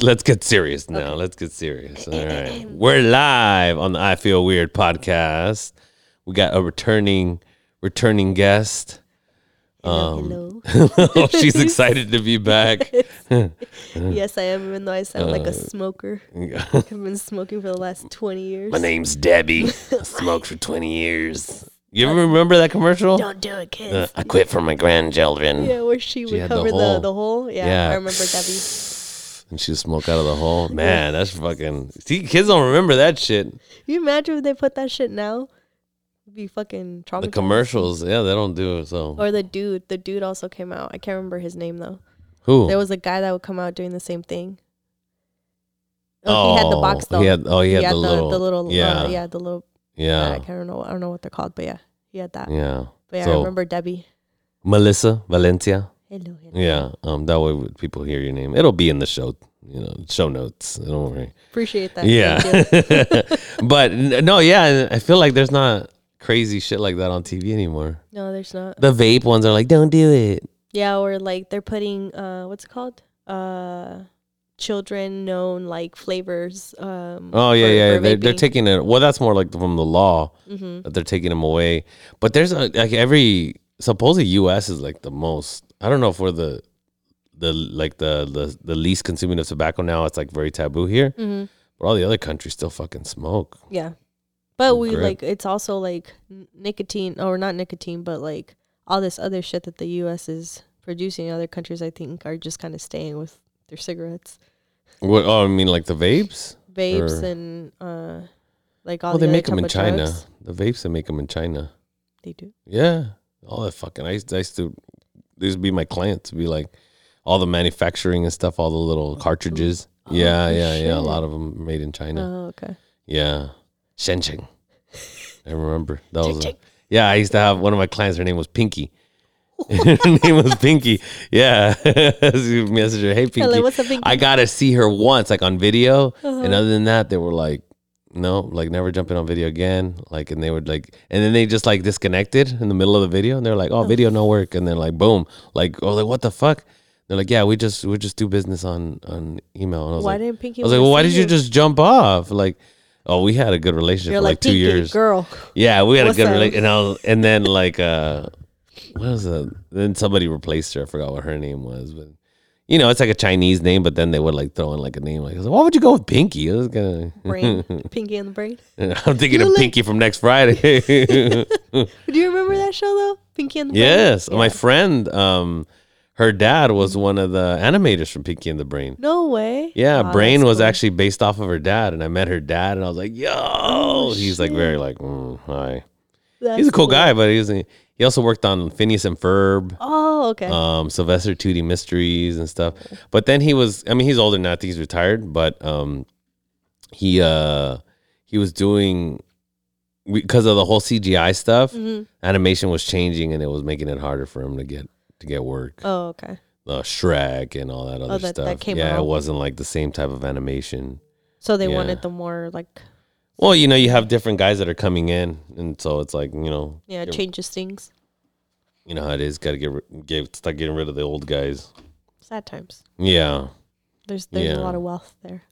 let let's get serious now. Let's get serious. All right, we're live on the I Feel Weird podcast. We got a returning returning guest. Hello, Oh, she's excited to be back. yes, I am, even though I sound Uh, like a smoker. I've been smoking for the last 20 years. My name's Debbie. I smoked for twenty years. You ever remember that commercial? Don't do it, kids. Uh, I quit for my grandchildren. yeah, where she would had the cover the, hole. the hole. Yeah, Yeah. I remember Debbie. And she would smoke out of the hole. Man, that's fucking. See, kids don't remember that shit. you imagine if they put that shit now? It'd be fucking traumatized. The commercials, yeah, they don't do it. So Or the dude. The dude also came out. I can't remember his name though. who? There was a guy that would come out doing the same thing. Oh, he had the box though. He had, oh, he had, the, little, the little, yeah, uh, yeah, the little. yeah, I can't know. I don't know what they're called, but yeah, he had that. yeah. But yeah, I remember Debbie. Melissa Valencia. Hello, hello. Yeah, um, that way people hear your name. It'll be in the show, you know, show notes. Don't worry. Appreciate that. Yeah, but no, yeah, I feel like there's not crazy shit like that on TV anymore. No, there's not. The vape ones are like, don't do it. Yeah, or like they're putting uh what's it called? Uh children known like flavors um Oh yeah, for- yeah. for They're, they're taking it. Well, that's more like from the law Mhm. that they're taking them away. But there's a, like every supposedly U.S. is like the most. I don't know if we're the the like the the the least consuming of tobacco now. It's like very taboo here, Mhm. but all the other countries still fucking smoke. Yeah. But we Grip. like it's also like nicotine or not nicotine, but like all this other shit that the US is producing other countries I think are just kind of staying with their cigarettes, What? Oh, I mean like the vapes. vapes Or- and uh like all Well, the they make them in China. drugs. The vapes they make them in China. They do. Yeah, all that fucking. I used, I used to. These would be my clients. To be like all the manufacturing and stuff. All the little cartridges. yeah, Holy yeah, yeah. A lot of them made in China. Oh, okay. Yeah. Shenzhen. I remember. That was a. Yeah, I used to have one of my clients, her name was Pinky. her name was Pinky. Yeah. Message her, hey Pinky. Hello, what's up, Pinky? I gotta see her once, like on video. Uh-huh. And other than that, they were like, no, like never jumping on video again. Like and they would like and then they just like disconnected in the middle of the video and they're like, Oh, video no work. And then like boom. Like, oh like what the fuck? They're like, Yeah, we just we just do business on on email. And I was Why like, didn't Pinky I was like, well, why did you just jump off? Like, oh, we had a good relationship You're for like, like two years. girl. Yeah, we had What's a good relationship, and I was, and then like, uh, what was it? Then somebody replaced her. I forgot what her name was, but you know, it's like a Chinese name. But then they would like throw in like a name like, like, why would you go with Pinky? I was gonna. Brain. Pinky in the brain. I'm thinking You of look- Pinky from next Friday. Do you remember that show though? Pinky and the Brain. yes, my Yeah. friend, um, her dad was one of the animators from Pinky and the Brain. No way. Yeah, Wow, Brain was cool. actually based off of her dad, and I met her dad, and I was like, "Yo!" Oh, he's like very like, mm, "Hi." That's He's a cool guy, but he's he also worked on Phineas and Ferb, Oh, okay. um, Sylvester Tweety Mysteries and stuff. But then he was, I mean, he's older now. I think he's retired, but um, he uh he was doing because of the whole CGI stuff. Mhm. Animation was changing, and it was making it harder for him to get to get work. Oh, okay. Uh, Shrek and all that other Oh, that- stuff. that came yeah, it wasn't like the same type of animation. So they Yeah. wanted the more like Well, you know, you have different guys that are coming in, and so it's like you know, yeah, You're- changes things. you know how it is. Got to get, get start getting rid of the old guys. Sad times. Yeah, There's there's Yeah. a lot of wealth there.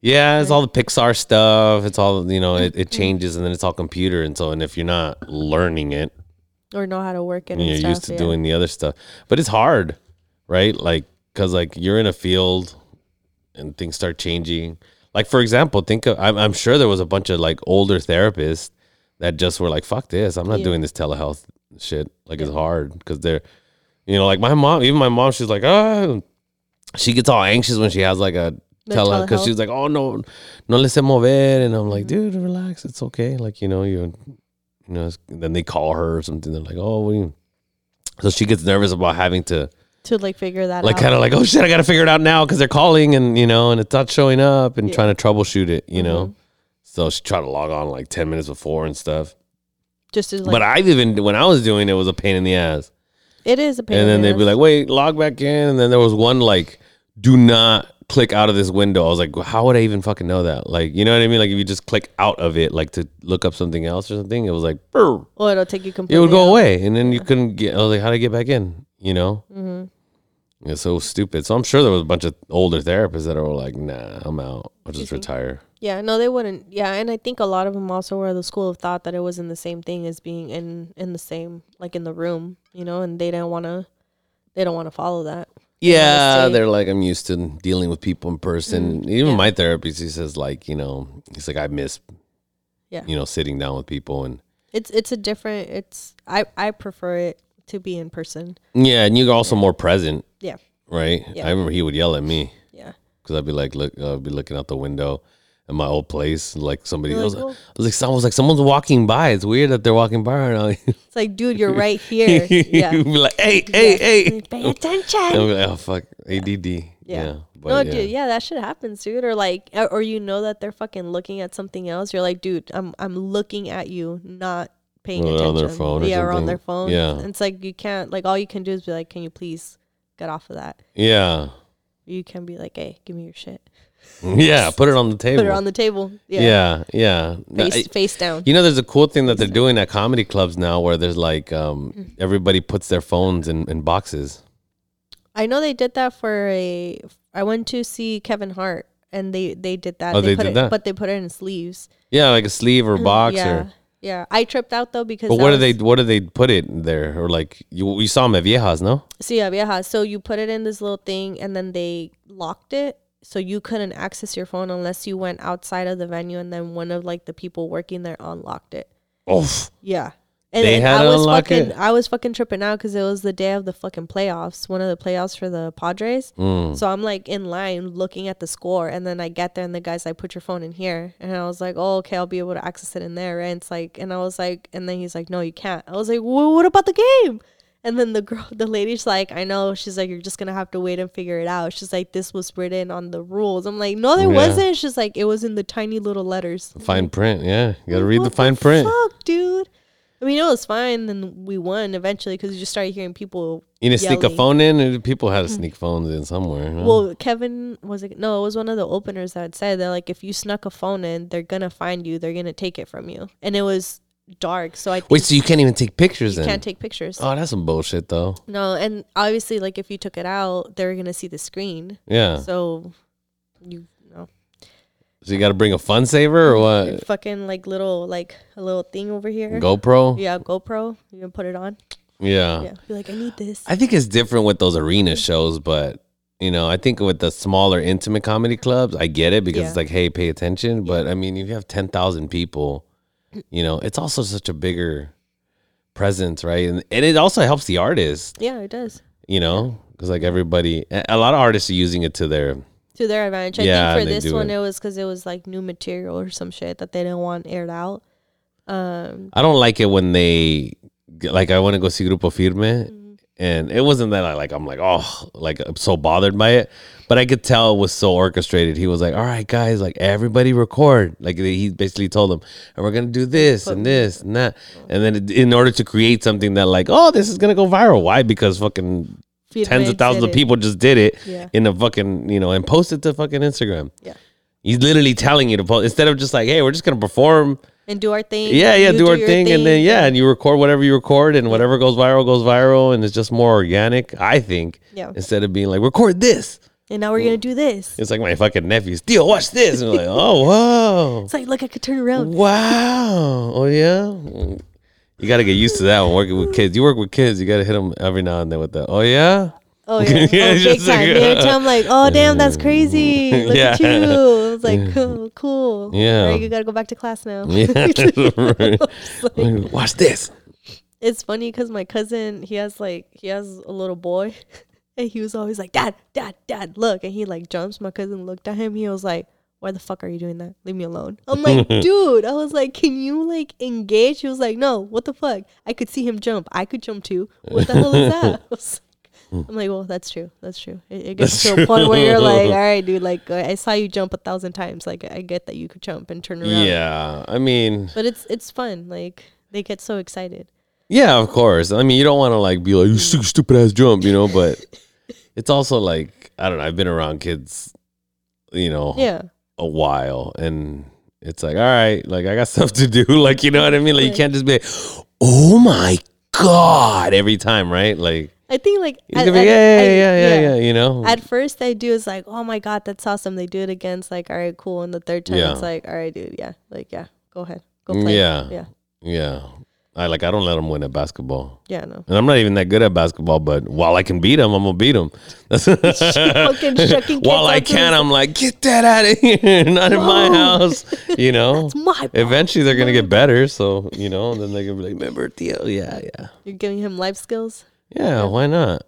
yeah. It's all the Pixar stuff. It's all you know. It, Mm-hmm. it changes, and then it's all computer, and so and if you're not learning it, Or know how to work it. you're and stuff, used to yeah. doing the other stuff. But it's hard, right? Like because like you're in a field, and things start changing. Like for example, think of I'm, I'm sure there was a bunch of like older therapists that just were like, "Fuck this! I'm not Yeah. doing this telehealth shit. Like it's hard because they're, you know, like my mom. Even my mom, she's like, oh, she gets all anxious when she has like a tele because she's like, oh no, no le sé mover, and I'm like, dude, relax, it's okay. Like you know, you, you know. it's- Then they call her or something. They're like, oh, what do you? So she gets nervous about having to to like figure that like out. kind of like oh shit i gotta figure it out now because they're calling and you know and it's not showing up and Yeah. trying to troubleshoot it you know Mhm. so she tried to log on like 10 minutes before and stuff just as like but i've even when i was doing it, was a pain in the ass it is a pain. and then the they'd be like wait log back in and then there was one like do not click out of this window i was like how would i even fucking know that like you know what i mean like if you just click out of it like to look up something else or something it was like brr, oh, it'll take you it would go out. away and then you couldn't get i was like how do i get back in you know Mhm. It's so stupid. So I'm sure there was a bunch of older therapists that are like, "Nah, I'm out. I'll just retire." Yeah, no, they wouldn't. Yeah, and I think a lot of them also were the school of thought that it wasn't the same thing as being in in the same like in the room, you know, and they don't want to. They don't want to follow that. Yeah, they're like, I'm used to dealing with people in person. Mhm. Even Yeah. my therapist, he says like, you know, he's like, I miss, Yeah. you know, sitting down with people and It's it's a different. It's I I prefer it to be in person. yeah, and you're also more present. Yeah. Right. Yeah. I remember he would yell at me Yeah. because I'd be like, look, I'd be looking out the window at my old place, like somebody. You're oh. I was, like, like, "Well," I was like, someone was like, someone's walking by. It's weird that they're walking by right now. it's like, dude, you're right here. Yeah. You'd be like, hey, hey, Yeah. hey. Pay attention. I'll attention. like, oh fuck, ADD. Yeah. But no, yeah. dude, yeah, that shit happens, dude. Or like, or- or you know that they're fucking looking at something else. You're like, dude, I'm I'm looking at you, not paying Or attention. on their phone or yeah, or on something. their phone. Yeah. It's like you can't like all you can do is be like, can you please get off of that? Yeah. You can be like, hey, give me your shit. Yeah. Put it on the table. Put it on the table. Yeah. yeah. Yeah. No, Face I- face down. you know, there's a cool thing that they're doing at comedy clubs now where there's like, um, Mm. everybody puts their phones in, in boxes. I know they did that for a. I went to see Kevin Hart, and they they did that. Oh, they put did it, that? but they put it in sleeves. Yeah. Like a sleeve or box Mm, yeah. or. Yeah, I tripped out though because. But what do they what do they put it in there or like you you saw them at Viejas no Sí, yeah, vieja. So you put it in this little thing and then they locked it. So you couldn't access your phone unless you went outside of the venue and then one of like the people working there unlocked it. oh Yeah. And They had I was unlock fucking it? I was fucking tripping out because it was the day of the fucking playoffs, one of the playoffs for the Padres. mm. So I'm like in line looking at the score, and then I get there, and the guy's like, "Put your phone in here," and I was like, "Oh, okay, I'll be able to access it in there." Right? And it's like, and I was like, and then he's like, "No, you can't." I was like, well, "What about the game?" And then the girl, the lady's like, "I know." She's like, "You're just gonna have to wait and figure it out." She's like, "This was written on the rules." I'm like, "No, there Yeah. wasn't." She's like, "It was in the tiny little letters." Fine print yeah you gotta read the fine print Fuck, dude. I mean, it was fine, Then we won eventually because you just started hearing people you to sneak a phone in and people had to sneak phones in somewhere no? Well, Kevin was it? No, it was one of the openers that said that like if you snuck a phone in, they're gonna find you. They're gonna take it from you, and it was dark, so I wait so you can't even take pictures you then can't take pictures. oh that's some bullshit though No, and obviously, like if you took it out, they're gonna see the screen. yeah So you so you got to bring a fun saver or what fucking like little like a little thing over here. GoPro Yeah, GoPro. You can put it on. yeah. Yeah, be like, I need this. I think it's different with those arena shows, but you know, I think with the smaller intimate comedy clubs, I get it because Yeah. it's like, hey, pay attention. But I mean, if you have ten thousand people, you know, it's also such a bigger presence, right? And and it also helps the artist, yeah, it does you know, because like everybody, a lot of artists are using it to their to their advantage. I Yeah, think for this one, it. it was because it was like new material or some shit that they didn't want aired out. Um, I don't like it when they like I want to go see Grupo Firme and it wasn't that I like I'm like oh like I'm so bothered by it but I could tell it was so orchestrated. He was like all right guys like everybody record. Like he basically told them and we're gonna do this and this and that. and then in order to create something that like oh this is gonna go viral. Why? Because fucking tens of thousands of people just did it Yeah. in a fucking you know and post it to fucking Instagram Yeah. he's literally telling you to post instead of just like hey we're just gonna perform and do our thing. yeah, yeah, you do our your thing, and then yeah, and you record whatever you record, and whatever goes viral goes viral, and it's just more organic. I think yeah. instead of being like record this, And now we're gonna do this. it's like my fucking nephews. Theo, watch this, and I'm like, oh wow, It's like, look, I could turn around. wow, oh yeah. You got to get used to that when working with kids. You work with kids, you got to hit them every now and then with that. Oh yeah, Oh yeah, oh, Yeah, oh, big just like, time. Every time I'm like, oh damn, that's crazy. Look at Yeah. you. I was like, cool, cool. Yeah. Right, you gotta go back to class now. yeah. Right. Like- watch this. it's funny because my cousin, he has like, he has a little boy, and he was always like, dad, dad, dad, look, and he like jumps. My cousin looked at him. He was like. Why the fuck are you doing that? Leave me alone. I'm like, dude. I was like, can you like engage? He was like, no. What the fuck? I could see him jump. I could jump too. What the hell is that? I was like, I'm like, well, that's true. That's true. It, it gets That's to a point where you're like, all right, dude. Like, I I saw you jump a thousand times. Like, I get that you could jump and turn around. Yeah, I mean, But it's it's fun. Like, they get so excited. Yeah, of course. I mean, you don't want to like be like you stu- stupid ass jump, you know. But it's also like I don't know. I've been around kids, you know, Yeah. A while, and it's like all right, like I got stuff to do. Like you know what I mean? Like you can't just be, like, oh my god, every time, right? Like I think like at- at- yeah, yeah, I- yeah, yeah, yeah, You know. At first, I do is like, oh my god, that's awesome. They do it again. It's like, all right, cool. And the third time, Yeah. it's like, all right, dude, yeah, like yeah, go ahead, go mm, play. Yeah. yeah, yeah. I like. I don't let him win at basketball. yeah. No, And I'm not even that good at basketball, but while I can beat him, I'm gonna beat him. fucking while I can, I'm like, get that out of here, not in my house. You know. it's my. Eventually, they're gonna get better. So you know, then they're gonna be like, remember Theo? Yeah, yeah, You're giving him life skills. yeah. Why not?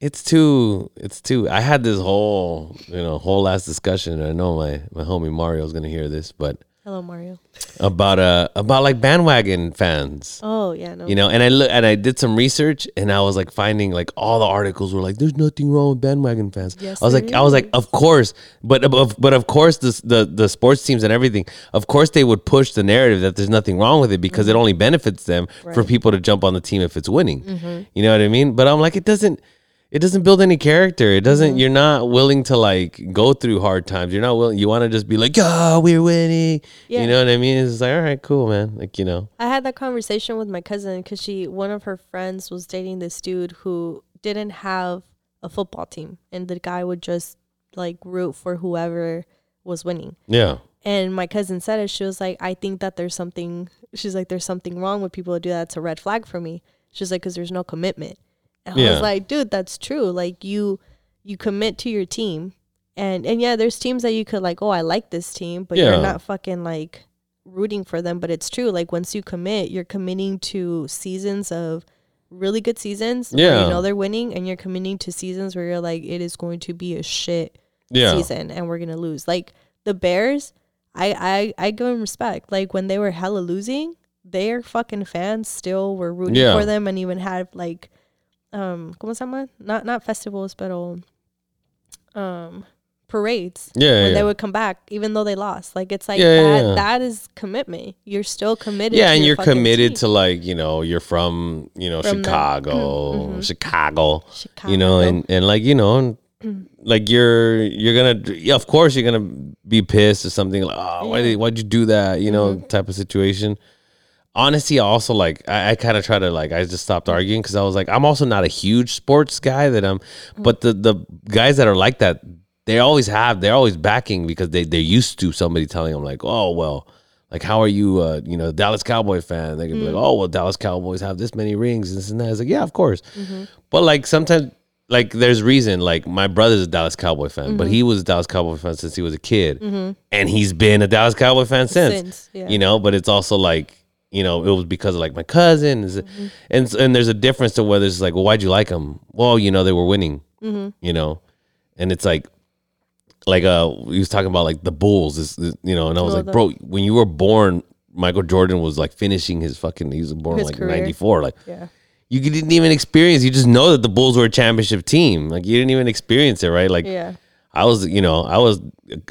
It's too. It's too. I had this whole, you know, whole last discussion. And I know my my homie Mario's gonna hear this, but Hello, Mario. about uh about like bandwagon fans. Oh yeah, no. you know and i look and i did some research and i was like finding like all the articles were like there's nothing wrong with bandwagon fans Yes, i was like there i was like of course but of but of course this, the the sports teams and everything of course they would push the narrative that there's nothing wrong with it because it only benefits them for Mm-hmm. People to jump on the team if it's winning Mm-hmm. you know what i mean but i'm like it doesn't it doesn't build any character. It doesn't. Mm-hmm. You're not willing to like go through hard times. You're not willing. You want to just be like, "Oh, we're winning." Yeah. You know what I mean? It's like, all right, cool, man. Like, you know, I had that conversation with my cousin because she, one of her friends, was dating this dude who didn't have a football team, and the guy would just like root for whoever was winning. yeah, And my cousin said it. She was like, I think that there's something. She's like, there's something wrong with people who do that. It's a red flag for me. She's like, because there's no commitment. And I was like, dude, that's true. Like you, you commit to your team, and and yeah, there's teams that you could like, oh, I like this team, but Yeah. you're not fucking like rooting for them. But it's true. Like once you commit, you're committing to seasons of really good seasons. where Yeah. you know they're winning, and you're committing to seasons where you're like, it is going to be a shit yeah, season and we're gonna lose. Like the Bears, I I I give them respect. Like when they were hella losing, their fucking fans still were rooting Yeah. for them and even had like um ¿cómo se llama? Not not festivals, but um um parades. yeah, When yeah. they would come back, even though they lost, like it's like Yeah, that. yeah. That is commitment. You're still committed. yeah and your you're committed team. to like you know you're from you know From chicago Mhm. chicago Chicago. you know and and like you know and, like you're you're gonna yeah, of course you're gonna be pissed or something like oh why did, why'd you do that you know Mm-hmm. type of situation honestly also like i, I kind of try to like i just stopped arguing because i was like i'm also not a huge sports guy that i'm Mm. but the the guys that are like that they always have they're always backing because they they're used to somebody telling them like oh well like how are you uh you know dallas cowboy fan? They can be like oh well dallas cowboys have this many rings and this and that. It's like yeah of course. But like sometimes like there's reason like my brother's a dallas cowboy fan but he was a dallas cowboy fan since he was a kid and he's been a dallas cowboy fan since, Since, yeah. you know but it's also like you know it was because of like my cousins and and there's a difference to whether it's like well why'd you like them well you know they were winning you know? And it's like like uh he was talking about like the bulls is is- you know and i was Oh, like the- bro when you were born michael jordan was like finishing his fucking he was born His like career. 94 like yeah. you didn't even experience you just know that the bulls were a championship team like you didn't even experience it right? Like Yeah. i was you know i was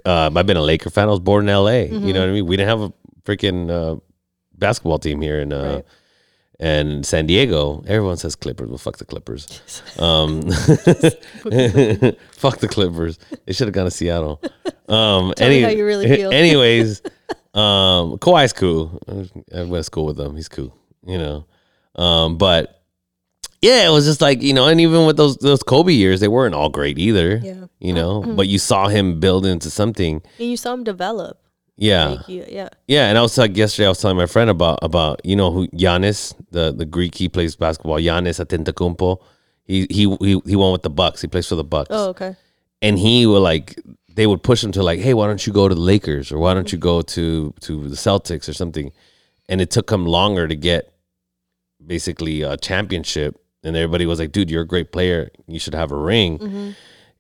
uh i've been a laker fan i was born in la you know what i mean? We didn't have a freaking uh basketball team here in uh Right. and San Diego, everyone says Clippers. Well, fuck the Clippers. Um, fuck the Clippers. They should have gone to Seattle. Um, Tell me how you really feel. anyways, um, Kawhi's cool. I went to school with him. He's cool. You know, um, but yeah, it was just like you know, and even with those those Kobe years, they weren't all great either. Yeah. You know, but you saw him build into something. And you saw him develop. Yeah. You, yeah. Yeah, and I was like yesterday. I was telling my friend about about you know who Giannis, the the Greek he plays basketball. Giannis Antetokounmpo. He he he he won with the Bucks. He plays for the Bucks. Oh, okay. and he would like they would push him to like, hey, why don't you go to the Lakers or why don't you go to to the Celtics or something? And it took him longer to get basically a championship. And everybody was like, dude, you're a great player. You should have a ring. Mm-hmm.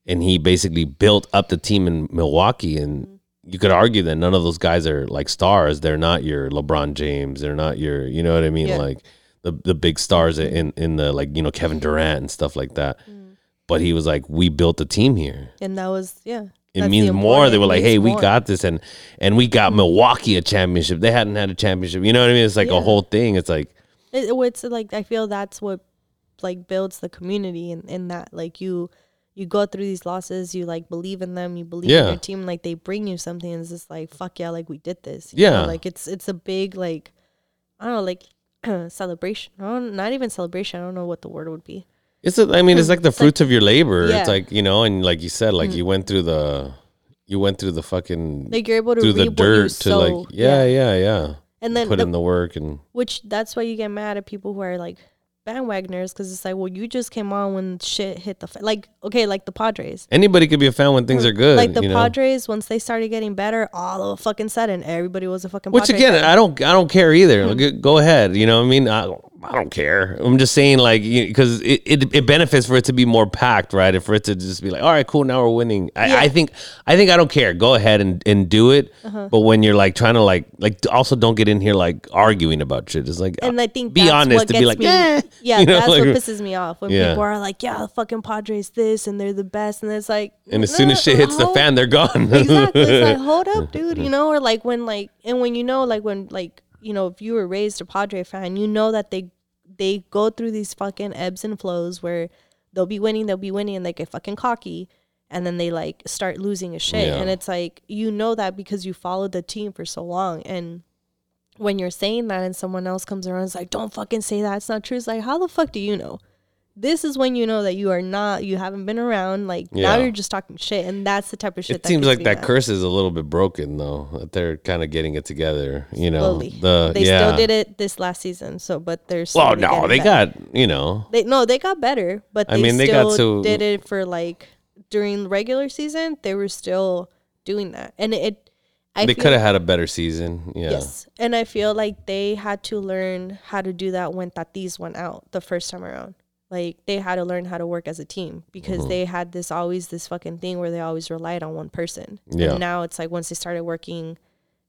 And he basically built up the team in Milwaukee. And you could argue that none of those guys are like stars. They're not your LeBron James. They're not your, you know what I mean? Yeah. Like the the big stars in in the like you know Kevin Durant and stuff like that. Mm. But he was like, we built a team here And that was yeah. it means the more. They were like, "Hey, we got this," and and we got Milwaukee a championship. They hadn't had a championship. You know what I mean? It's like a whole thing. It's like, It, it's like I feel that's what like builds the community and in, that like you you go through these losses, you like believe in them, you believe in your team, like they bring you something. And it's just like fuck yeah, like we did this. you know? Yeah. like it's it's a big like I don't know like celebration. Not even celebration. I don't know what the word would be. It's a, I mean, it's like the fruits of your labor. Yeah. It's like you know, and like you said, like mm. you went through the, you went through the fucking Like you're able to through the dirt to sow. like yeah, yeah, yeah. And then Put the, in the work and which that's why you get mad at people who are like bandwagoners because it's like, well, you just came on when shit hit the like okay, like the Padres. anybody could be a fan when things are good. like the you know? Padres, once they started getting better, all of a fucking sudden, everybody was a fucking. Which again, fan. I don't, I don't care either. Hmm. Like, Go ahead. You know, what I mean, I, I don't care. I'm just saying, like, because it, it, it benefits for it to be more packed, right? And for it to just be like, all right, cool, now we're winning. I, Yeah. I think, I think I don't care. Go ahead and, and do it. Uh-huh. But when you're like trying to like, like, also don't get in here like arguing about shit. It's like, and I think be honest to be like, me. eh. Yeah, You know, that's like- what pisses me off when Yeah. people are like, "Yeah, the fucking Padres this and they're the best," and it's like, And as soon as shit hits the fan, they're gone. exactly, it's like, hold up, dude, you know, or like when like, and when you know, like when like you know, if you were raised a Padre fan, you know that they they go through these fucking ebbs and flows where they'll be winning, they'll be winning, and they get fucking cocky. And then they like start losing a shit. Yeah. And it's like, you know that because you followed the team for so long. And when you're saying that and someone else comes around is like, don't fucking say that. It's not true. It's like, how the fuck do you know? This is when you know that you are not, you haven't been around. Like now you're just talking shit. And that's the type of shit It seems like that mad. curse is a little bit broken though. That they're kind of getting it together. You know, Slowly. the They yeah. still did it this last season. So, but they're still Well, no, they better. got you know. They no, they got better, but I mean, they still got to- did it for like during regular season. They were still doing that, and it. I they could have had a better season. Yeah. Yes, and I feel like they had to learn how to do that when Tatis went out the first time around. Like they had to learn how to work as a team because Mm-hmm. they had this always this fucking thing where they always relied on one person. Yeah. And now it's like once they started working,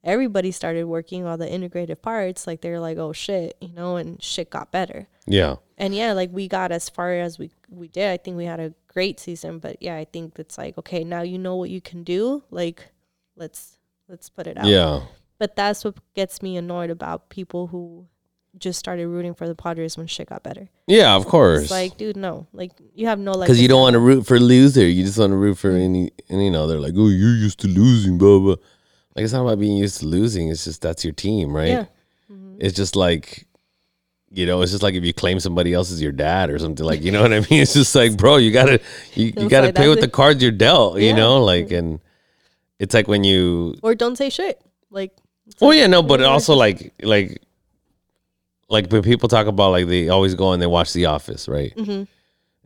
everybody started working all the integrated parts. Like they're like, oh shit, you know, and shit got better. Yeah. And yeah, like we got as far as we we did. I think we had a great season, but yeah, I think it's like okay, now you know what you can do. Like let's let's put it out. Yeah. But that's what gets me annoyed about people who just started rooting for the Padres when shit got better. Yeah, of course. It's like, dude, no. Like you have no like Because you don't want to root for loser. You just want to root for any, any. you know, they're like, oh, you're used to losing, blah, blah. Like, it's not about being used to losing. It's just that's your team, right? Yeah. Mm-hmm. It's just like, you know, it's just like if you claim somebody else as your dad or something like, you know what I mean? It's just like, bro, you gotta, you, you gotta like play with the cards you're dealt, you know, like, and it's like when you, or don't say shit. Like oh yeah, no, but also like, like, like when people talk about like they always go and they watch The Office, right? Mhm.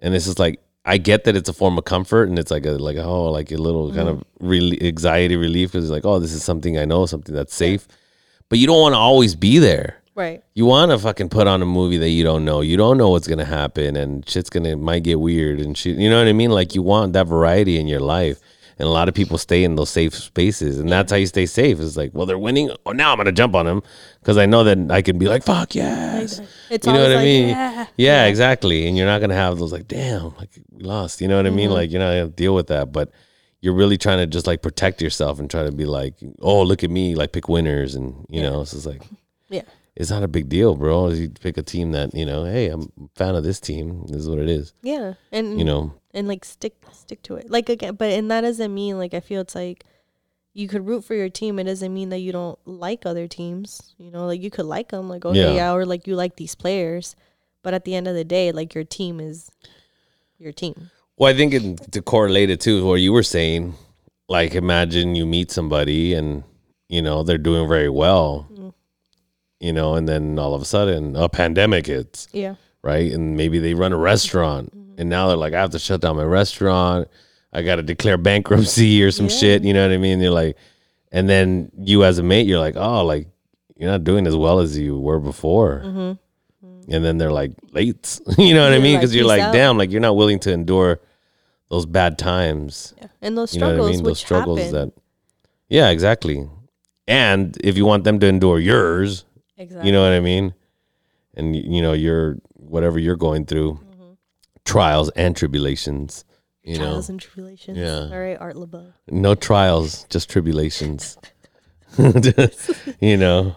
And it's just like I get that it's a form of comfort and it's like a like oh like a little kind of Mm-hmm. re- anxiety relief because it's like oh this is something I know something that's safe, but you don't want to always be there. right. You want to fucking put on a movie that you don't know. You don't know what's gonna happen and shit's gonna might get weird and shit. You know what I mean? Like you want that variety in your life. And a lot of people stay in those safe spaces, and that's how you stay safe. It's like, well, they're winning. Oh, now I'm gonna jump on them because I know that I can be like, "Fuck yes," It's you know what I mean? Yeah. Yeah, exactly. And you're not gonna have those like, damn, like we lost. You know what I Mm-hmm. mean? Like you're not gonna deal with that, but you're really trying to just like protect yourself and try to be like, oh, look at me, like pick winners, and you know, it's like Yeah. it's not a big deal, bro. You pick a team that you know, hey, I'm a fan of this team. This is what it is. Yeah. And You know, and like stick stick to it. Like again, but and that doesn't mean like I feel it's like you could root for your team. It doesn't mean that you don't like other teams. You know, like you could like them, like okay, Yeah. yeah. or like you like these players. But at the end of the day, like your team is your team. well, I think it, to correlate it to what you were saying, like imagine you meet somebody and you know they're doing very well, Mm. you know, and then all of a sudden a pandemic hits. Yeah. right? And maybe they run a restaurant, and now they're like, I have to shut down my restaurant. I got to declare bankruptcy or some Yeah. shit. You know what I mean? They're like, and then you as a mate, you're like, oh, like you're not doing as well as you were before. Mm-hmm. And then they're like late. you know what I mean? like, Because you're like, out." damn, like you're not willing to endure those bad times. Yeah. And those You know struggles, what I mean? Those struggles happen. that, yeah, exactly. And if you want them to endure yours, exactly. you know what I mean? And you know, you're whatever you're going through, trials and tribulations. You trials know, and tribulations. Yeah. All right, Art Laboe. no trials, just tribulations. you know,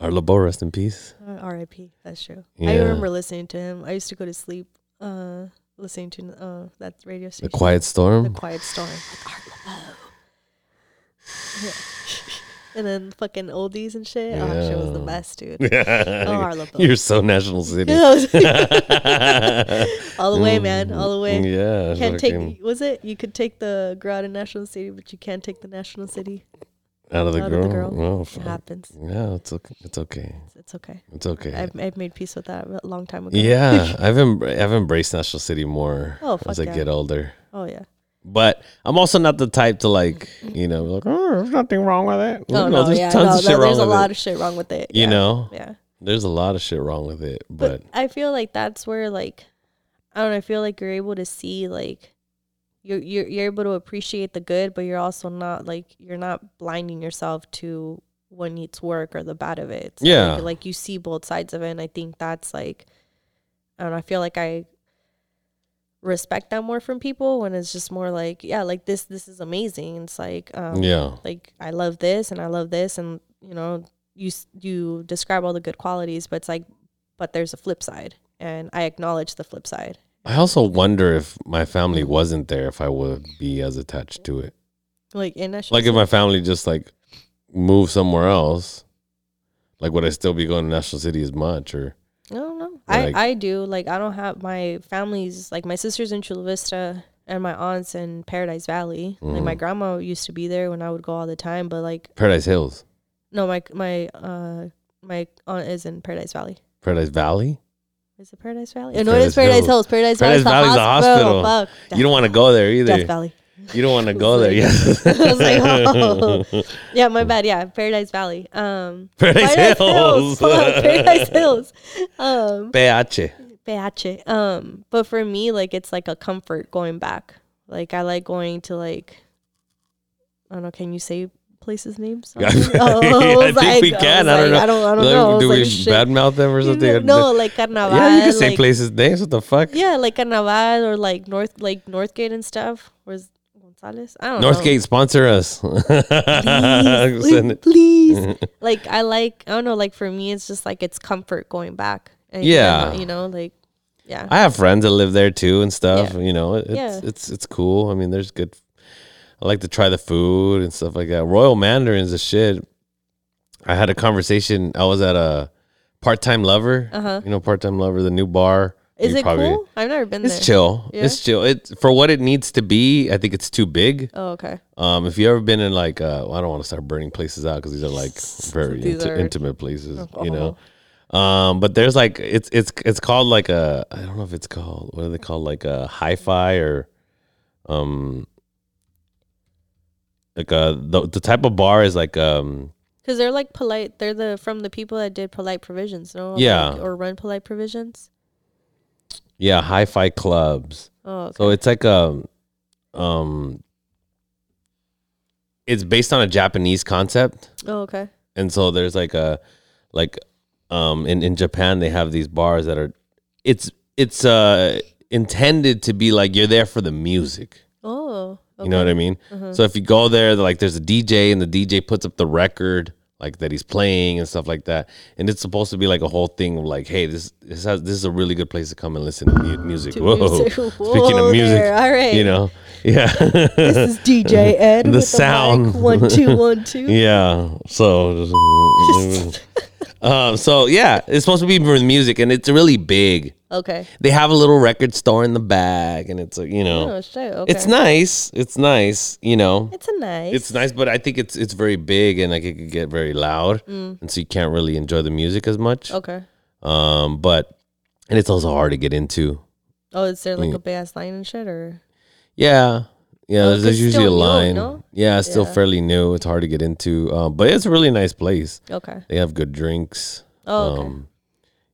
Art Laboe, rest in peace. Uh, R.I.P. That's true. I remember listening to him. I used to go to sleep uh, listening to uh, that radio station. The. Quiet The Storm. Quiet Storm. Like Art Laboe. Yeah. And then fucking oldies and shit. Oh, that shit was the best, dude. Oh, I love those. You're so National City. all the way, man, all the mm, way. Yeah. You can't fucking take. Was it? You could take the girl out of National City, but you can't take the National City. out of the out girl. of the girl. Oh, It happens. Yeah, it's okay. It's okay. It's, it's okay. It's okay. I've, I've made peace with that a long time ago. yeah, I've em- I've embraced National City more Oh, as I yeah. get older. oh yeah. But I'm also not the type to like, you know, like, oh, there's nothing wrong with it. Oh no, there's yeah, tons no, of shit no, wrong there's a lot of shit wrong with it. You yeah. know, Yeah. there's a lot of shit wrong with it. But, But, I feel like that's where like I don't know, I feel like you're able to see like you're you're you're able to appreciate the good, but you're also not like you're not blinding yourself to what needs work or the bad of it. It's Yeah. Like, like you see both sides of it and I think that's like I don't know, I feel like I respect that more from people when it's just more like, yeah, like this this is amazing. It's like um yeah, like I love this and I love this and you know you you describe all the good qualities but it's like but there's a flip side and I acknowledge the flip side. I also wonder if my family wasn't there, if I would be as attached to it. Like in that Like if my family just like moved somewhere else, like would I still be going to National City as much or? I don't know. Like- I I do like I don't have my family's like my sister's in Chula Vista and my aunt's in Paradise Valley. Like my Mhm. grandma used to be there when I would go all the time, but like Paradise Hills, no my my uh my aunt is in Paradise Valley. Paradise Valley. Is it Paradise Valley? It's no, it is Paradise Paradise Hills. Hills. Paradise, Paradise Valley's Valley's the a hospital. hospital. Fuck. You don't want to go there either. Death Valley. You don't want to go there. Yeah. I was like, oh. Yeah, my bad. Yeah, Paradise Valley. Um, Paradise Hills. Fuck, Paradise Hills. Um, PH. PH. Um, but for me, like it's like a comfort going back. Like I like going to like, I don't know. Can you say places names? Oh, I was think like- we can. was I don't like, know. I don't. I don't Like, know. Do we badmouth them or something? No, like Carnaval. Yeah, you can say like- places names. What the fuck? Yeah, like Carnaval or like North, like Northgate and stuff. Where's Gonzales? I don't know. Northgate sponsor us. please, Send please, like I like I don't know, like for me it's just like it's comfort going back. And Yeah. you know, like yeah. I have friends that live there too and stuff. Yeah. You know, it's Yeah. it's it's cool. I mean, there's good. I like to try the food and stuff like that. Royal Mandarin's a shit. I had a conversation. I was at a part time lover. Uh-huh. You know, part time lover, the new bar. Is it probably- cool? I've never been It's there. It's chill. Yeah? It's chill. It for what it needs to be. I think it's too big. Oh, okay. Um, if you ever been in like, uh, well, I don't want to start burning places out because these are like very inti- are- intimate places, you know. Um, but there's like it's it's it's called like a I don't know if it's called what are they called like a hi-fi or um like a the the type of bar is like um Because they're like polite. They're the from the people that did polite provisions, no? Yeah. Like, or run polite provisions. Yeah hi-fi clubs. Oh, okay. So it's like a um it's based on a Japanese concept. oh, okay. and so there's like a like um in in Japan they have these bars that are it's it's uh intended to be like you're there for the music Oh, okay. you know what I mean Uh-huh. so if you go there like there's a DJ and the DJ puts up the record like that he's playing and stuff like that and it's supposed to be like a whole thing of like hey this this has this is a really good place to come and listen to mu- music To whoa music. speaking of music there. All right. you know yeah This is DJ Ed. The sound. mic. one two one two. Yeah. So, um, so yeah, it's supposed to be for music, and it's really big. Okay. They have a little record store in the back, and it's like you know, Oh shit. Okay. it's nice. It's nice. You know, It's a nice. it's nice, but I think it's it's very big, and like it could get very loud, and so you can't really enjoy the music as much. Mm. okay. Um, but and it's also hard to get into. Oh, is there like Mm. a bass line and shit or? Yeah. Yeah, Oh, there's, there's usually a still new, line. no? Yeah, it's still fairly new. It's hard to get into, um, but it's a really nice place. Okay. They have good drinks. Oh, okay. Um,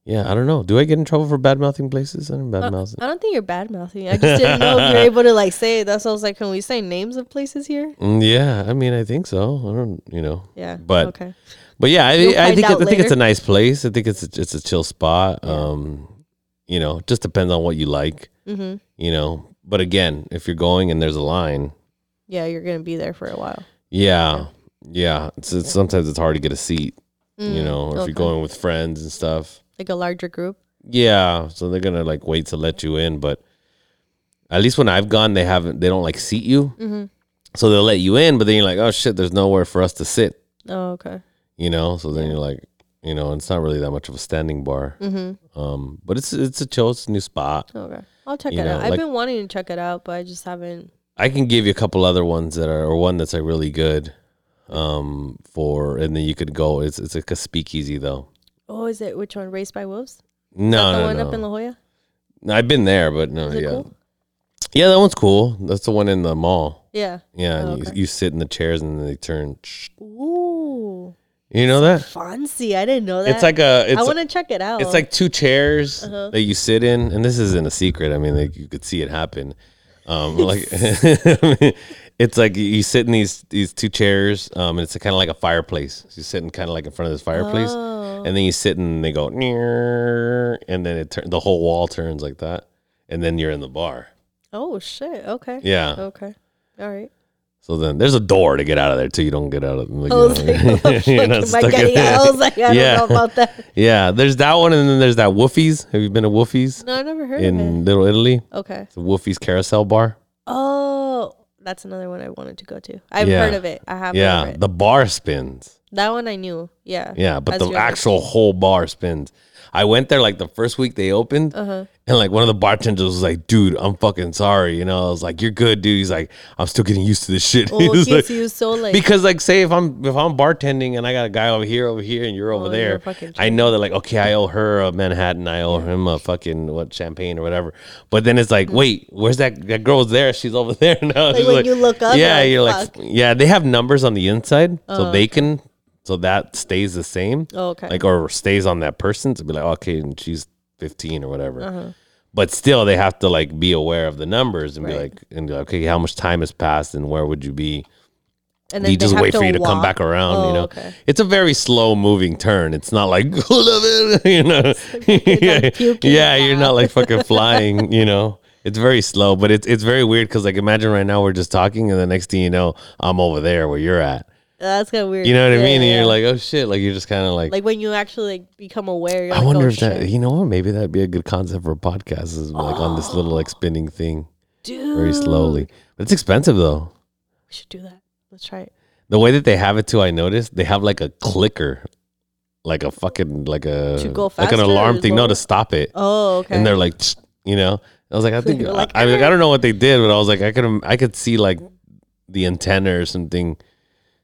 yeah, I don't know. Do I get in trouble for bad mouthing places? I don't bad mouth. I don't think you're bad mouthing. I just didn't know if you're able to like say it. That's why I was like, can we say names of places here? Mm, yeah, I mean, I think so. I don't, you know, Yeah. But- okay. but yeah, I, I think it, I think it's a nice place. I think it's a, it's a chill spot. Yeah. Um, you know, just depends on what you like. Mm-hmm. You know, but again, if you're going and there's a line, Yeah, you're gonna be there for a while. yeah, yeah, it's, it's sometimes it's hard to get a seat. You Mm, know, or if okay. you're going with friends and stuff. like a larger group. Yeah, so they're gonna like wait to let you in, but at least when I've gone, they haven't. They don't like seat you, Mm-hmm. so they'll let you in, but then you're like, oh shit, there's nowhere for us to sit. Oh, okay. You know, so then you're like, you know, it's not really that much of a standing bar. Mm-hmm. Um, but it's it's a chill, it's a new spot. Okay. I'll check You it know, out. I've like- been wanting to check it out, but I just haven't. I can give you a couple other ones that are, or one that's like really good. Um, for and then you could go. It's it's like a speakeasy though. Oh, is it which one? Raised by Wolves? No, the no, one no. up in La Jolla? No, I've been there, but no, yeah, cool? yeah, that one's cool. That's the one in the mall. Yeah. Yeah, and Oh, you, okay. you sit in the chairs and then they turn. Ooh. You know that? Fancy. I didn't know that. It's like a. It's I want to check it out. It's like two chairs Uh-huh. that you sit in, and this isn't a secret. I mean, like you could see it happen. Um, like it's like you sit in these these two chairs, um, and it's kind of like a fireplace. So you're sitting kind of like in front of this fireplace, Oh. and then you sit and they go, "Near," and then it turn the whole wall turns like that, and then you're in the bar. Oh shit. Okay. Yeah. Okay. All right. So then there's a door to get out of there too. You don't get out of. Like, I was like, oh, fuck, you're am I getting out? I was like, I Yeah. don't know about that. Yeah, there's that one, and then there's that Wolfie's. Have you been to Wolfie's No, I never heard of it. in Little Italy? Okay. It's a Wolfie's Carousel Bar. Oh, that's another one I wanted to go to. I've Yeah. heard of it. I have heard Yeah, of it. the bar spins. that one I knew. Yeah. Yeah, but the actual whole bar spins. I went there like the first week they opened, Uh-huh. and like one of the bartenders was like, "Dude, I'm fucking sorry." You know, I was like, "You're good, dude." He's like, "I'm still getting used to this shit." He Oh, was okay, like- you was so like. because like, say if I'm if I'm bartending and I got a guy over here, over here, and you're over Oh, you're there, I know that like, okay, I owe her a Manhattan, I owe him a fucking what champagne or whatever. But then it's like, wait, where's that that girl's there? She's over there now. Like when you look up, yeah, you're you're like, like, "Fuck." Uh-huh. yeah, they have numbers on the inside, so they can, so that stays the same. Oh, okay. like or stays on that person to be like okay and she's 15 or whatever. Uh-huh. but still they have to like be aware of the numbers and be like and be like, okay how much time has passed and where would you be? And you they just wait for you to come back around you Oh, know? Okay. it's a very slow moving turn. It's not like you know? Yeah, yeah you're not like fucking flying you know? It's very slow but it's it's very weird because like imagine right now we're just talking and the next thing you know i'm over there where you're at That's kind of weird. you know what i Yeah, mean and you're like oh shit like you're just kind of like like when you actually like become aware. You're I like, wonder oh, if that, you know what, maybe that'd be a good concept for a podcast is like on this little like spinning thing Dude, very slowly. But it's expensive though. We should do that. Let's try it. The way that they have it too, I noticed they have like a clicker, like a fucking, like a, To go like an alarm thing. No, to stop it. Oh, okay. And they're like, you know, I was like, I think, like, I, I, like, I don't know what they did, but I was like, I could, I could see like the antenna or something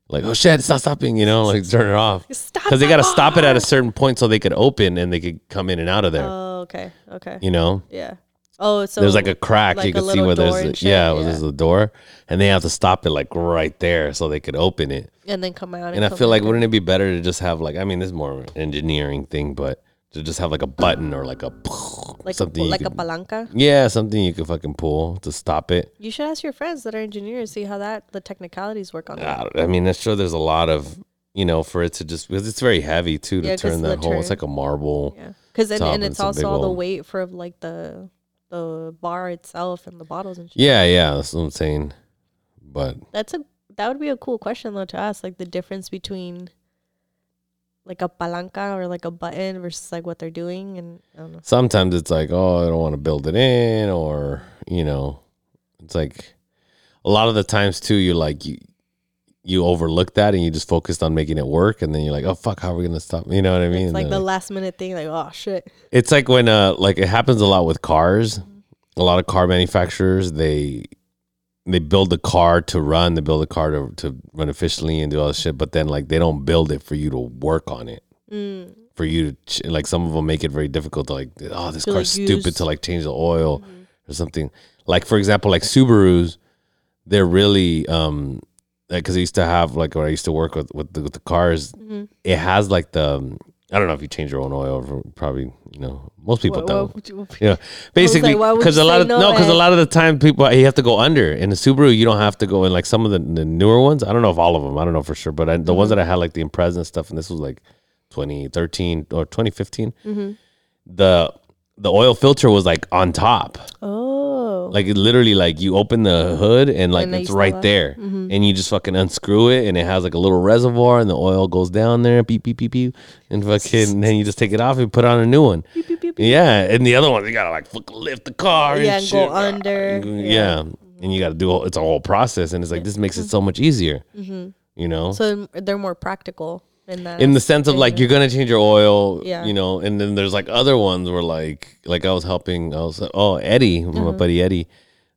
like, oh shit, it's not stopping, you know, like turn it off. stop Because they got to stop it at a certain point so they could open and they could come in and out of there, Oh, okay. Okay. you know? Yeah. Oh, so there's like a crack like you can see where there's a, and yeah, where yeah. there's a door and they have to stop it like right there so they could open it and then come out. and i come feel like back wouldn't it be better to just have like i mean this is more engineering thing but to just have like a button or like a like something a, like a palanca. yeah something you could fucking pull to stop it You should ask your friends that are engineers, see how that the technicalities work on that. i mean i'm sure there's a lot of you know for it to just because it's very heavy too to Yeah, turn that whole it's like a marble Yeah, because and, and and it's also all the weight for like the the bar itself and the bottles and shit. yeah yeah that's what i'm saying but That's a that would be a cool question though to ask, like the difference between like a palanca or like a button versus like what they're doing, and I don't know. sometimes it's like, oh, I don't want to build it in, or you know, it's like a lot of the times too. You're like you you overlook that and you just focused on making it work, and then you're like, oh fuck, how are we gonna stop? You know what I mean? It's like the last minute thing, like oh shit. it's like when uh like it happens a lot with cars. A lot of car manufacturers they they build the car to run, they build the car to, to run efficiently and do all this shit, but then like they don't build it for you to work on it. Mm. For you to ch- like, some of them make it very difficult to like, oh, this To, car's like, stupid use- to like change the oil or something. Like for example, like Subarus, they're really um, because I used to have like when I used to work with with the, with the cars, Mm-hmm. it has like the I don't know if you change your own oil, probably you know most people What- don't. what you- Yeah, basically, because you a lot of no, no, because a lot of the time people you have to go under. In the Subaru, you don't have to go in. Like some of the, the newer ones, I don't know if all of them, I don't know for sure, but I, the ones that I had like the Impreza and stuff, and this was like 2013 or 2015. Mm-hmm. The the oil filter was like on top, Oh, like it literally like you open the hood and like And they it's still right there, Mhm. and you just fucking unscrew it, and it has like a little reservoir, and the oil goes down there, beep beep beep beep, and fucking, and then you just take it off and put on a new one. Beep, beep, beep, beep. Yeah, and the other one you gotta like fucking lift the car. Yeah, and and go shit. under. Yeah. And you gotta do a- it's a whole process, and it's like this makes it so much easier. Mm-hmm. You know, So they're more practical in that. in the sense of like you're gonna change your oil, Yeah. you know, and then there's like other ones where like like I was helping, I was oh Eddie, my Uh-huh. buddy Eddie,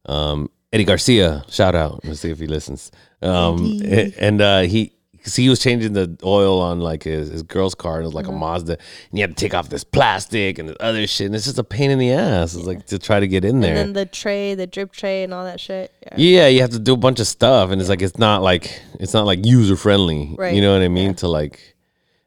um, Eddie Garcia, shout out, let's see if he listens, um, Eddie. and uh, he. Cause he was changing the oil on like his, his girl's car and it was like Uh-huh. a Mazda and you had to take off this plastic and this other shit and it's just a pain in the ass. It's like to try to get in there. And then the tray, the drip tray, and all that shit. Yeah. Yeah, you have to do a bunch of stuff, and it's like it's not like it's not like user friendly. Right, You know what I mean? To like,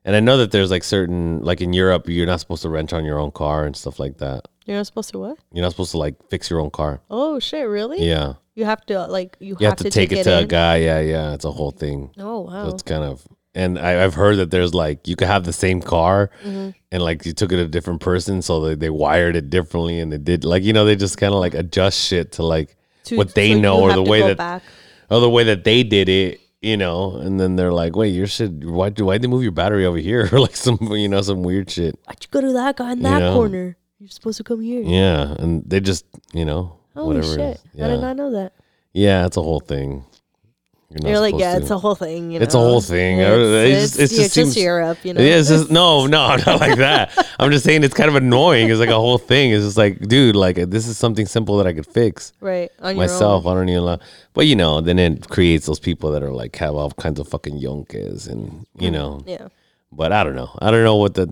and I know that there's like certain like in Europe, you're not supposed to rent on your own car and stuff like that. You're not supposed to what? You're not supposed to like fix your own car. Oh shit! Really? Yeah, You have to like you, you have, to, take, it, to a guy. Yeah, yeah, it's a whole thing. Oh So wow. it's kind of, and I, I've heard that there's like you could have the same car, Mm-hmm. and like you took it to a different person, so they, they wired it differently, and they did like you know they just kind of like adjust shit to like To- what they so know or the way that back. or the way that they did it, you know, and then they're like, "Wait, your shit, why do why they move your battery over here?" or like some, you know, some weird shit. Why'd you go to that guy in You that know. corner? You're supposed to come here. Yeah, and they just, you know, Holy whatever. shit! is. I did not know that. yeah, it's a whole thing. not You're like, yeah, to. it's a whole thing. You know? It's a whole thing. It's, I don't know, it it's, just- yeah, Europe, you know. Yeah, it's just no, no, not like that. I'm just saying it's kind of annoying. It's like a whole thing. It's just like, dude, like this is something simple that I could fix right on myself. Your own. I don't even know. But you know, then it creates those people that are like have all kinds of fucking yonkers and you mm, know. Yeah. But I don't know. I don't know what the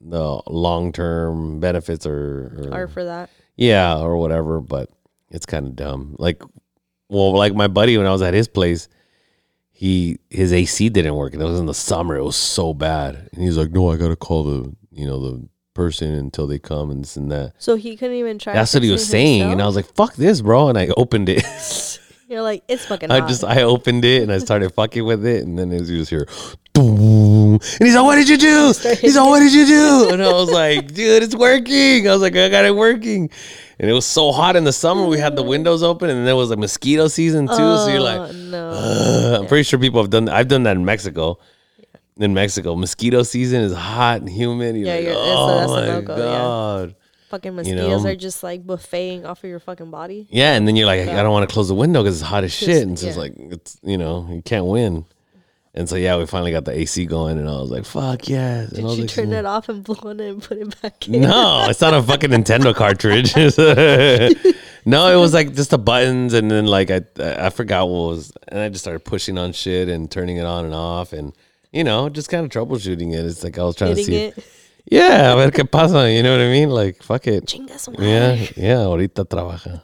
the long term benefits are. Are for that. Yeah, or whatever, but it's kind of dumb. Like, well, like my buddy when I was at his place, he his AC didn't work, and it was in the summer. It was so bad, and he's like, "No, I gotta call the you know the person until they come and this and that." So he couldn't even try. That's what he was saying, and I was like, "Fuck this, bro!" And I opened it. You're like, it's fucking. Hot. I hot. just I opened it and I started fucking with it, and then it was just here, boom, and he's like, "What did you do?" He's like, "What did you do?" And I was like, "Dude, it's working." I was like, "I got it working," and it was so hot in the summer. We had the mm. windows open, and there was a mosquito season too. so you're like, Oh, no. Ugh. I'm pretty sure people have done. that. I've done that in Mexico. In Mexico, mosquito season is hot and humid. You're Yeah, like, you're- it's oh that's a oh my no-go, yeah. god. Fucking mosquitoes know? are just like buffeting off of your fucking body. Yeah, and then you're like, I don't want to close the window because it's hot as shit, and it's yeah. just like it's you know you can't win. And so yeah, we finally got the AC going, and I was like, "Fuck yes!" And I Did you like, turn it off and blow on it and put it back in? No, it's not a fucking Nintendo cartridge. no, it was like just the buttons, and then like I I forgot what was, and I just started pushing on shit and turning it on and off, and you know just kind of troubleshooting it. It's like I was trying Hitting to see, it. Yeah, a ver qué pasa. You know what I mean? Like fuck it. Yeah, yeah, ahorita trabaja.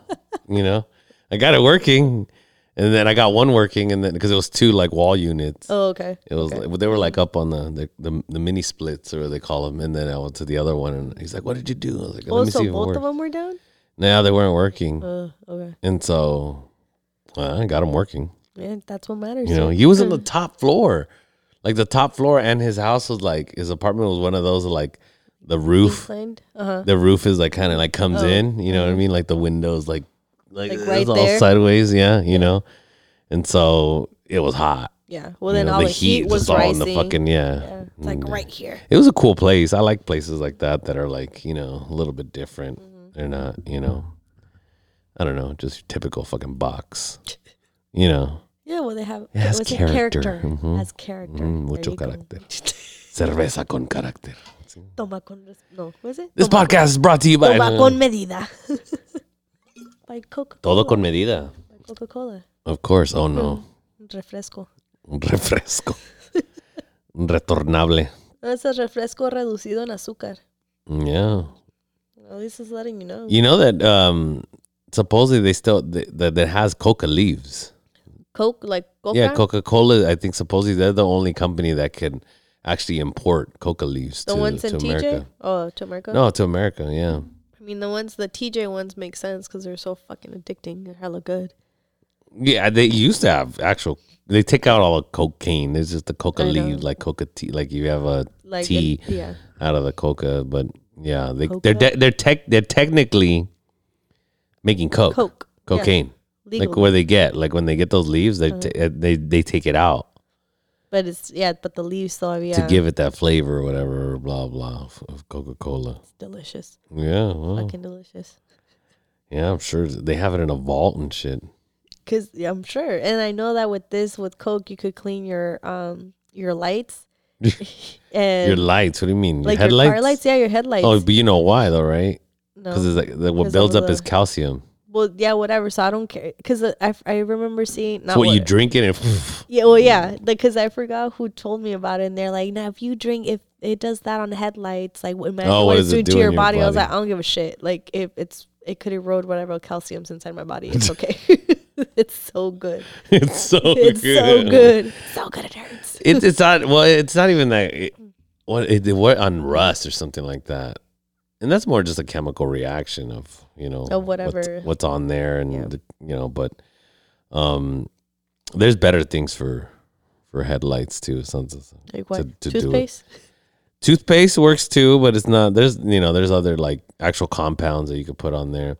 you know, I got it working, and then I got one working, and then because it was two like wall units. Oh, okay. It was like, they were like up on the, the the the mini splits or they call them, and then I went to the other one, and he's like, "What did you do?" I was like, "Let Oh, me so see both works." of them were down? Now they weren't working, Uh, okay. and so well, I got them working. Yeah, that's what matters. You know, he was on the top floor, like the top floor, and his house was like his apartment was one of those like the roof, Uh-huh. the roof is like kind of like comes Oh, in. You know what I mean? Like the windows, like like, Like it's right all there? sideways. Yeah, you know, and so it was hot. Yeah. Well, You then know, all the, heat, was just all in the fucking yeah. yeah. It's like Mm. right here. It was a cool place. I like places like that that are like, you know, a little bit different. Mm-hmm. They're not, you know, I don't know, just typical fucking box. You know, Yeah, well, they have It has character. character. Mhm. Has character. Mm, mucho carácter. cerveza con carácter. Toma con no, is it? This Toma- podcast is brought to you by Toma con medida. by Coca Todo con medida. Coca Cola. Of course. Oh no. Refresco. Un refresco. Un retornable. Es refresco reducido en azúcar. Yeah. At least it's letting you know. You know that um supposedly they still that that has coca leaves. Coke, like Coca. Yeah, Coca Cola. I think supposedly they're the only company that can actually import coca leaves the to, ones to in TJ. America. Oh, to America. No, to America. Yeah. I mean the ones, the TJ ones make sense because they're so fucking addicting. They're hella good. Yeah, they used to have actual. They take out all the cocaine. It's just the coca I know. leaves, like coca tea. Like you have a Like tea the- yeah. out of the coca, but yeah, they Coca? they're de- they're tech they're technically making coke, Coke. Yeah. Legal. Like where they get like when they get those leaves, they Uh-huh. ta- they they take it out but it's yeah, but the leaves still have yeah. to give it that flavor or whatever, blah blah of, Coca Cola. It's delicious. Yeah, well, Fucking delicious. yeah, I'm sure they have it in a vault and shit. Cause yeah, I'm sure, and I know that with this, with Coke, you could clean your um your lights and Your lights. What do you mean? like your your headlights? car lights. Yeah, your headlights. Oh, but you know why though, right? no. Because it's like the, what builds up is calcium. Well, yeah, whatever. So I don't care. Cause I, I remember seeing not what you what- drink it and Yeah, well, yeah, because I forgot who told me about it, and they're like, "Now, if you drink, if it does that on the headlights, like imagine Oh, what, what it's does it doing to your your body." I was like, "I don't give a shit. Like, if it's it could erode whatever calcium's inside my body. It's okay. it's so good. it's so good. It's good. so good. So good it hurts. It's it's not well. It's not even that. It, what it, it what on rust or something like that, and that's more just a chemical reaction of you know Of whatever. what's, what's on there and Yeah. the, you know. But um, there's better things for for headlights too. Something Like what? to it. Toothpaste? toothpaste works too, but it's not. There's you know there's other like actual compounds that you could put on there.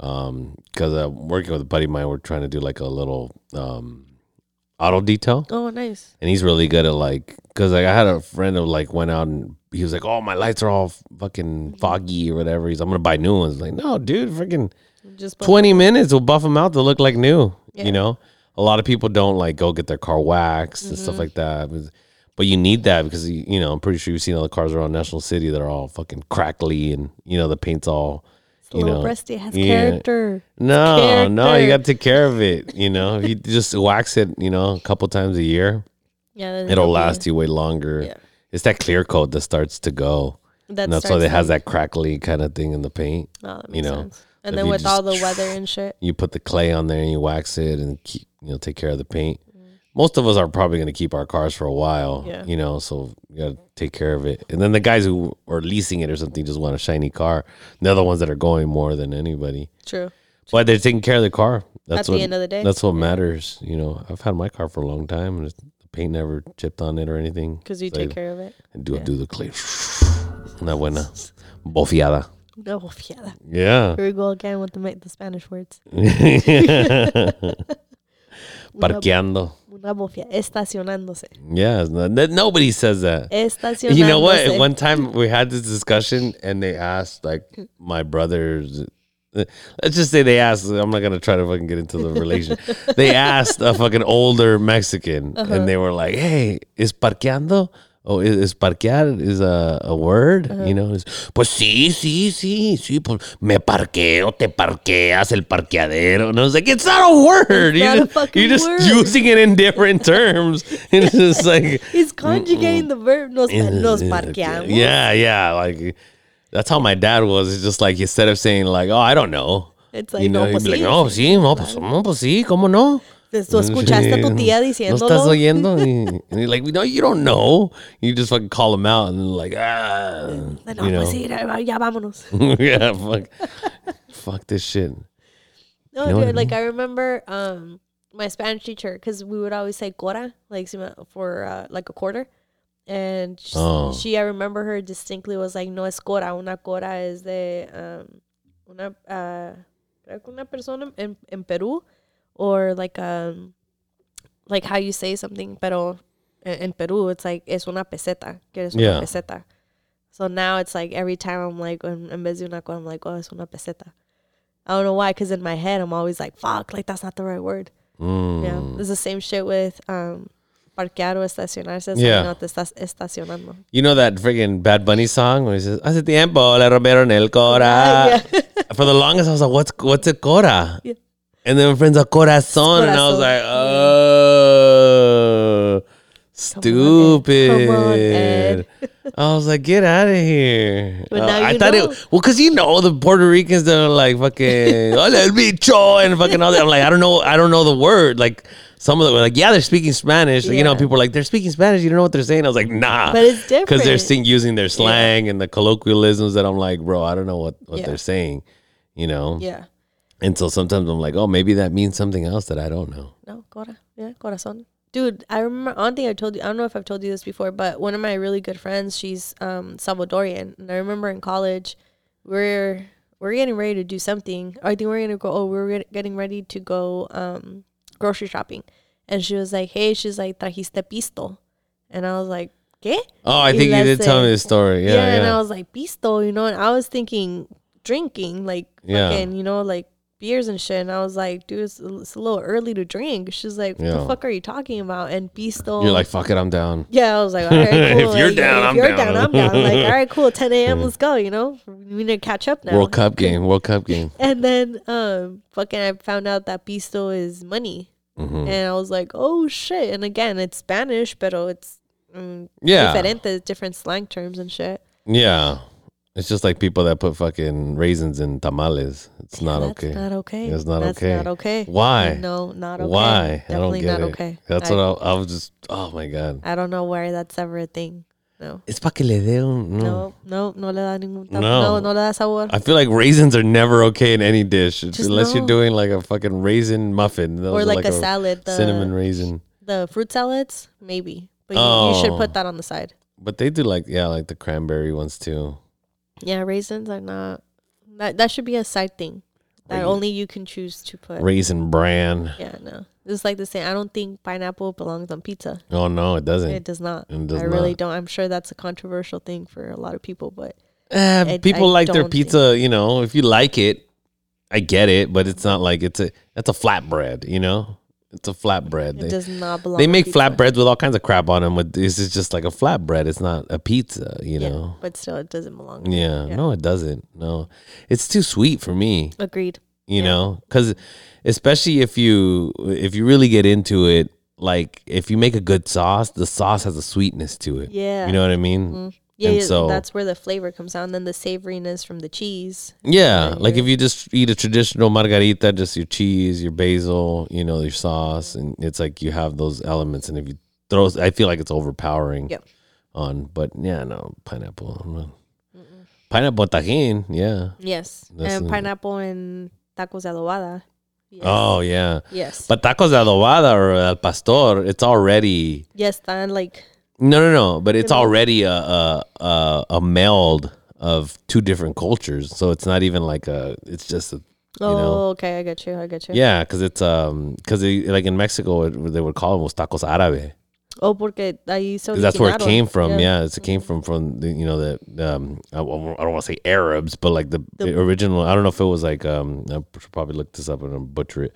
Um, because I'm working with a buddy of mine, we're trying to do like a little um auto detail, Oh, nice. and he's really good at like because like I had a friend who like went out and he was like, oh my lights are all fucking foggy or whatever. He's I'm gonna buy new ones. Like no, dude, freaking Just twenty minutes will buff them out to look like new. Yeah. You know, a lot of people don't like go get their car waxed and Mm-hmm. stuff like that. But, you need that because you you know I'm pretty sure you've seen all the cars around National City that are all fucking crackly and you know the paint's all A you little know. It has Yeah. character. no no you got to take care of it. You know if you just wax it you know a couple times a year Yeah. it'll last you way longer. Yeah. It's that clear coat that starts to go. That and that's why it has that crackly kind of thing in the paint. Oh, that you makes know, sense. And then with all the weather and shit. you put the clay on there and you wax it and keep you know take care of the paint. Most of us are probably going to keep our cars for a while, Yeah. you know, so you got to take care of it. And then the guys who are leasing it or something just want a shiny car. They're the ones that are going more than anybody. True. But they're taking care of the car. That's At what the end of the day. that's what matters, you know. I've had my car for a long time and the paint never chipped on it or anything. Because you So take I- care of it. I do yeah. do the clay. Una buena bofiada. No, yeah. Yeah. Here we go again with the the Spanish words. Parqueando. Una estacionándose. Yeah, not- nobody says that. Estacionándose. You know what? One time we had this discussion and they asked like my brothers. Let's just say they asked. I'm not gonna try to fucking get into the relation. they asked a fucking older Mexican Uh-huh. and they were like, "Hey, is parqueando? Oh, is, is parquear is a, a word? Uh-huh. You know? It's, pues sí, sí, sí, sí. Pues me parqueo, te parqueas, el parqueadero. And I was like, it's not a word. not a you're, fucking you're just word. using it in different terms. And it's just like He's conjugating the verb. Nos, nos parqueamos. yeah, yeah. Like that's how my dad was. It's just like instead of saying like, "Oh, I don't know," It's like, you know, no, he'd pues be like, sí. "No, sí, no, pues, no, pues sí, cómo no." Tú escuchaste a tu tía No diciéndolo. estás oyendo, and you're like, "No, you don't know." You just fucking call him out and like, ah, No, you know, pues sí, ya vámonos. yeah, fuck, fuck this shit. No, You know dude, like I remember um my Spanish teacher because we would always say cora like for uh, like a quarter, and she, Oh. she I remember her distinctly was like no es cora, una cora es de um una uh creo que una persona en en Perú or like um like how you say something pero in Peru it's like es una peseta que es una Yeah. peseta. So now it's like every time I'm like en, en vez de una I'm like oh es una peseta. I don't know why, because in my head I'm always like, fuck, like that's not the right word. Mm. Yeah. It's the same shit with um parquear o estacionarse. Yeah. no, te estás estacionando. You know that friggin' Bad Bunny song where he says, "Hace tiempo le rompieron el cora." Ah, yeah. For the longest, I was like, "What's what's a cora?" Yeah. And then my friend's a corazon, and I was like, "Oh, stupid." Come on, Ed. I was like, "Get out of here!" But Uh, now I thought know. it well, cause you know the Puerto Ricans that are like fucking "Hola bicho" and fucking all that. I'm like, I don't know, I don't know the word. Like some of them were like, yeah, they're speaking Spanish. You know, people are like, they're speaking Spanish. You don't know what they're saying. I was like, nah, But it's different. because they're sing, using their slang and the colloquialisms that I'm like, bro, I don't know what, what Yeah. they're saying, you know? Yeah. And so sometimes I'm like, oh, maybe that means something else that I don't know. No, cora. Yeah, corazon. Dude, I remember, I don't think I told you, I don't know if I've told you this before, but one of my really good friends, she's um Salvadorian. And I remember in college, we're, we're getting ready to do something. I think we're going to go, oh, we're getting ready to go um grocery shopping. And she was like, hey, she's like, trajiste pisto. And I was like, ¿qué? Oh, I Y think you did tell me the story. Yeah, Yeah, yeah. and I was like, pisto, you know, and I was thinking drinking, like Yeah. fucking, you know, like beers and shit. And I was like, dude, it's, it's a little early to drink. She's like, what Yeah. the fuck are you talking about? And pisto. You're like, fuck it, I'm down. yeah, I was like, all right, cool. If you're down, if I'm you're down. down. I'm down. Like, all right, cool. 10 a.m. Let's go. You know, we need to catch up now. World Cup game, World Cup game. And then, um, fucking, I found out that pisto is money, Mhm. and I was like, oh shit. And again, it's Spanish, but it's um, Yeah. different slang terms and shit. Yeah. It's just like people that put fucking raisins in tamales. It's not That's okay. Not okay. It's not That's okay. Not okay. Why? No, not okay. Why? I don't get not it. okay. That's I, what I, I was just. Oh my god. I don't know why that's ever a thing. No. It's pa que le dé un. No, no, no le da ningún No. no, no le da sabor. I feel like raisins are never okay in any dish Just unless you're no. doing like a fucking raisin muffin. Those or are like, a, salad, the cinnamon raisin. the fruit salads, maybe. But you, you should Oh. put that on the side. But they do like yeah, like the cranberry ones too. Yeah, raisins are not. That that should be a side thing that Rai- only you can choose to put. Raisin bran. yeah, no, it's like the same. I don't think pineapple belongs on pizza. Oh no, it doesn't. It does not. It does I really not. don't. I'm sure that's a controversial thing for a lot of people, but eh, I- people I like their pizza, you know. If you like it, I get it, but it's not like it's a that's a flatbread, you know. It's a flatbread. it They, does not belong. they make flatbreads with all kinds of crap on them. But this is just like a flatbread. It's not a pizza, you Yeah, know. but still, it doesn't belong. Yeah. Yeah. no, it doesn't. No, it's too sweet for me. Agreed. You Yeah. know, because especially if you if you really get into it, like if you make a good sauce, the sauce has a sweetness to it. Yeah. You know what I mean? Mhm. Yeah, And so- that's where the flavor comes out, and then the savoriness from the cheese. Yeah, like if you just eat a traditional margarita, just your cheese, your basil, you know, your sauce, and it's like you have those elements. And if you throw, I feel like it's overpowering. Yep. On, but yeah, no pineapple, pineapple tajin, yeah. Yes, That's and pineapple and tacos de adobada. Yes. Oh yeah, yes, but tacos de adobada or al pastor, it's already yes, then like no, no, no, but it's already a a a, a meld of two different cultures. So it's not even like a. It's just a oh, know. okay, I get you, I get you. Yeah, because it's um because like in Mexico it, they would call them los tacos árabe. Oh, porque ahí se 'Cause that's where it came from. Yeah, it's, it came from from the, you know the um I, I don't want to say Arabs, but like the, The- original. I don't know if it was like um I should probably look this up and I'm butcher it,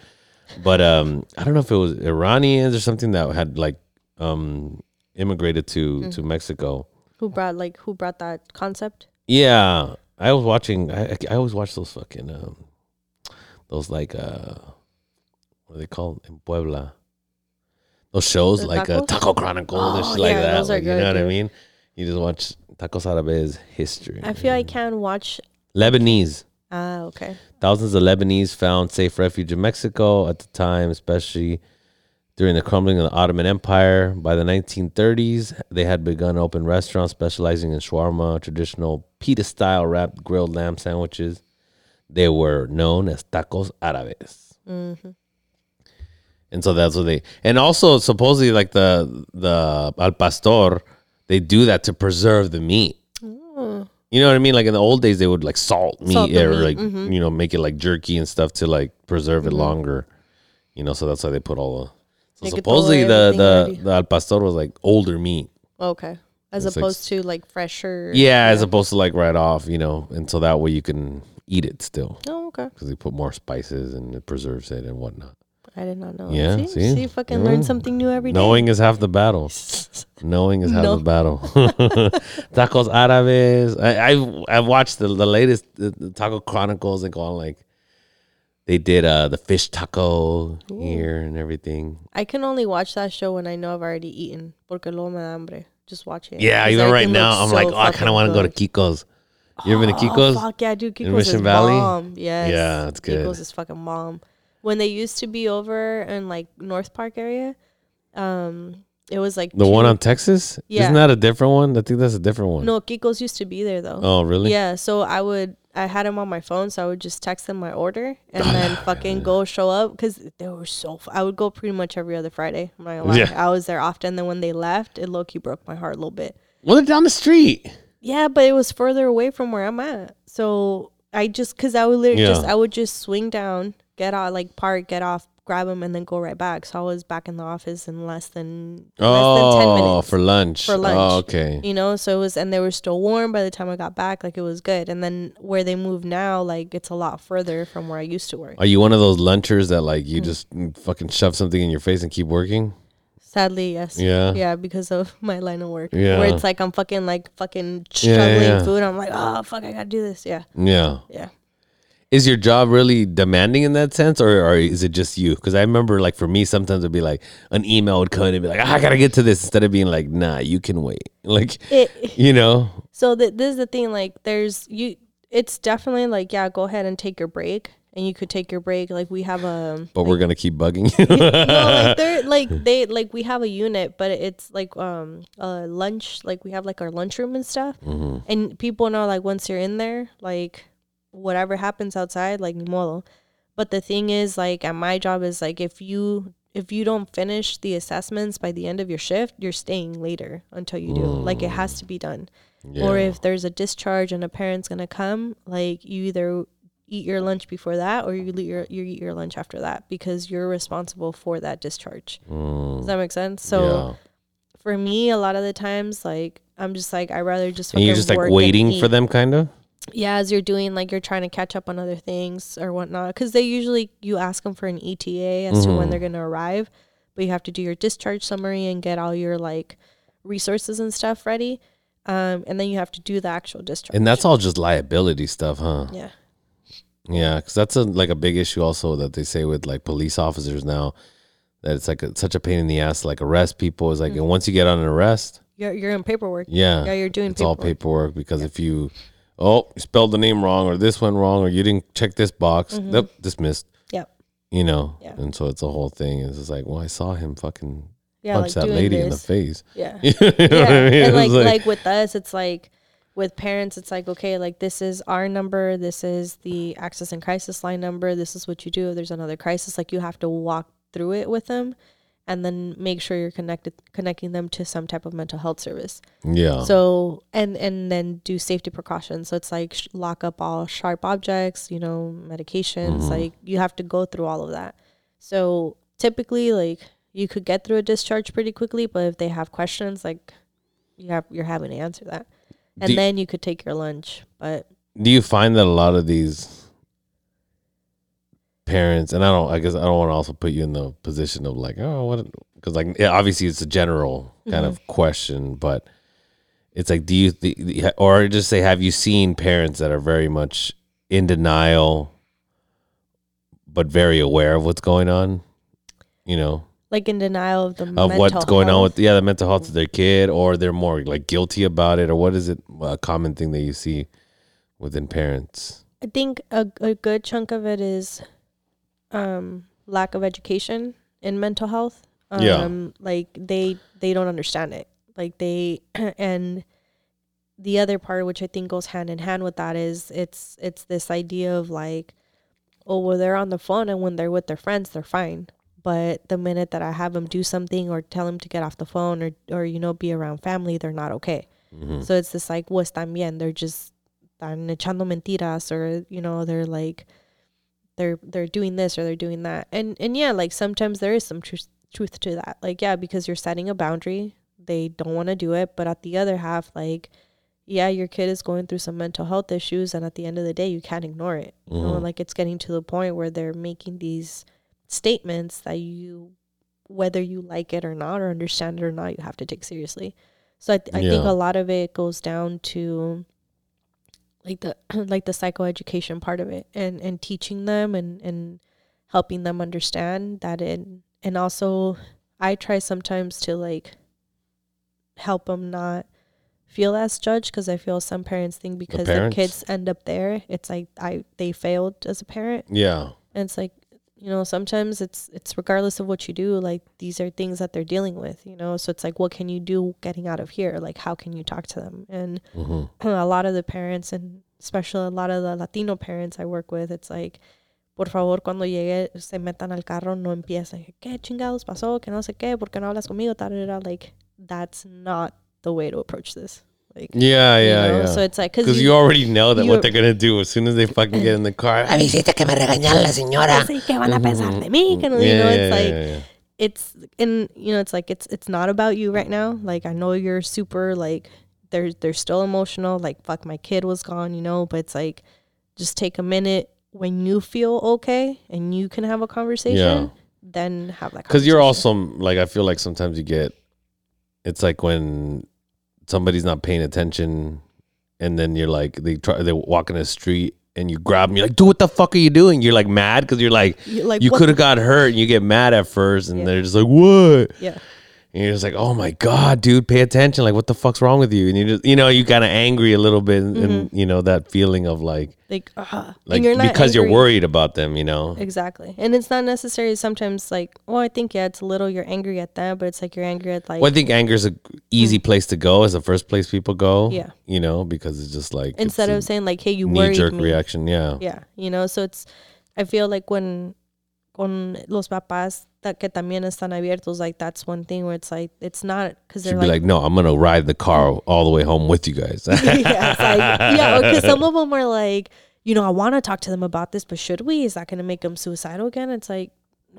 but um I don't know if it was Iranians or something that had like um immigrated to Mm-hmm. to Mexico. Who brought like who brought that concept? Yeah, I was watching. I I, always watch those fucking um those like uh what are they called in Puebla? Those shows The like uh. Taco Chronicles and Oh, shit like that. those are Like, you good, know what I mean? You just watch Tacos Árabes history. I feel I can watch. Lebanese. Ah, okay. Thousands of Lebanese found safe refuge in Mexico at the time, especially during the crumbling of the Ottoman Empire. By the 1930s, they had begun open restaurants specializing in shawarma, traditional pita style wrapped grilled lamb sandwiches. They were known as tacos árabes. hmm And so that's what they and also supposedly like the the al pastor, they do that to preserve the meat. You know what I mean? Like in the old days, they would like salt meat Salt or meat, like mhm. you know make it like jerky and stuff to like preserve Mm-hmm. it longer. You know, so that's why they put all the. So supposedly the the the al pastor was like older meat. Okay. As It's like opposed to like fresher. Yeah, as opposed to like right off. You know, and so that way you can eat it still Oh, okay. because they put more spices and it preserves it and whatnot. I did not know. Yeah, see, see? see, fucking Yeah. learn something new every day. Knowing is half the battle. Knowing is half No. the battle. Tacos árabes. I, I've I've watched the, the latest the, the Taco Chronicles and going like they did uh the fish taco here and everything. I can only watch that show when I know I've already eaten. Porque luego me da hambre. Just watch it. Yeah, even right now I'm looks like, oh, I kind of want to go to. Kiko's. You ever been to Oh, Kiko's? fuck yeah, dude. Kiko's Mission is Valley? bomb. Yes. Yeah, it's good. Kiko's is fucking bomb. When they used to be over in like North Park area, um, it was like The two- one on Texas? Yeah. Isn't that a different one? I think that's a different one. No, Kiko's used to be there though. Oh, really? Yeah, so I would I had them on my phone, so I would just text them my order and then fucking go show up because they were so. F- I would go pretty much every other Friday. I'm not gonna lie. Yeah. I was there often. Then when they left, it low key broke my heart a little bit. Well, they're down the street. Yeah, but it was further away from where I'm at, so I just because I would literally Yeah. just I would just swing down, get out like park, get off, grab them and then go right back. So I was back in the office in less than oh less than ten Oh, minutes. for lunch. For lunch. Oh, okay. you know, so it was, and they were still warm by the time I got back. Like it was good. And then where they moved now, like it's a lot further from where I used to work. Are you one of those lunchers that like you just mm, fucking shove something in your face and keep working? Sadly, yes. Yeah. Yeah, because of my line of work. Yeah. Where it's like I'm fucking like fucking Yeah, yeah, struggling yeah. food. I'm like, oh fuck, I gotta do this. Yeah. Yeah. Yeah. Is your job really demanding in that sense, or, or is it just you? Because I remember, like for me, sometimes it'd be like an email would come in and be like, "Ah, "I gotta get to this," instead of being like, "Nah, you can wait." Like, It you know, so th- this is the thing, like there's you it's definitely like, yeah, go ahead and take your break. And you could take your break. Like we have a but we're gonna keep bugging you. no, like they're like they like we have a unit, but it's like um a lunch. Like we have like our lunchroom and stuff, Mhm. and people know like once you're in there, like whatever happens outside, like ni modo. But the thing is, like at my job is like if you if you don't finish the assessments by the end of your shift, you're staying later until you do. Like it has to be done. Yeah. Or if there's a discharge and a parent's gonna come, like you either eat your lunch before that or you eat your you eat your lunch after that because you're responsible for that discharge. Mm, Does that make sense? So yeah. for me, a lot of the times, like I'm just like I rather just and you're just like waiting for them, kind of. Yeah, as you're doing like you're trying to catch up on other things or whatnot, because they usually you ask them for an ETA as to when Mhm. they're gonna arrive, but you have to do your discharge summary and get all your like resources and stuff ready, um, and then you have to do the actual discharge. And that's all just liability stuff, huh? yeah, Yeah, because that's a like a big issue also that they say with like police officers now that it's like a, such a pain in the ass to like arrest people. Is like Mm. and once you get on an arrest, you're you're in paperwork. yeah, Yeah, you're doing it's all paperwork. paperwork because if you oh you spelled the name wrong or this went wrong or you didn't check this box, nope, dismissed. Mm-hmm. Yep. You know, Yeah. and so it's a whole thing. It's just like, well, I saw him fucking Yeah, punch like that lady in the face. Yeah. you know what yeah. I mean? And like, It's like with us, it's like with parents, it's like okay, like this is our number, this is the access and crisis line number, this is what you do. If there's another crisis, like you have to walk through it with them, and then make sure you're connected, connecting them to some type of mental health service. yeah. So and and then do safety precautions. So it's like sh- lock up all sharp objects, you know, medications. Mhm. Like you have to go through all of that. So typically, like you could get through a discharge pretty quickly, but if they have questions, like you have you're having to answer that, and Do- then you could take your lunch. But Do you find that a lot of these parents, and I don't, I guess I don't want to also put you in the position of like, oh, what? Because like, yeah, obviously it's a general kind of mm-hmm. question, but it's like, do you, th- or just say, have you seen parents that are very much in denial, but very aware of what's going on? You know, like in denial of the of mental what's going on health. with yeah the mental health of their mm-hmm. kid, or they're more like guilty about it, or what is it a common thing that you see within parents? I think a, a good chunk of it is um, lack of education in mental health. Um, Yeah. Like they they don't understand it. Like they and the other part, which I think goes hand in hand with that, is it's it's this idea of like, oh, well, they're on the phone and when they're with their friends, they're fine. But the minute that I have them do something or tell them to get off the phone or or you know be around family, they're not okay. Mhm. So it's this like, pues también, they're just están echando mentiras or, you know, they're like, they're, they're doing this or they're doing that. And, and yeah, like sometimes there is some truth, truth to that. Like, yeah, because you're setting a boundary. They don't want to do it. But at the other half, like, yeah, your kid is going through some mental health issues. And at the end of the day, you can't ignore it. You know, Mhm. like it's getting to the point where they're making these statements that you, whether you like it or not, or understand it or not, you have to take seriously. So I, th- I think a lot of it goes down to like the like the psychoeducation part of it and and teaching them and and helping them understand that and and also I try sometimes to like help them not feel as judged because I feel some parents think because their parents? kids end up there it's like I they failed as a parent Yeah. and it's like you know sometimes it's it's regardless of what you do like these are things that they're dealing with you know? So it's like what can you do getting out of here? Like how can you talk to them? And hmm a lot of the parents and especially a lot of the latino parents i work with it's like por favor cuando llegue se metan al carro no empiecen. Qué chingados pasó? Que no sé qué por qué no hablas conmigo? Like that's not the way to approach this Like, Yeah, you yeah, know? yeah. So it's like because because you, already know that what they're gonna do as soon as they fucking get in the car. Avisita que me regañara la señora. Sí, ¿qué van a pensar de mí? Que no- you Yeah, know, yeah, it's like yeah, yeah. it's and you know it's like it's it's not about you right now like i know you're super like they're they're still emotional like fuck my kid was gone you know but it's like just take a minute when you feel okay and you can have a conversation Yeah. then have that because you're also like I feel like sometimes you get it's like when somebody's not paying attention and then you're like they try they walk in the street and you grab them you're like dude what the fuck are you doing? You're like mad because you're like You- like you could have got hurt and you get mad at first and Yeah. they're just like what? Yeah and you're just like oh my god dude pay attention like what the fuck's wrong with you and you just you know you kind of angry a little bit and, and you know that feeling of like like uh, like you're not because you're worried about them you know exactly and it's not necessarily sometimes like well i think yeah it's a little you're angry at that but it's like you're angry at like Well, I think anger is a easy place to go. Is the first place people go. Yeah. you know, because it's just like instead of saying like hey you knee jerk reaction. Yeah. Yeah, you know, so it's I feel like when con los papás that que también están abiertos, like that's one thing where it's like it's not because they're She'd be like, like, "No, I'm gonna ride the car all the way home with you guys." yeah, like yeah, because some of them are like, you know, I want to talk to them about this, but should we? Is that going to make them suicidal again? It's like,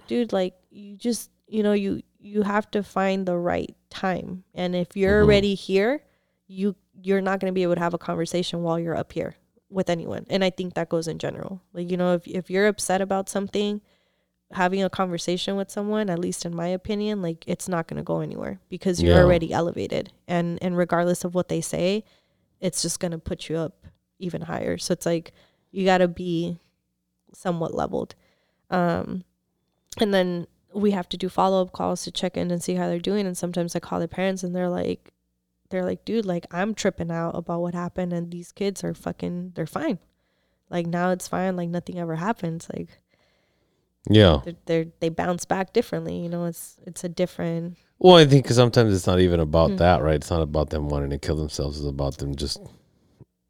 dude, like you just you know you you have to find the right time, and if you're Mhm. already here, you you're not going to be able to have a conversation while you're up here with anyone, and I think that goes in general. Like you know, if if you're upset about something. Having a conversation with someone, at least in my opinion, like it's not going to go anywhere because you're Yeah. already elevated, and and regardless of what they say, it's just going to put you up even higher. So it's like you got to be somewhat leveled. Um, and then we have to do follow up calls to check in and see how they're doing. And sometimes I call their parents and they're like, they're like, dude, like I'm tripping out about what happened, and these kids are fucking, they're fine. Like now it's fine, like nothing ever happens. Like yeah. they're, they're they bounce back differently. You know, it's it's a different. Well, I think 'cause sometimes it's not even about Mm. that, right? It's not about them wanting to kill themselves. It's about them just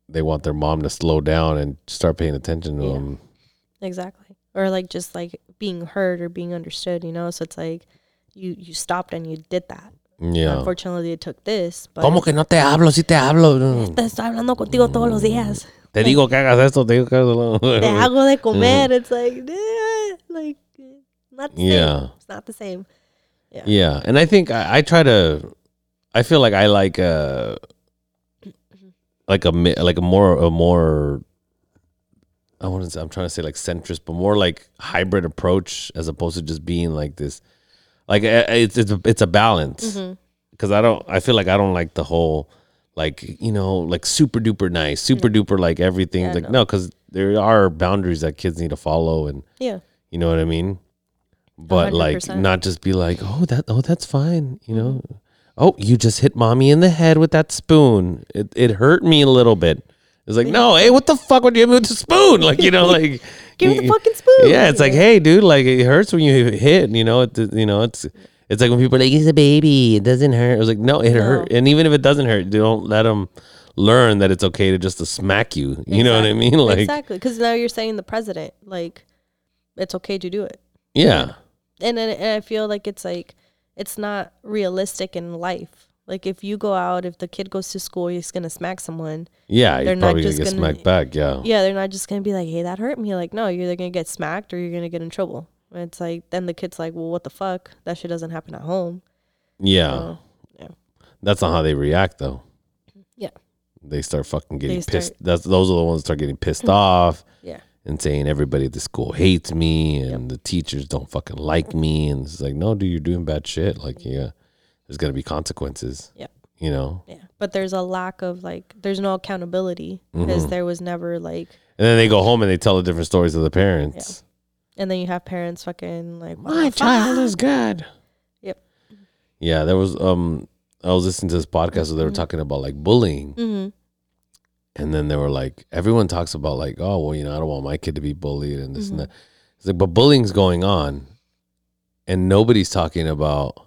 they want their mom to slow down and start paying attention to Yeah. them. Exactly. Or like just like being heard or being understood, you know? So it's like you you stopped and you did that. Yeah. Unfortunately it took this, but ¿Cómo que no te hablo? Si te hablo. te estoy hablando contigo todos los días. Te digo que hagas esto. Te digo que hagas lo- Te hago de comer. It's like eh, like not the same. Yeah. It's not the same. Yeah, and I think I, I try to. I feel like I like a like a like a more a more. I want to. Say, I'm trying to say like centrist, but more like hybrid approach as opposed to just being like this. Like uh, it's it's a, it's a balance Mm-hmm. because I don't. I feel like I don't like the whole like you know like super duper nice, super duper like everything. Yeah, like no. no, because there are boundaries that kids need to follow and. Yeah. You know what I mean? But like 100%. not just be like, "Oh, that oh, that's fine." You know? Mm-hmm. Oh, you just hit mommy in the head with that spoon. It it hurt me a little bit. It's like, "No, hey, what the fuck would you hit me with the spoon?" Like, you know, like Give me the fucking spoon. Yeah, it's like, "Hey, dude, like it hurts when you hit, you know, it you know, it's it's like when people are like, "He's a baby, it doesn't hurt." I was like, "No, it No. hurt." And even if it doesn't hurt, don't let them learn that it's okay to just to smack you. You know what I mean? Like, exactly. Because now you're saying the president, like, it's okay to do it. yeah. and then and I feel like it's like it's not realistic in life. Like if you go out, if the kid goes to school, he's gonna smack someone. Yeah, They're you're not probably gonna get gonna- smacked back. Yeah. Yeah, they're not just gonna be like, "Hey, that hurt me." Like, no, you're either gonna get smacked or you're gonna get in trouble. It's like then the kid's like, "Well, what the fuck? That shit doesn't happen at home." Yeah. So, That's not how they react though. Yeah. They start fucking getting start- pissed. That's those are the ones that start getting pissed off yeah, and saying everybody at the school hates me and the teachers don't fucking like me and it's like, no, dude, you're doing bad shit. Like, yeah, there's gonna be consequences. Yeah. You know? yeah. But there's a lack of like, there's no accountability because Mhm. there was never like, And then they go home and they tell the different stories of the parents. And then you have parents fucking like, My child is good. Yep. Yeah, there was um I was listening to this podcast where they were Mhm. talking about like bullying. Mhm. And then they were like, everyone talks about like, oh well, you know, I don't want my kid to be bullied and this and Mhm. that. It's like, but bullying's going on, and nobody's talking about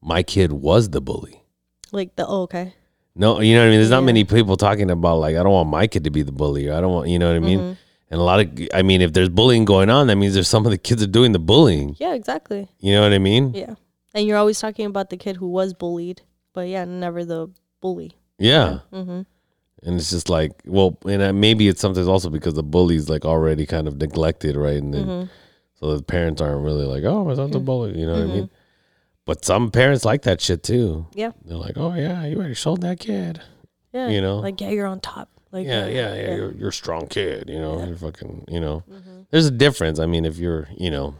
my kid was the bully. Like the oh, okay. No, you know what I mean. There's not Yeah. many people talking about like, I don't want my kid to be the bully. Or I don't want, you know what I mean. Mhm. And a lot of, I mean, if there's bullying going on, that means there's some of the kids are doing the bullying. Yeah, exactly. You know what I mean? Yeah. And you're always talking about the kid who was bullied, but yeah, never the bully. Yeah. Mm-hmm. And it's just like, well, and uh, maybe it's sometimes also because the bully's like already kind of neglected, right? And then Mm-hmm. so the parents aren't really like, oh, my son's a bully, you know what I mean? But some parents like that shit too. Yeah. They're like, oh yeah, you already sold that kid. Yeah. You know? like yeah, you're on top. Like yeah, uh, yeah, yeah, You're, you're a strong kid, you know. You're fucking, you know. Mm-hmm. There's a difference. I mean, if you're, you know,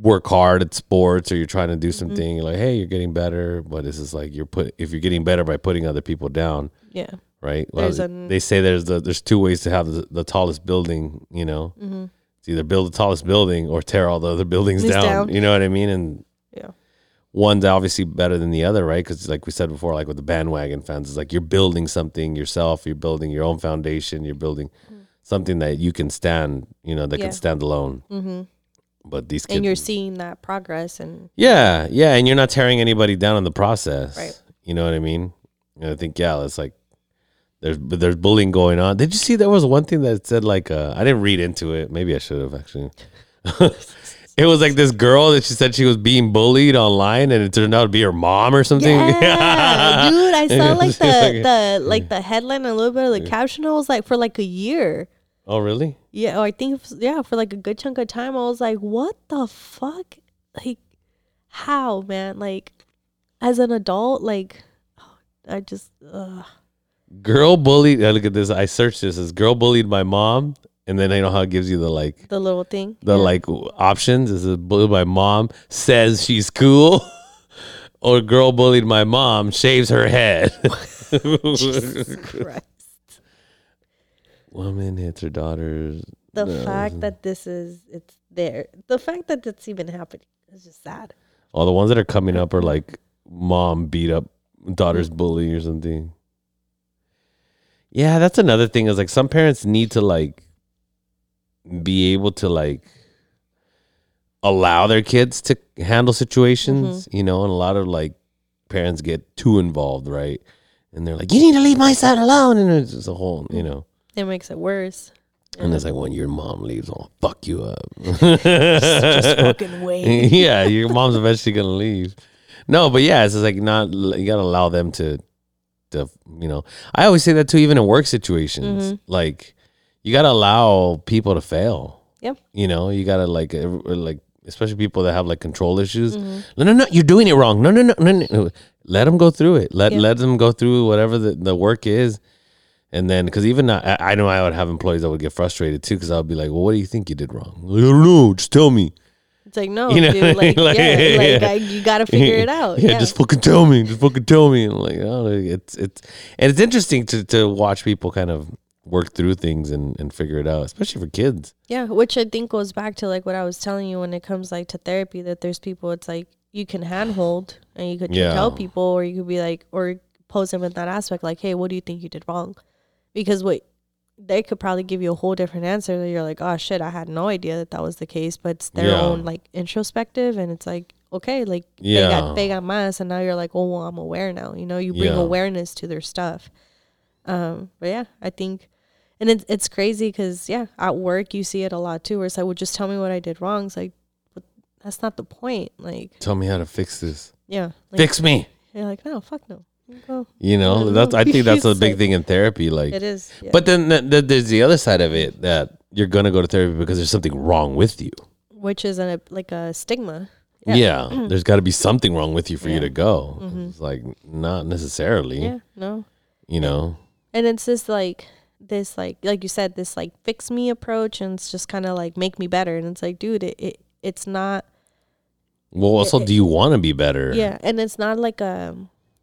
work hard at sports or you're trying to do Mm-hmm. something, you're like, hey, you're getting better. But this is like you're put if you're getting better by putting other people down, yeah. right? Well, an- they say there's the there's two ways to have the, the tallest building. You know, Mm-hmm. it's either build the tallest building or tear all the other buildings down, down. You know what I mean? And Yeah. One's obviously better than the other, right? Because like we said before, like with the bandwagon fans, it's like you're building something yourself. You're building your own foundation. You're building something that you can stand. You know, that. Yeah. can stand alone. Mm-hmm. But these kids, And you're seeing that progress and yeah, yeah, and you're not tearing anybody down in the process. Right. You know what I mean? And I think yeah, it's like there's there's bullying going on. Did you see there was one thing that said like uh, I didn't read into it. Maybe I should have actually. it was like this girl that she said she was being bullied online, and it turned out to be her mom or something. Yeah, dude, I saw like the Like- the like the headline and a little bit of the caption. I was like, for like a year. oh really? Yeah, or I think yeah, for like a good chunk of time, I was like, what the fuck? Like, how, man? Like, as an adult, like, I just, ugh. Girl bullied. uh, Look at this. I searched this as girl bullied my mom, and then I know how it gives you the like the little thing. the Yeah. like options is it my mom says she's cool or girl bullied my mom shaves her head Christ. woman hits her daughters The No. fact that this is, it's there. The fact that it's even happening is just sad. all the ones that are coming up are like mom beat up daughter's mm-hmm. bully or something yeah that's another thing is like some parents need to like be able to like allow their kids to handle situations mm-hmm. you know and a lot of like parents get too involved right and they're like you need to leave my son alone and it's just a whole you know It makes it worse. and it's like when your mom leaves i'll fuck you up Just fucking wait. yeah, your mom's eventually gonna leave. No, but yeah, it's just like not. You gotta allow them to, to you know. I always say that too, even in work situations. Mm-hmm. Like, you gotta allow people to fail. Yep. You know, you gotta like, uh, like, especially people that have like control issues. No, no, no, you're doing it wrong. No, no, no, no, no. Let them go through it. Let Yeah. let them go through whatever the, the work is. And then, because even I, I know I would have employees that would get frustrated too, because I would be like, "Well, what do you think you did wrong?" I don't know. Just tell me. It's like no, You know, dude. Like, like- yeah, like yeah. I, you got to figure it out. yeah, Yeah, just fucking tell me. Just fucking tell me. And like, oh, it's it's and it's interesting to to watch people kind of work through things and and figure it out, especially for kids. yeah. Which I think goes back to like what I was telling you when it comes like to therapy. That there's people. It's like you can handhold and you could Yeah. tell people, or you could be like, or pose them in that aspect, like, hey, what do you think you did wrong? Because what they could probably give you a whole different answer. That you're like, oh shit, I had no idea that that was the case. But it's their Yeah. own like introspective, and it's like. Okay, like Yeah. they got they got mass, and now you're like, oh, well, I'm aware now. You know, you bring Yeah. awareness to their stuff. Um, but yeah, I think, and it's it's crazy because yeah, at work you see it a lot too. Where it's like, well, just tell me what I did wrong. It's like, but that's not the point. Like, Tell me how to fix this. yeah, like, Fix me. You're like, no, fuck no. You Go. You know, don't that's know. I think that's a big like- thing in therapy. Like, It is. Yeah. but then th- th- there's the other side of it that you're gonna go to therapy because there's something wrong with you. which is a like a stigma. Yeah, there's got to be something wrong with you for you to go. Mhm. It's like not necessarily. Yeah, no. You know. And it's just like this like like you said this like fix me approach, and it's just kind of like make me better. And it's like, dude, it, it it's not. Well, also, do you want to be better? Yeah, and it's not like a,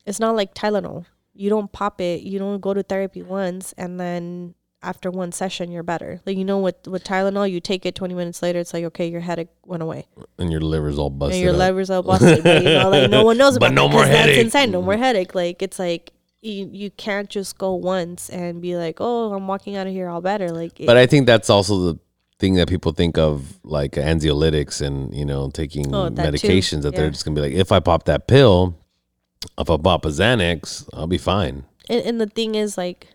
it's not like Tylenol. You don't pop it. You don't go to therapy once and then after one session you're better. Like you know with with Tylenol, you take it 20 minutes later, it's like okay, your headache went away and your liver's all busted. and your up. lever's all busted. but you know, like no one knows But about no more 'cause that's headache. insane. No more mm. headache. Like it's like you you can't just go once and be like, oh, I'm walking out of here all better. Like, it, But I think that's also the thing that people think of, like anxiolytics and you know taking Oh, that too. medications. That they're just gonna be like, if I pop that pill, if I pop a Xanax, I'll be fine. and, and the thing is like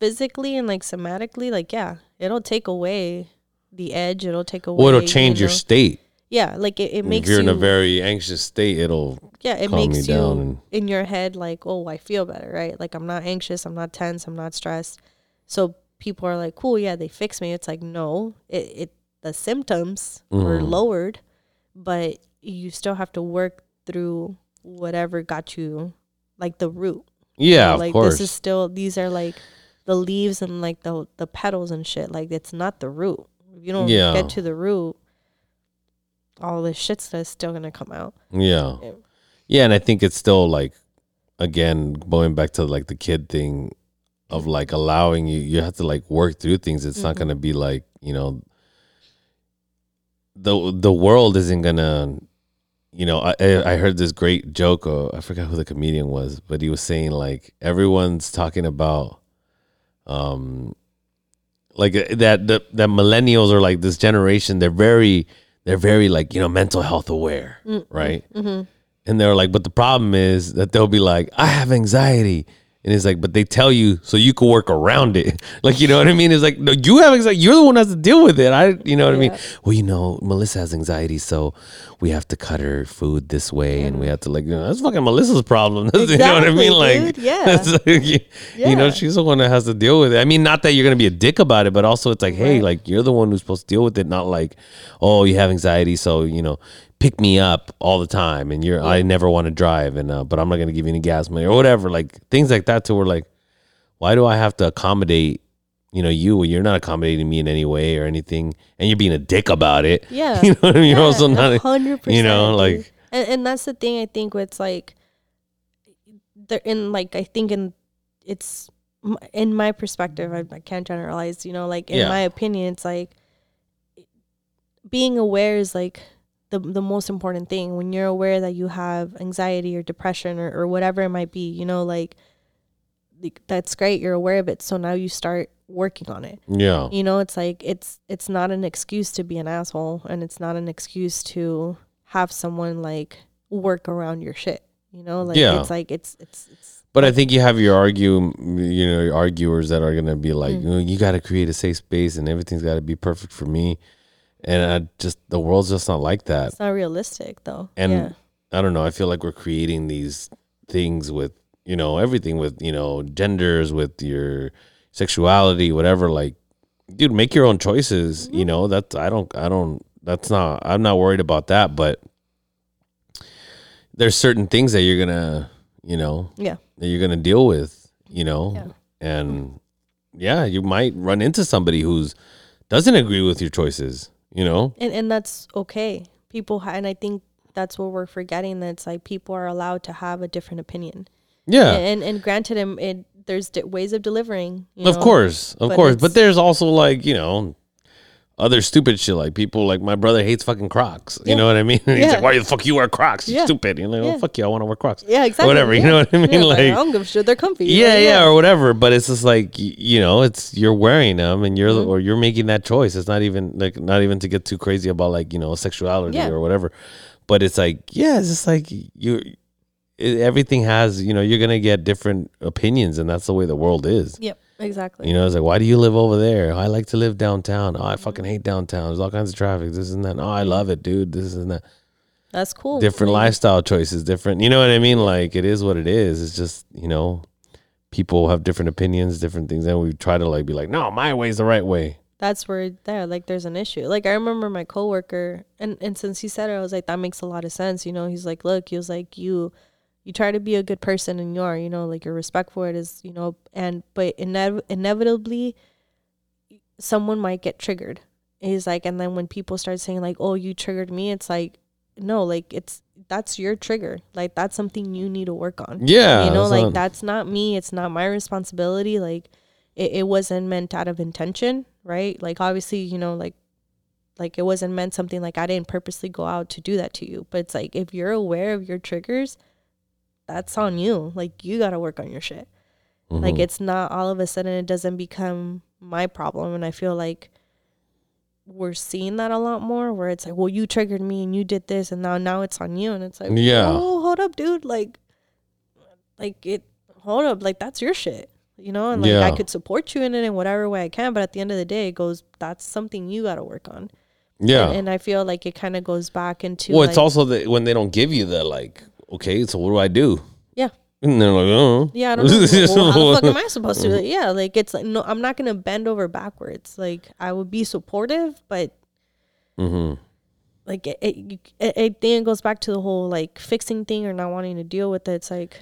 physically and like somatically, like yeah, it'll take away the edge. It'll take away. Or it'll you change your state. Yeah, like it, it if you're you in a very anxious state, it'll yeah, it makes you down and- in your head like, oh, I feel better, right? Like I'm not anxious, I'm not tense, I'm not stressed. So people are like, cool, yeah, they fix me. It's like no, it, it the symptoms were Mhm. lowered, but you still have to work through whatever got you like the root. you yeah, know, of like course. this is still these are like the leaves and like the the petals and shit. Like it's not the root. If you don't Yeah. get to the root, all this shit's that's still gonna come out. Yeah. Yeah. Yeah, and I think it's still like again going back to like the kid thing of like allowing you you have to like work through things. It's not Mhm. going to be like, you know the the world isn't to you know, I I heard this great joke. Uh, I forgot who the comedian was, but he was saying like everyone's talking about, um, like uh, that that that millennials are like this generation. They're very they're very like you know mental health aware, Mm, right? Mm-hmm. And they're like, but the problem is that they'll be like, I have anxiety. And it's like, but they tell you so you can work around it. Like, you know what I mean? It's like, no, you have anxiety. You're the one that has to deal with it. I, you know what I mean? Well, you know, Melissa has anxiety, so we have to cut her food this way, and we have to like, you know, that's fucking Melissa's problem. you know what I mean? Exactly, Like. Yeah. like, you, you know, she's the one that has to deal with it. I mean, not that you're gonna be a dick about it, but also it's like, hey, Right. like you're the one who's supposed to deal with it, not like, oh, you have anxiety, so you know, pick me up all the time, and you're, I never want to drive, and uh, but I'm not gonna give you any gas money or whatever, like things like that. To where like, why do I have to accommodate? You know, you you're not accommodating me in any way or anything, and you're being a dick about it. Yeah. you know what I mean. You're also not. hundred percent. you know, like- and and that's the thing I think with like, there in like I think in it's in my perspective I, I can't generalize. You know, like in Yeah. my opinion, it's like being aware is like the the most important thing when you're aware that you have anxiety or depression or, or whatever it might be. You know, like like, that's great. You're aware of it, so now you start working on it Yeah. you know it's like it's it's not an excuse to be an asshole and it's not an excuse to have someone like work around your shit you know like Yeah. it's like it's it's it's But I think you have your argue, you know, your arguers that are gonna be like, Mm. you, know, you got to create a safe space, and everything's got to be perfect for me. And I just the world's just not like that. it's not realistic though And yeah I don't know. I feel like we're creating these things with you know everything with you know genders, with your sexuality, whatever. Like, dude, make your own choices. Mm-hmm. You know that's I don't I don't that's not I'm not worried about that. But there's certain things that you're gonna you know yeah that you're gonna deal with, you know, Yeah. and yeah, you might run into somebody who's doesn't agree with your choices, you know. and and that's okay people ha- and i think that's what we're forgetting that it's like people are allowed to have a different opinion Yeah, and and granted it, it there's di- ways of delivering you of know? course, of but course, but there's also like you know. Other stupid shit like people like my brother hates fucking Crocs. You Yeah. know what I mean? He's Yeah. like, "Why the fuck you wear Crocs? You Yeah. stupid." You know, Yeah. well, fuck you. I want to wear Crocs. yeah exactly Whatever. You know what I mean? Like, like, i don't give a shit they're comfy yeah, Like, yeah, or whatever. But it's just like you know, it's you're wearing them and you're Mhm. or you're making that choice. It's not even like not even to get too crazy about like you know sexuality or whatever. But it's like yeah, it's just like you. It, everything has you know you're gonna get different opinions and that's the way the world is. yep exactly You know, it's like why do you live over there? Oh, I like to live downtown. Oh, I mm-hmm. fucking hate downtown. There's all kinds of traffic. This and that. Oh, I love it, dude. This and that that's cool different Like, lifestyle choices, different. You know what I mean? Like it is what it is. It's just you know, people have different opinions, different things, and we try to like be like, no, my way's the right way. that's where there like there's an issue like i remember my coworker and and since he said it i was like that makes a lot of sense you know he's like look he was like you you try to be a good person and you are you know like your respect for it is you know and but inev- inevitably someone might get triggered. Is like and then when people start saying like oh you triggered me it's like no like it's that's your trigger. Like that's something you need to work on. Yeah, you know that's like not- that's not me. It's not my responsibility. Like it, it wasn't meant out of intention right? Like obviously you know like like it wasn't meant something like i didn't purposely go out to do that to you. But it's like if you're aware of your triggers that's on you like you got to work on your shit like Mhm. it's not all of a sudden it doesn't become my problem and i feel like we're seeing that a lot more where it's like well you triggered me and you did this and now now it's on you and it's like Yeah. oh hold up dude like like it hold up like that's your shit you know and like i could support you in it in whatever way i can but at the end of the day it goes that's something you got to work on Yeah. and, and I feel like it kind of goes back into well, like, it's also that when they don't give you the like, okay, so what do I do? yeah. And they're like, oh, Yeah, I don't know. well, how the fuck am I supposed to? Yeah, like it's like no, I'm not gonna bend over backwards. Like I would be supportive, but hmm like it, it, it, it then goes back to the whole like fixing thing or not wanting to deal with it. It's like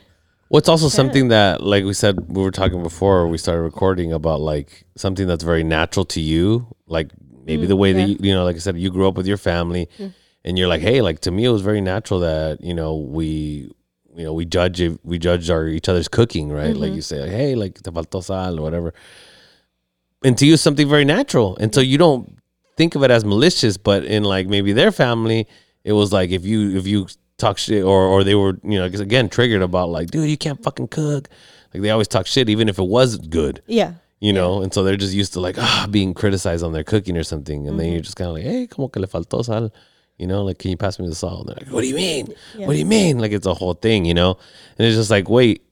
Well, it's also something that, like we said, we were talking before we started recording about like something that's very natural to you, like maybe mm, the way that you, you know, like I said, you grew up with your family, mm. And you're like, hey, like to me, it was very natural that you know we, you know, we judge we judge our each other's cooking, right? Like you say, like, hey, like te faltó sal or whatever, and to you, something very natural, and so you don't think of it as malicious, but in like maybe their family, it was like if you if you talk shit or or they were you know again triggered about like dude you can't fucking cook. Like they always talk shit even if it was good. Yeah, you know? And so they're just used to like ah being criticized on their cooking or something. And Mm-hmm. then you're just kind of like hey como que le faltó sal you know like can you pass me the salt? And they're like what do you mean? Yeah. what do you mean? Like it's a whole thing you know? And it's just like wait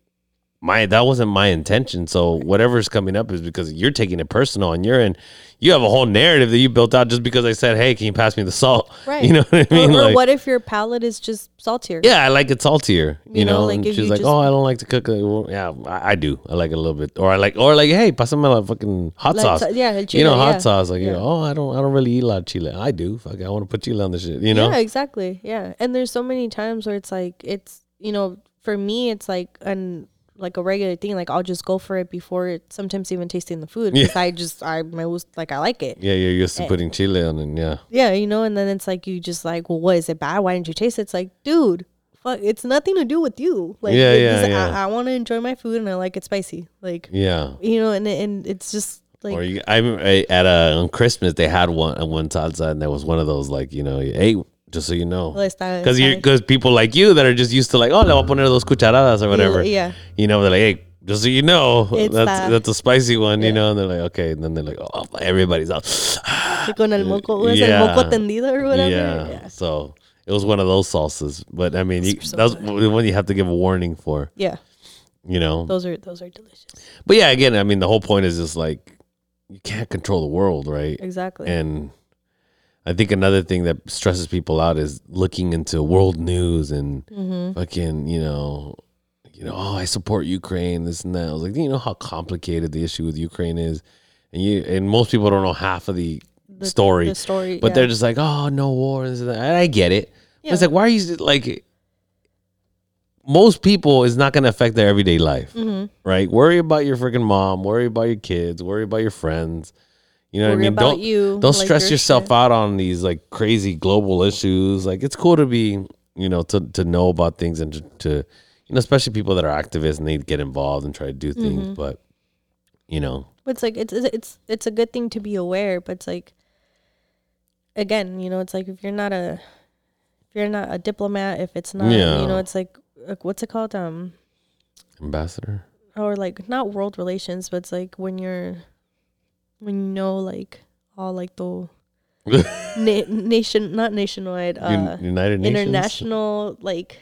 my that wasn't my intention so whatever's coming up is because you're taking it personal and you're in you have a whole narrative that you built out just because i said hey can you pass me the salt right. you know what i mean Or, or like what if your palate is just saltier? yeah, I like it saltier. You, You know, know, like and she's like, just- "Oh, I don't like to cook." it." Well, yeah, I, I do. I like it a little bit, or I like, or like, hey, pasame la fucking hot Like sauce. sa- yeah, el you know, hot yeah. sauce. Like, you know, oh, I don't, I don't really eat a lot of chile. I do. Fuck, I want to put chile on the shit. You know, Yeah, exactly. Yeah. And there's so many times where it's like it's you know, for me it's like an like a regular thing. Like I'll just go for it before it sometimes even tasting the food. Because I just I my was like I like it. yeah, you're used Eh. to putting chili on, and yeah, Yeah, you know, and then it's like you just like, well, what is it bad? Why didn't you taste it? It's like, dude, fuck, it's nothing to do with you. Like, Yeah, yeah, yeah. I, I want to enjoy my food and I like it spicy. Like, yeah. you know, and and it's just like, or you, I, I at a on Christmas they had one one salsa, and there was one of those like, you know, hey, just so you know. Because you, because people like you that are just used to like, oh, le voy a poner dos cucharadas or whatever. Yeah. You know, they're like, hey, just so you know, It's that's that- that's a spicy one, you know, and they're like, okay, and then they're like, oh, everybody's out. Con el moco, Yeah. el moco tendido or whatever. yeah. Yeah. So it was one of those sauces, but I mean, you, So that's the one you have to give a warning for, Yeah. you know. Those are those are delicious. But yeah, again, I mean, the whole point is just like you can't control the world, right? Exactly. And I think another thing that stresses people out is looking into world news and Mm-hmm. fucking, you know, you know, oh, I support Ukraine, this and that. I was like, you know how complicated the issue with Ukraine is? And you and most people don't know half of the, The- story. The story. but yeah. they're just like, oh, no war. This and that. And I get it. But It's like, why are you like? Most people is not going to affect their everyday life, Mhm. right? Worry about your freaking mom. Worry about your kids. Worry about your friends. You know Worry what I mean? don't you, don't like stress your yourself shit. out on these like crazy global issues. Like it's cool to be, you know, to to know about things and to, to you know, especially people that are activists and they get involved and try to do things. Mm-hmm. But you know, it's like it's it's it's it's a good thing to be aware, but it's like again, you know, it's like if you're not a if you're not a diplomat, if it's not Yeah. you know, it's like, like what's it called? Um ambassador. or like not world relations, but it's like when you're when you know like all like the na- nation not nationwide, uh Un- United Nations. international like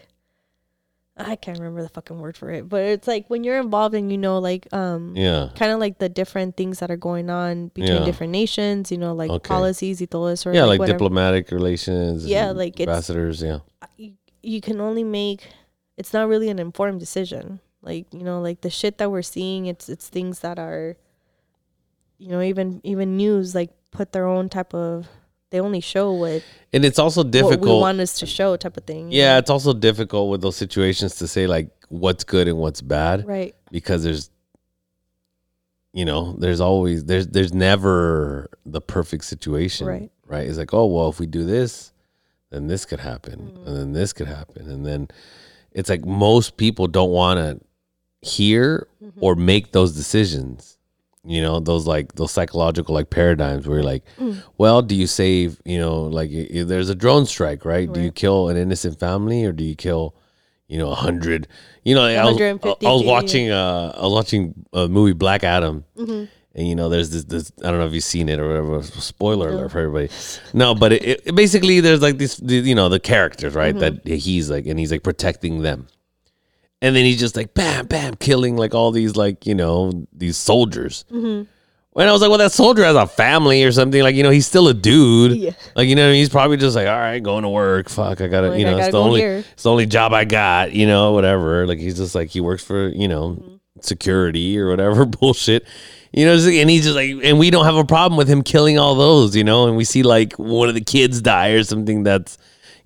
I can't remember the fucking word for it, but it's like when you're involved and you know like um Yeah. kind of like the different things that are going on between Yeah. different nations, you know, like Okay. policies y todo eso. or Yeah, like, whatever. diplomatic relations. Yeah, like, it's- ambassadors. Yeah. you, you can only make it's not really an informed decision. Like, you know, like the shit that we're seeing, it's it's things that are you know, even even news like put their own type of they only show what, And it's also what we difficult. want us to show type of thing. yeah, know? it's also difficult with those situations to say like what's good and what's bad Right. because there's you know, there's always there's there's never the perfect situation. Right. Right. It's like, oh well if we do this, then this could happen. And then this could happen. And then it's like most people don't wanna hear Mm-hmm. or make those decisions. You know, those like those psychological like paradigms where you're like, Mm. well, do you save, you know, like there's a drone strike, right? Do you kill an innocent family or do you kill, you know, a hundred? You know, I was, I was watching, uh, I was watching a movie Black Adam, Mm-hmm. and you know, there's this, this, I don't know if you've seen it or whatever. Spoiler alert for everybody. No, but it, it basically there's like this, the, you know, the characters, right? Mm-hmm. That he's like, and he's like protecting them. And then he's just like bam, bam, killing like all these like you know these soldiers. Mm-hmm. When I was like, well, that soldier has a family or something. Like, you know, he's still a dude. Yeah. Like, you know, he's probably just like, all right, going to work. Fuck, I gotta, Like, you know, gotta the only, here. it's the only job I got. You know, whatever. Like, he's just like he works for, you know, Mm-hmm. security or whatever bullshit. You know, and he's just like, and we don't have a problem with him killing all those. You know, and we see like one of the kids die or something that's.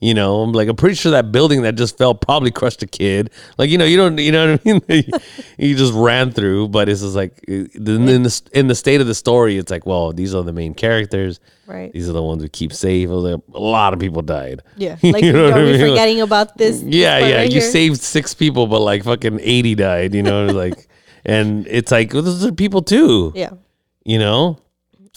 You know, I'm like, I'm pretty sure that building that just fell probably crushed a kid. Like, you know, you don't, you know what I mean? he just ran through, but it's just like, in the, in the state of the story, it's like, well, these are the main characters. Right. These are the ones we keep safe. I a lot of people died. Yeah. You Like, know what are I we mean? forgetting about this? this Yeah, yeah. right you here? saved six people, but like fucking 80 died, you know? like, and it's like, well, those are people too, Yeah. you know?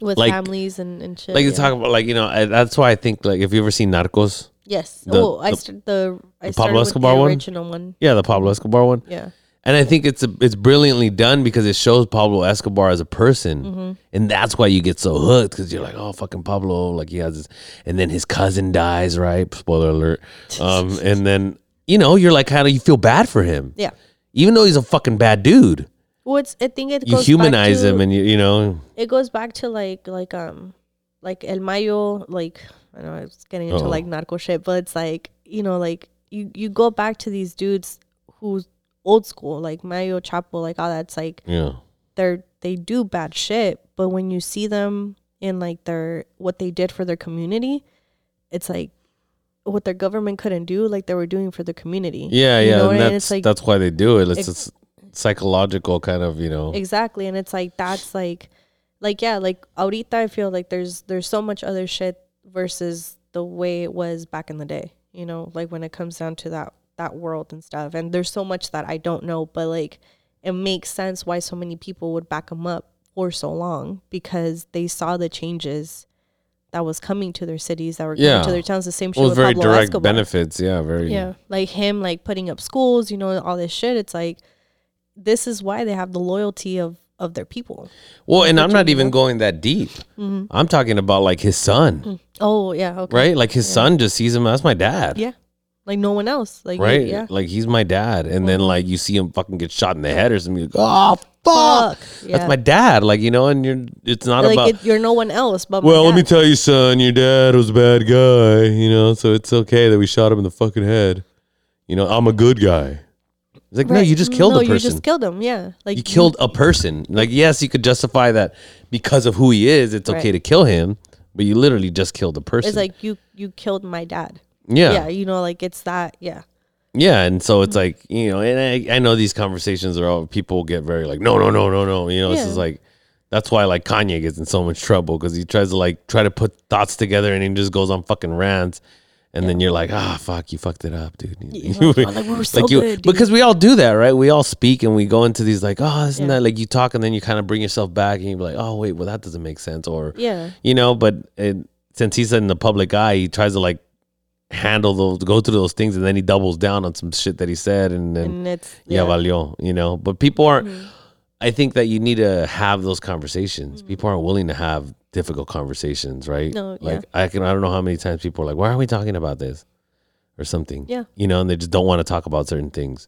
With Like- families and, and shit. Like, yeah. you talk about, like, you know, I, that's why I think, like, if you ever seen Narcos, Yes. the- oh, I the- the I the Pablo Escobar the one? original one. yeah, the Pablo Escobar one. Yeah. And I think it's a, it's brilliantly done because it shows Pablo Escobar as a person, Mm-hmm. and that's why you get so hooked because you're like, oh, fucking Pablo, like he has, this, and then his cousin dies, right? Spoiler alert. Um, and then you know you're like, how do you feel bad for him, Yeah. even though he's a fucking bad dude. Well, it's, I think it You goes humanize back to, him, and you you know, it goes back to like like um like El Mayo like I know I was getting into Uh-oh. like oh. narco shit, but it's like you know like you you go back to these dudes who's old school like Mayo Chapo like all that's like yeah, they're they do bad shit, but when you see them in like their what they did for their community, it's like what their government couldn't do, like they were doing for the community. yeah, You yeah. know, and and that's it's like that's why they do it. It's just psychological kind of, you know. exactly, and it's like that's like, like yeah, like ahorita I feel like there's there's so much other shit versus the way it was back in the day. You know, like when it comes down to that that world and stuff, and there's so much that I don't know, but like it makes sense why so many people would back them up for so long because they saw the changes that was coming to their cities, that were coming to their towns. The same shit well, with very Pablo direct Escobar. benefits. Yeah, very. Yeah, like him, like putting up schools, you know, all this shit. It's like this is why they have the loyalty of of their people. Well, and I'm not is even going that deep. Mhm. I'm talking about like his son, Oh yeah, okay, right? Like his son just sees him as my dad. Yeah, like no one else. Like right? yeah, Like he's my dad, and then like you see him fucking get shot in the head or something. Like, oh fuck, fuck. Yeah, that's my dad. Like you know, and you're it's not like about. it, you're no one else but. well, let me tell you, son, your dad was a bad guy. You know, so it's okay that we shot him in the fucking head. You know, I'm a good guy. It's like no, you just killed no, a person. You just killed him. Yeah, like you killed a person. Like, yes, you could justify that because of who he is. It's okay to kill him, but you literally just killed a person. It's like you you killed my dad. yeah, Yeah, you know, like it's that. Yeah, Yeah, and so it's like you know, and I, I know these conversations are all people get very like, no, no, no, no, no. You know, it's Yeah. just like that's why like Kanye gets in so much trouble because he tries to like try to put thoughts together and he just goes on fucking rants. And then you're like, ah, fuck, you fucked it up, dude. Yeah, like, oh, like, we were so Like you- good, dude. because we all do that, right? We all speak and we go into these like, oh, isn't Yeah. that like you talk and then you kind of bring yourself back and you're like, oh, wait, well, that doesn't make sense, or yeah, you know. But it, since he's in the public eye, he tries to like handle those, go through those things, and then he doubles down on some shit that he said, and then and it's yeah, yeah, valió, you know. But people aren't. Mhm. I think that you need to have those conversations. Mm-hmm. People aren't willing to have difficult conversations, right? No, yeah. like I can. I don't know how many times people are like, "Why are we talking about this?" or something. Yeah. you know, and they just don't want to talk about certain things.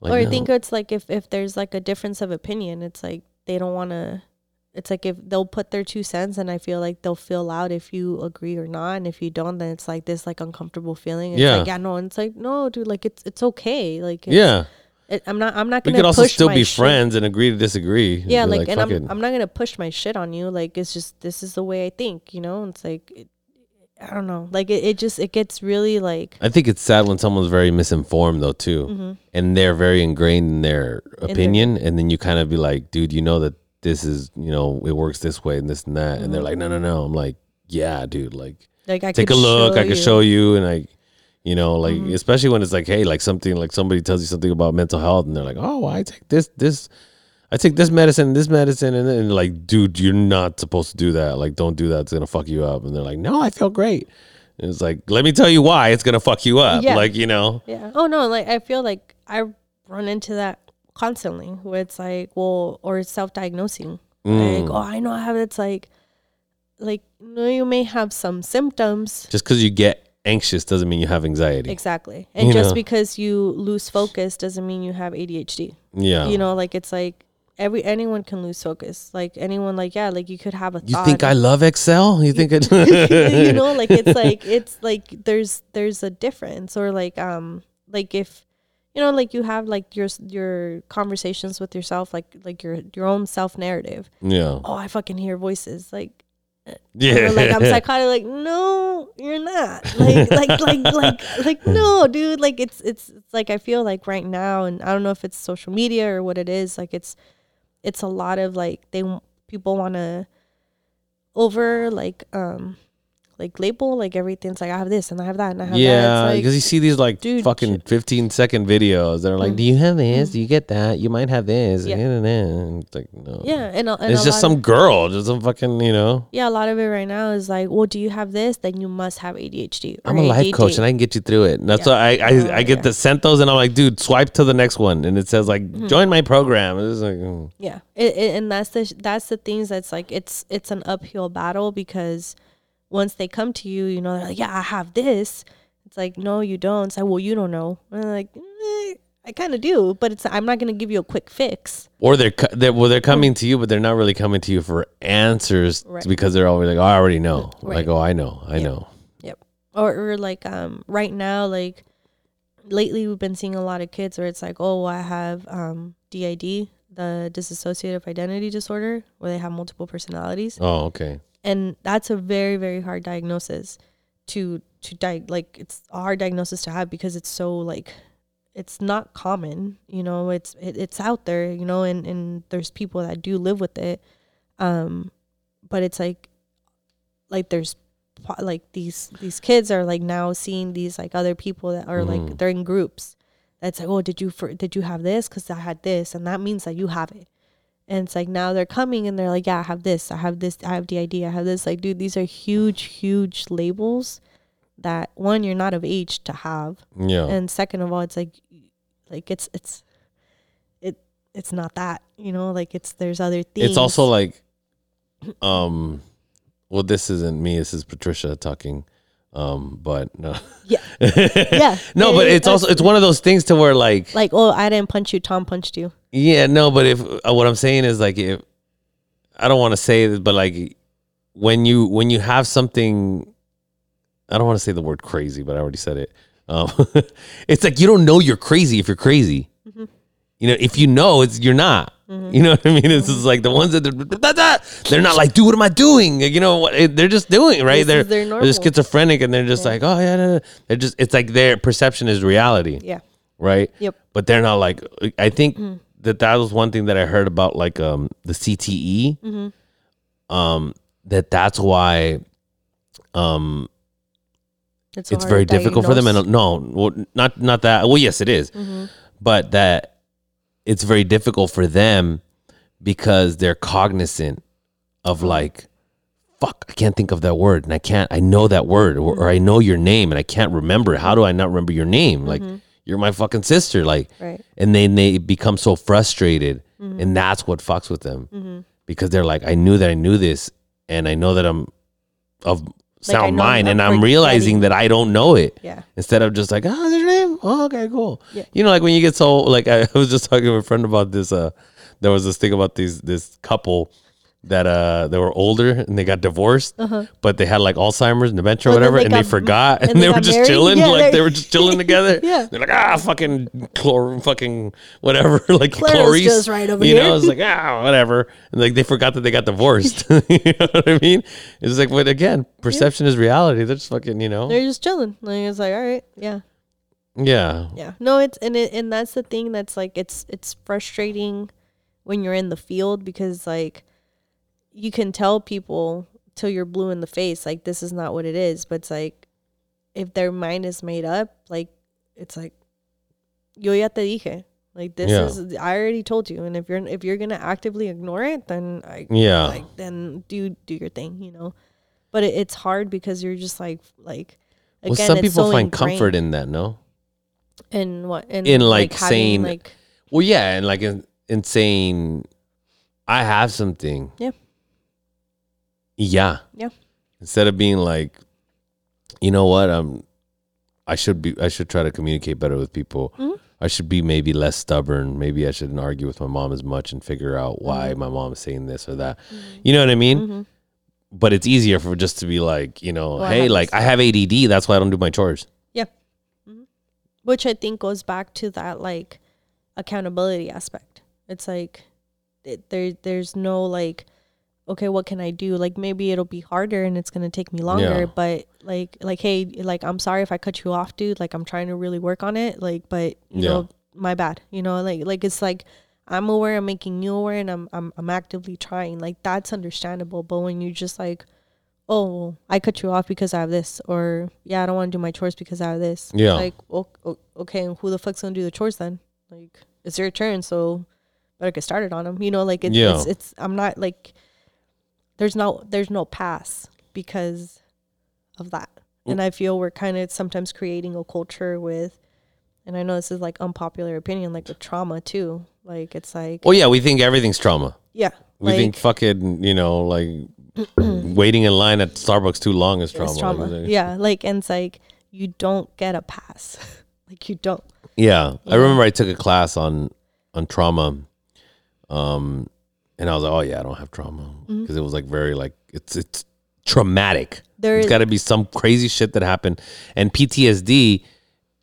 Like, or I no. think it's like if if there's like a difference of opinion, it's like they don't want to. It's like if they'll put their two cents, and I feel like they'll feel out if you agree or not, and if you don't, then it's like this like uncomfortable feeling. It's Yeah. like yeah, no, and it's like no, dude, like it's it's okay. Like it's, yeah, it, I'm not I'm not we gonna could also still be shit. friends and agree to disagree. Yeah, Be like, and I'm it. I'm not gonna push my shit on you. Like it's just this is the way I think, you know. It's like it, I don't know. Like it, it just it gets really like I think it's sad when someone's very misinformed though too, Mm-hmm. and they're very ingrained in their opinion, and then you kind of be like, dude, you know that this is, you know, it works this way and this and that, and they're like, no, no, no. I'm like, yeah, dude, like like I take a look, I can. Mm-hmm. show you, and I, you know, like especially when it's like, hey, like something like somebody tells you something about mental health, and they're like, oh, I take this, this. I take this medicine, this medicine, and then like, dude, you're not supposed to do that. Like, don't do that. It's gonna fuck you up. And they're like, no, I feel great. And it's like, let me tell you why it's gonna fuck you up. Yeah. Like, you know, Yeah. Oh no, like I feel like I run into that constantly where it's like, well, or self-diagnosing. Mm. Like, oh, I know I have. It's like, like no, you may have some symptoms. just because you get anxious doesn't mean you have anxiety. Exactly. And You just know. because you lose focus doesn't mean you have ADHD. yeah, You know, like it's like every anyone can lose focus. Like anyone, like yeah, like you could have a. You think I love Excel? You think it? you know, like it's like it's like there's there's a difference, or like um like if you know like you have like your your conversations with yourself, like like your your own self narrative. yeah. Oh, I fucking hear voices like. Yeah. Like I'm psychotic. Like no, you're not. Like like like like like no, dude. Like it's it's it's like I feel like right now, and I don't know if it's social media or what it is. Like it's it's a lot of like they people want to over like um like label like everything's like I have this and I have that and I have Yeah, that. It's because you see these like dude, fucking 15 second videos that are like, Mm. "Do you have this? Do you get that? You might have this." Yeah. And it's like, no. yeah, and, and it's just some of- girl, just some fucking, you know. yeah, a lot of it right now is like, well, do you have this? Then you must have ADHD. I'm a life coach and I can get you through it. And that's Yeah. why I I, Oh, I get yeah. the sent those and I'm like, dude, swipe to the next one, and it says like, Mm-hmm. join my program. It's like, mm. Yeah, it, it, and that's the that's the things that's like it's it's an uphill battle because once they come to you, you know they're like, yeah, I have this. It's like, no, you don't. It's like, well, you don't know. And I'm like, eh, I kind of do, but it's I'm not gonna give you a quick fix. or they're, they're well, they're coming to you, but they're not really coming to you for answers Right. because they're always like, oh, I already know. Right. Like, oh, I know, I Yeah. know. Yep. Or, or like um right now like lately we've been seeing a lot of kids where it's like, oh, I have um DID, the dissociative identity disorder, where they have multiple personalities. Oh, okay. And that's a very very hard diagnosis to to di- like it's a hard diagnosis to have because it's so like it's not common you know it's it, it's out there you know and and there's people that do live with it um but it's like like there's like these these kids are like now seeing these like other people that are Mm. like they're in groups that's like oh did you for did you have this because i had this and that means that you have it and it's like now they're coming and they're like yeah i have this i have this i have did i have this. Like dude these are huge huge labels that one you're not of age to have. Yeah. and second of all it's like like it's it's it it's not that you know? Like it's there's other things it's also like um well this isn't me this is patricia talking um but no Yeah. Yeah. no but it's also it's one of those things to where like like oh i didn't punch you tom punched you yeah no but if uh, what i'm saying is like if i don't want to say this but like when you when you have something i don't want to say the word crazy but i already said it um it's like you don't know you're crazy if you're crazy. You know if you know it's you're not you know what i mean it's just like the ones that they're, they're not like dude what am i doing you know what they're just doing right This they're they're normal. schizophrenic and they're just Yeah. like oh yeah no, no. they're just it's like their perception is reality yeah right Yep. but they're not like i think Mm. that that was one thing that i heard about like um the cte Mhm. um that that's why um it's, it's very difficult for them and no well, not not that well yes it is Mhm. but that it's very difficult for them because they're cognizant of mm-hmm. like fuck i can't think of that word and i can't i know that word or, or i know your name and i can't remember it. how do i not remember your name? Like mm-hmm. you're my fucking sister like right. and then they become so frustrated Mm-hmm. and that's what fucks with them. Mm-hmm. Because they're like i knew that i knew this and i know that i'm of sound know mind and i'm realizing that i don't know it yeah instead of just like, oh, is your name? Oh, okay, cool. Yeah. You know, like when you get so like I was just talking to a friend about this. Uh, there was this thing about these this couple that uh they were older and they got divorced, but they had like Alzheimer's and dementia or Uh-huh. Well, whatever, they and they forgot, and, and they, they were just married? chilling, Yeah, like they- were just chilling together. Yeah. they're like ah fucking chlor, fucking whatever, like Clarice, right over you here. know, it's like ah whatever, and like they forgot that they got divorced. you know what I mean? It's like, but again, perception is reality. They're just fucking, you know, they're just chilling like it's like all right yeah yeah. yeah no it's and it and that's the thing that's like it's it's frustrating when you're in the field because like you can tell people till you're blue in the face like this is not what it is but it's like if their mind is made up like it's like yo ya te dije like this Yeah. is i already told you and if you're if you're gonna actively ignore it then i Yeah. like then do do your thing you know but it, it's hard because you're just like like Well, again some people so find ingrained. comfort in that, no? in what in, in, like, having, saying- like Well, yeah, and like in, in saying, I have something. Yeah. Yeah. Yeah. Instead of being like, you know what, um, I should be, I should try to communicate better with people. Mhm. I should be maybe less stubborn. Maybe I shouldn't argue with my mom as much and figure out why Mm-hmm. my mom is saying this or that. You know what I mean? But it's easier for just to be like, you know, Well, hey, have like I have ADD. That's why I don't do my chores. Yeah. Which I think goes back to that like accountability aspect. It's like it, there there's no like okay, what can I do? Like maybe it'll be harder and it's to take me longer, Yeah. but like like hey, like I'm sorry if I cut you off, dude. Like I'm trying to really work on it, like but you Yeah. know, my bad. You know, like like it's like I'm aware, I'm making you aware and I'm I'm I'm actively trying. Like that's understandable, but when you just like oh, I cut you off because I have this, or yeah, I don't want to do my chores because I have this. Yeah. Like, okay, and who the fuck's gonna do the chores then? Like, it's your turn, so better get started on them. You know, like it's, Yeah. it's, it's, I'm not like, there's no, there's no pass because of that. And I feel we're kind of sometimes creating a culture with, and I know this is like unpopular opinion, like with trauma too. Like, it's like, Well, yeah, we think everything's trauma. yeah, We like, think fucking, you know, like waiting in line at Starbucks too long is trauma. trauma. Yeah, like, and it's like, you don't get a pass. like, you don't. Yeah, I remember I took a class on on trauma, um, and I was like, oh yeah, I don't have trauma Mm-hmm. because it was like very like it's it's traumatic. There has got to be some crazy shit that happened, and PTSD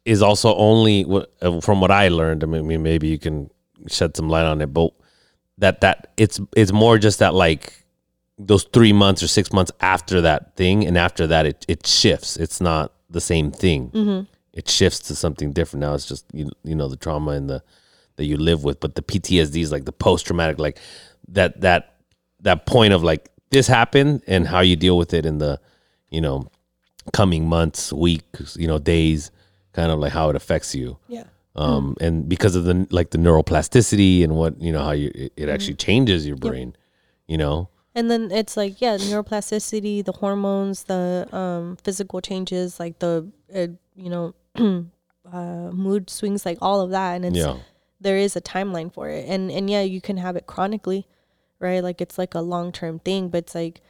is also only uh, from what I learned. I mean, maybe you can shed some light on it, but that that it's it's more just that like those three months or six months after that thing, and after that it it shifts. It's not the same thing. Mm-hmm. It shifts to something different. Now it's just you you know the trauma and the that you live with, but the PTSD is like the post traumatic, like that that that point of like this happened and how you deal with it in the you know coming months, weeks, you know days, kind of like how it affects you Yeah. um, and because of the like the neuroplasticity and what you know how you it, it actually Mm-hmm. changes your brain, you know. And then it's like, yeah, neuroplasticity, the hormones, the um, physical changes, like the, uh, you know, uh, mood swings, like all of that. And it's, Yeah, there is a timeline for it. And, and yeah, you can have it chronically, right? Like it's like a long term thing, but it's like,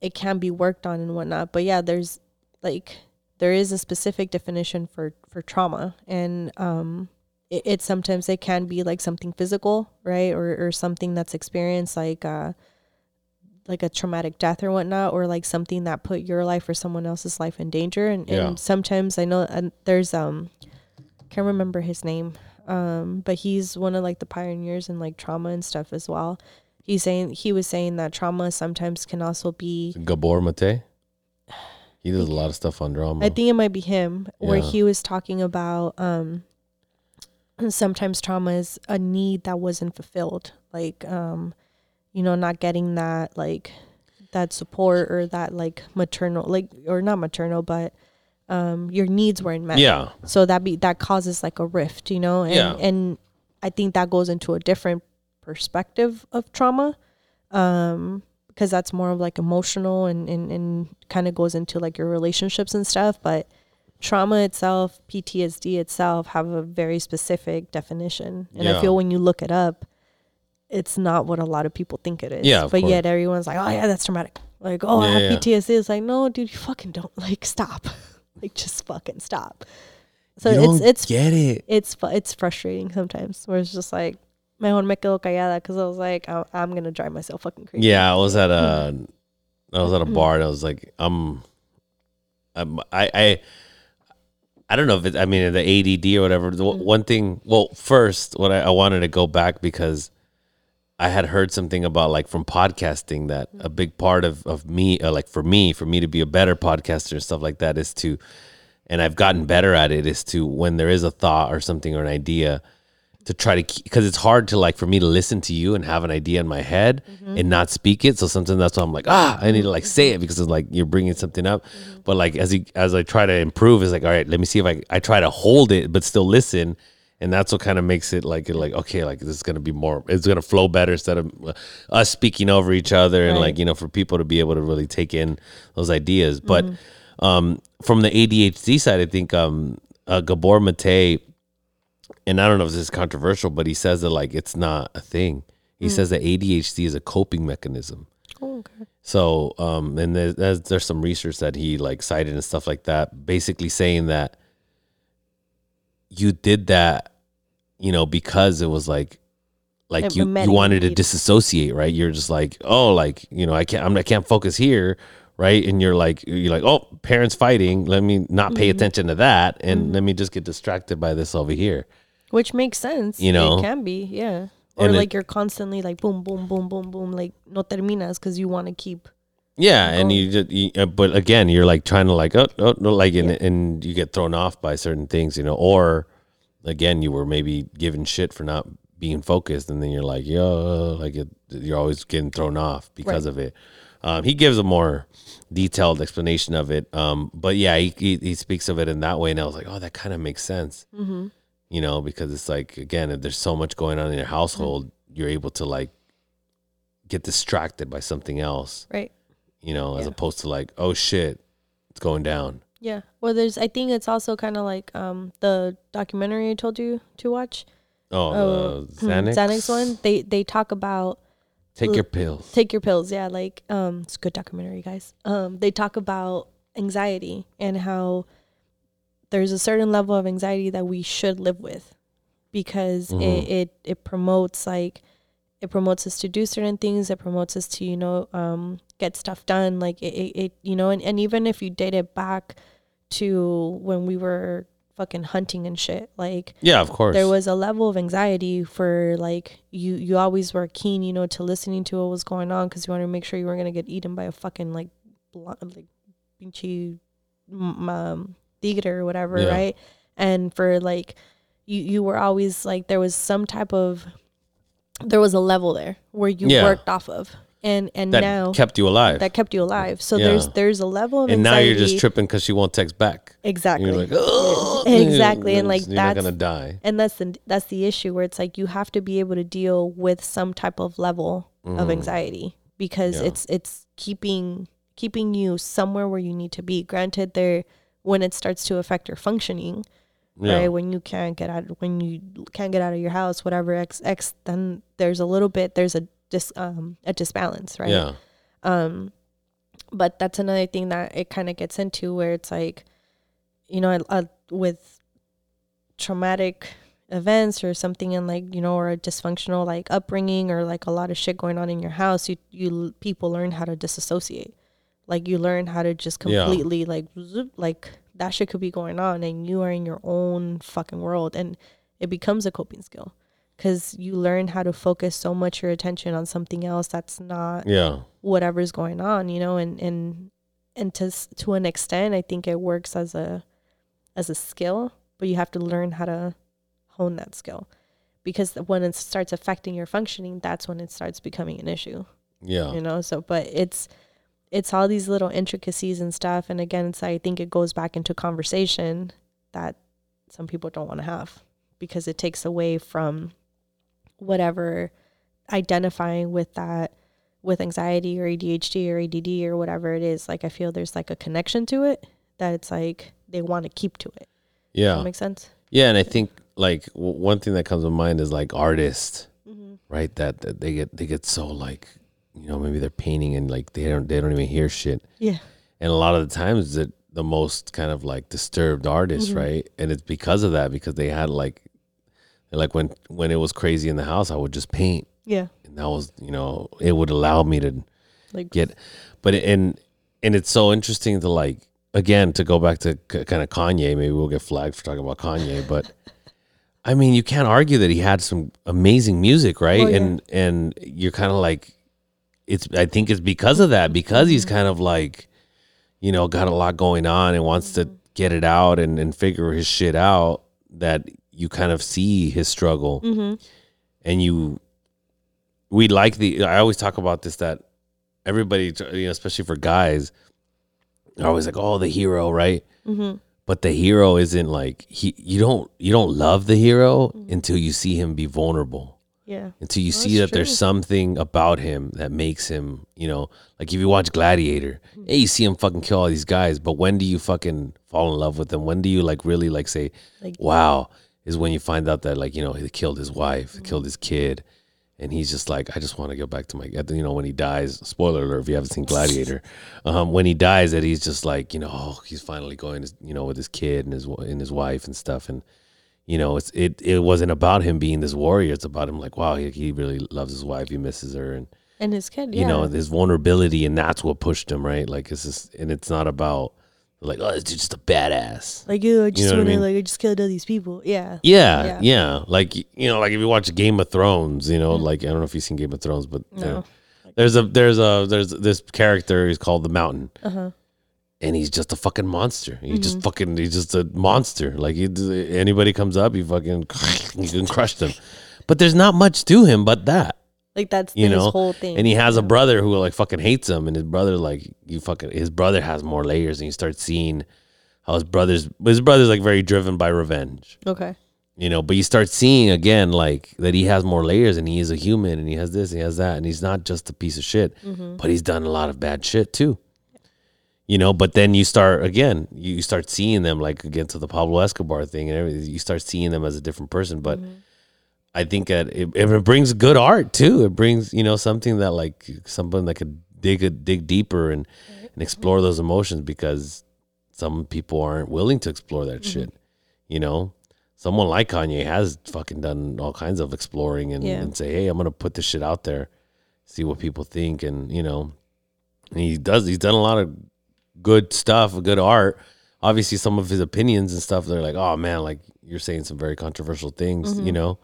it can be worked on and whatnot. But yeah, there's like, there is a specific definition for, for trauma. And, um, it, it sometimes it can be like something physical, right? Or, or something that's experienced like, uh, like a traumatic death or whatnot, or like something that put your life or someone else's life in danger. And, Yeah. and sometimes I know and there's um, can't remember his name, um, but he's one of like the pioneers in like trauma and stuff as well. He's saying he was saying that trauma sometimes can also be. Gabor Mate. He does a lot of stuff on drama. I think it might be him where he was talking about um. Sometimes trauma is a need that wasn't fulfilled, like um, you know, not getting that like that support or that like maternal like or not maternal but um your needs weren't met. Yeah, so that be that causes like a rift you know? And Yeah. and i think that goes into a different perspective of trauma um because that's more of like emotional and and, and kind of goes into like your relationships and stuff. But trauma itself ptsd itself have a very specific definition. And Yeah. i feel when you look it up it's not what a lot of people think it is. Yeah, but course. yet everyone's like oh yeah that's traumatic. Like oh i have yeah. ptsd it's like no dude you fucking don't. Like stop like just fucking stop so You it's don't it's get it. it's it's frustrating sometimes where it's just like my mejor me quedo callada because I was like I- I'm gonna drive myself fucking crazy. Yeah, I was at a, mm-hmm. I was at a mm-hmm. bar and I was like, I'm, I'm I, I, I don't know if it. I mean, the ADD or whatever. The Mm. one thing. Well, first, what I, I wanted to go back because I had heard something about like from podcasting that a big part of of me, uh, like for me, for me to be a better podcaster and stuff like that, is to, and I've gotten better at it, is to when there is a thought or something or an idea, to try to because it's hard to like for me to listen to you and have an idea in my head and not speak it. So sometimes that's why I'm like, ah, I need to like say it because it's like you're bringing something up. But like as you, as I try to improve, it's like all right, let me see if I I try to hold it but still listen. And that's what kind of makes it like like okay, like this is gonna be more. It's gonna flow better instead of uh, us speaking over each other and Right. like you know for people to be able to really take in those ideas. But um, from the ADHD side, I think um, uh, Gabor Mate and I don't know if this is controversial, but he says that like it's not a thing. He says that ADHD is a coping mechanism. Oh, okay. So, um, and there's there's some research that he like cited and stuff like that, basically saying that you did that you know, because it was like, like It you, you wanted to disassociate, right? You're just like, oh, like you know, I can't, I'm, I can't focus here, right? And you're like, you're like, oh, parents fighting. Let me not pay Mm-hmm. attention to that, and let me just get distracted by this over here. Which makes sense. You know? it can be, yeah. Or And it- like you're constantly like boom, boom, boom, boom, boom, like no terminas because you want to keep. Yeah, and you just, you, uh, but again, you're like trying to like, oh, oh no, like, and, Yeah. and you get thrown off by certain things, you know, or again, you were maybe given shit for not being focused, and then you're like, yo, like it, you're always getting thrown off because Right. of it. Um, he gives a more detailed explanation of it, um, but yeah, he, he he speaks of it in that way, and I was like, oh, that kind of makes sense, Mm-hmm. you know, because it's like again, if there's so much going on in your household, you're able to like get distracted by something else Right. you know, as Yeah. opposed to like, oh shit, it's going down. Yeah. Well, there's. I think it's also kind of like um the documentary I told you to watch. Oh, the Xanax. Xanax one. They they talk about Take your pills. take your pills. Yeah, like um, it's a good documentary, guys. Um, they talk about anxiety and how there's a certain level of anxiety that we should live with because Mhm. it, it it promotes like it promotes us to do certain things. It promotes us to you know um get stuff done. Like it, it, it you know and, and even if you date it back to when we were fucking hunting and shit, like Yeah, of course. there was a level of anxiety for like you you always were keen you know to listening to what was going on because you wanted to make sure you weren't gonna get eaten by a fucking like bl- like pinchy m- um tigre or whatever Yeah. right and for like you you were always like there was some type of there was a level there where you Yeah. worked off of and and that now kept you alive. that kept you alive so Yeah. there's there's a level of and now anxiety you're just tripping because she won't text back. exactly You're like, oh, Exactly, and, like, you're not that's- gonna die. and that's the that's the issue where it's like you have to be able to deal with some type of level of Mhm. anxiety because Yeah. it's it's keeping keeping you somewhere where you need to be granted there when it starts to affect your functioning Yeah, right when you can't get out when you can't get out of your house whatever x x then there's a little bit there's a dis um a disbalance right? Yeah, um but that's another thing that it kind of gets into where it's like you know uh, with traumatic events or something in like you know or a dysfunctional like upbringing or like a lot of shit going on in your house you you people learn how to disassociate. Like you learn how to just Yeah. completely like zoop, like that shit could be going on and you are in your own fucking world and it becomes a coping skill because you learn how to focus so much your attention on something else that's not yeah, whatever's going on you know and and and to to an extent i think it works as a as a skill but you have to learn how to hone that skill. Because when it starts affecting your functioning that's when it starts becoming an issue. Yeah, you know so but it's it's all these little intricacies and stuff and again it's i think it goes back into conversation that some people don't want to have because it takes away from whatever identifying with that with anxiety or ADHD or ADD or whatever it is like i feel there's like a connection to it that it's like they want to keep to it Does yeah, that make sense yeah. And I think like w- one thing that comes to mind is like artists, mm-hmm. right? That, that they get they get so like you know maybe they're painting and like they don't they don't even hear shit. yeah and a lot of the times that the most kind of like disturbed artists, Mhm. right? And it's because of that because they had like like when when it was crazy in the house, I would just paint, yeah and that was you know it would allow me to like get, but and and it's so interesting to like again to go back to k- kind of Kanye. Maybe we'll get flagged for talking about Kanye, but. I mean, you can't argue that he had some amazing music, right? Oh, yeah. And and you're kind of like, it's. I think it's because of that, because he's Mm-hmm. kind of like, you know, got a lot going on and wants to get it out and, and figure his shit out. That you kind of see his struggle, mm-hmm. and you, we like the. I always talk about this that everybody, you know, especially for guys, are always like, oh, the hero, right? Mm-hmm. But the hero isn't like he. You don't you don't love the hero Mm-hmm. until you see him be vulnerable yeah until you Well, see that there's something about him that makes him, you know, like if you watch Gladiator, hey, you see him fucking kill all these guys, but when do you fucking fall in love with them? When do you like really like say, Like- wow, is when you find out that like, you know, he killed his wife, killed his kid. And he's just like, I just want to go back to my, you know, when he dies, spoiler alert, if you haven't seen Gladiator, um, when he dies, that he's just like, you know, oh, he's finally going, you know, with his kid and his, and his wife and stuff. And, you know, it's it it wasn't about him being this warrior. It's about him like, wow, he, he really loves his wife, he misses her, and And his kid, yeah. you know his vulnerability, and that's what pushed him, right? Like it's just, and it's not about like, oh, it's just a badass. like, ew, I just know what I want to, mean? like, I just killed all these people. Yeah. Yeah, Yeah. yeah, Like you know, like if you watch Game of Thrones, you know, like I don't know if you've seen Game of Thrones, but Mm. No. there's a there's a there's this character. He's called the Mountain, Uh huh. and he's just a fucking monster. He Mm-hmm. just fucking he's just a monster. Like he, anybody comes up, you fucking you can crush them. But there's not much to him but that. Like, that's You know, whole thing. And he has a brother who like fucking hates him, and his brother like you fucking his brother has more layers, and you start seeing how his brother's his brother's like very driven by revenge. Okay. you know but you start seeing again like that he has more layers and he is a human and he has this and he has that and he's not just a piece of shit mm-hmm. but he's done a lot of bad shit too. You know but then you start again you start seeing them like again to the pablo escobar thing and everything you start seeing them as a different person but mm-hmm. I think that it, it brings good art too it brings you know something that like someone that could dig a, dig deeper and and explore mm-hmm. those emotions because some people aren't willing to explore that shit mm-hmm. you know someone like Kanye has fucking done all kinds of exploring and, Yeah. and say, hey, I'm gonna put this shit out there, see what people think, and you know, and he does. He's done a lot of good stuff, good art. Obviously, some of his opinions and stuff, they're like, oh man, like you're saying some very controversial things, you mm-hmm. know.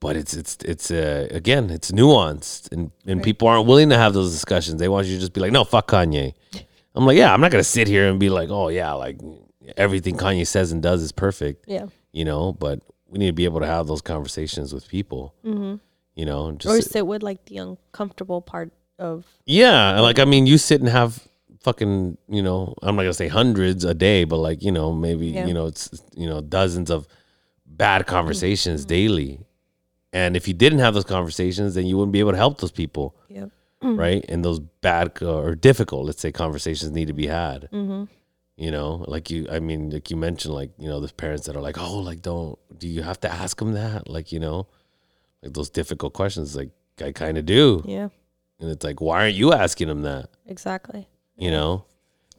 But it's it's it's uh, again, it's nuanced, and and people aren't willing to have those discussions. They want you to just be like, no, fuck Kanye. I'm like, yeah, I'm not gonna sit here and be like, oh yeah, like everything Kanye says and does is perfect Yeah. you know but we need to be able to have those conversations with people you know and Or sit with, like, the uncomfortable part of. yeah like i mean you sit and have fucking you know i'm not gonna say hundreds a day but like you know maybe Yeah. you know it's you know dozens of bad conversations daily and if you didn't have those conversations then you wouldn't be able to help those people Yeah. Mm. right and those bad or difficult let's say conversations need to be had mm-hmm. you know like you i mean like you mentioned like you know there's parents that are like oh like don't do you have to ask them that like you know like those difficult questions like i kind of do Yeah. and it's like why aren't you asking them that Exactly. you know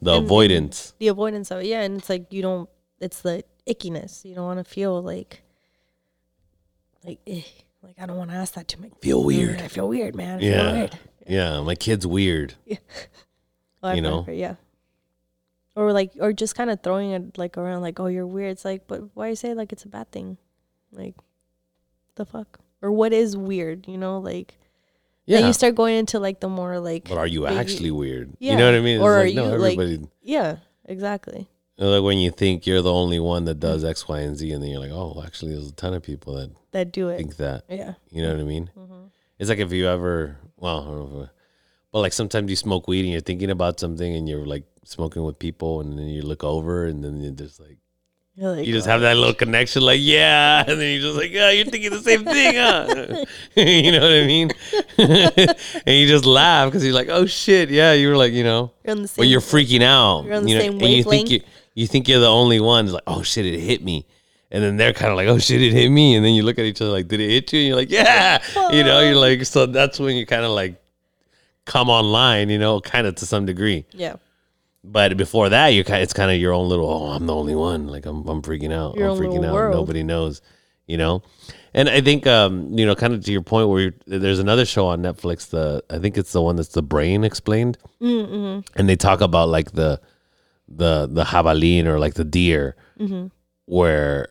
the And- avoidance The avoidance of it. Yeah. And it's like, you don't, it's the ickiness. You don't want to feel like, like, eh, like, I don't want to ask that to my feel weird I feel weird, man. I feel yeah weird. yeah my kid's weird I've You heard know? her, yeah. Or like, or just kind of throwing it like around, like, oh, you're weird. It's like, but why you say like it's a bad thing? Like, the fuck? Or what is weird? You know, like, then yeah you start going into like the more like, but are you actually weird Yeah. you know what i mean It's Or like, are no you, like- everybody yeah, exactly. like when you think you're the only one that does x y and z and then you're like oh actually there's a ton of people that That do it. think that Yeah. You know what I mean? Mm-hmm. It's like if you ever, well, I don't know, if- but like sometimes you smoke weed and you're thinking about something and you're like smoking with people and then you look over and then you're just like You're like, you just oh, have that little connection, like yeah, and then you're just like, yeah, you're thinking the same thing, huh? you know what I mean? and you just laugh because you're like, oh shit, yeah, you were like, you know, You're on the same. but you're freaking out, You're on the you know, same and you think wavelength. you you think you're the only one. It's like, oh shit, it hit me. And then they're kind of like, oh shit, it hit me. And then you look at each other like, did it hit you? And you're like, yeah. You know, you're like, so that's when you kind of like come online, you know, kind of to some degree. yeah. But before that, you're kind. It's kind of your own little. Oh, I'm the only one. Like I'm. I'm freaking out. Your I'm freaking out. world. Nobody knows. You know. And I think, um, you know, kind of to your point, where you're, there's another show on Netflix. The I think it's the one that's the brain explained, Mm-hmm. and they talk about like the, the the jabalin or like the deer, Mm-hmm. where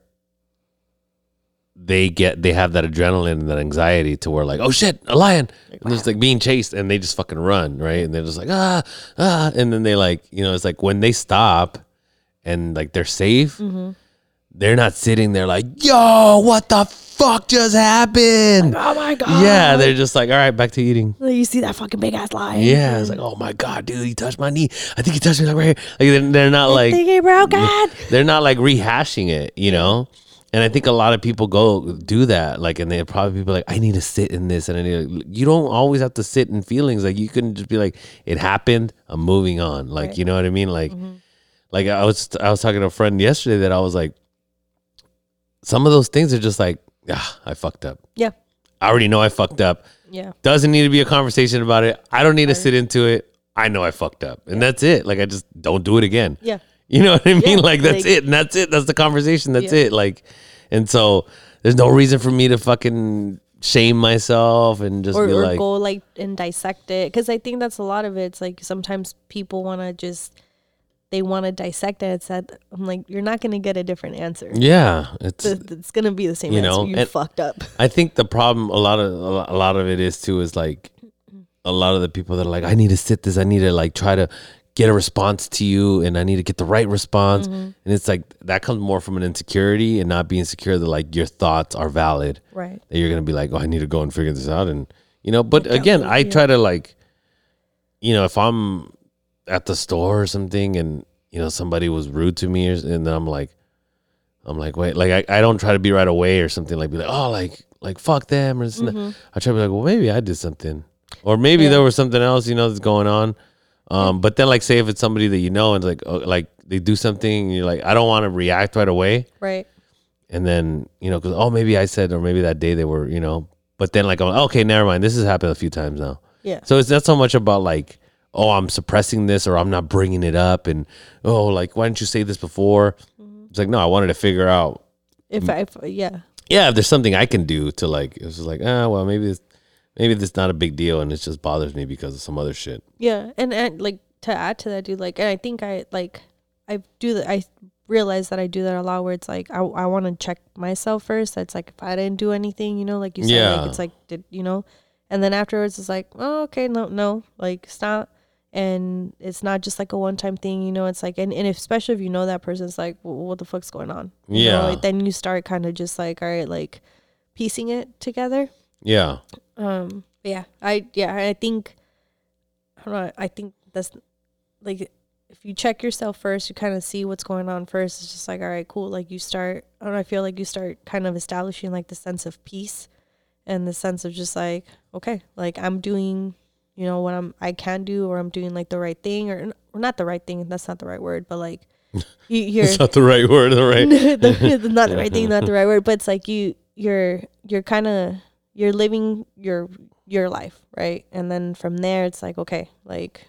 they get they have that adrenaline and that anxiety to where like oh shit a lion and it's like being chased and they just fucking run right and they're just like ah ah and then they like you know it's like when they stop and like they're safe Mm-hmm. they're not sitting there like yo what the fuck just happened Oh my god. yeah they're just like all right back to eating you see that fucking big ass lion? yeah it's like oh my god dude he touched my knee i think he touched me like right here like they're, they're not like think he broke it. they're not like rehashing it, you know. And I think a lot of people go do that, like, and they probably be like, "I need to sit in this," and I need. To, you don't always have to sit in feelings. Like, you can just be like, "It happened. I'm moving on." Like, Right. you know what I mean? Like, Mm-hmm. like I was I was talking to a friend yesterday that I was like, some of those things are just like, ah, I fucked up. Yeah. I already know I fucked up. Yeah. Doesn't need to be a conversation about it. I don't need to sit into it. I know I fucked up, and that's it. Like, I just don't do it again. Yeah. You know what I mean? Yeah, like that's like- it, and that's it. That's the conversation. That's Yeah. it. Like, and so there's no reason for me to fucking shame myself and just or, be or like, go like and dissect it because i think that's a lot of it it's like sometimes people want to just they want to dissect it it's that i'm like you're not gonna get a different answer yeah, it's. Th- it's gonna be the same You answer know, you fucked up I think the problem, a lot of a lot of it is too, is like a lot of the people that are like, I need to sit this, I need to like try to get a response to you, and I need to get the right response, and it's like that comes more from an insecurity and not being secure that like your thoughts are valid. right that you're gonna be like, oh, I need to go and figure this out, and you know. But again, I try to like, you know, if I'm at the store or something, and you know somebody was rude to me, or, and then I'm like, I'm like, wait, like I, I don't try to be right away or something like be like, oh, like like fuck them or that. I try to be like, well, maybe I did something, or maybe there was something else, you know, that's going on. Um, but then like say if it's somebody that you know and like oh, like they do something, and you're like, I don't want to react right away. Right. And then you know because oh maybe i said or maybe that day they were you know. But then like I'm, okay never mind. This has happened a few times now. Yeah. So it's not so much about like oh i'm suppressing this or i'm not bringing it up and oh like why didn't you say this before? It's like no i wanted to figure out if i yeah. Yeah if there's something i can do to like it's just like ah well maybe maybe this is not a big deal and it just bothers me because of some other shit Yeah, and, and like to add to that, dude, like, and I think I like I do that. I realize that I do that a lot. Where it's like I I want to check myself first. That's like if I didn't do anything, you know, like you said, Yeah. like it's like did you know, and then afterwards it's like oh okay no no like stop. And it's not just like a one time thing, you know. It's like, and, and if, especially if you know that person's like, well, what the fuck's going on? You know, Yeah. like, then you start kind of just like, all right, like piecing it together. Yeah Um, yeah, I yeah, I think I don't know. I think that's like if you check yourself first, you kind of see what's going on first. It's just like, all right, cool. Like you start. I don't know. I feel like you start kind of establishing like the sense of peace and the sense of just like, okay, like I'm doing, you know, what I'm I can do, or I'm doing like the right thing, or, or not the right thing. That's not the right word, but like you, you're it's not the right word the right the, the- not the right thing, not the right word, but it's like you you're you're kind of you're living your your life, right? And then from there, it's like okay, like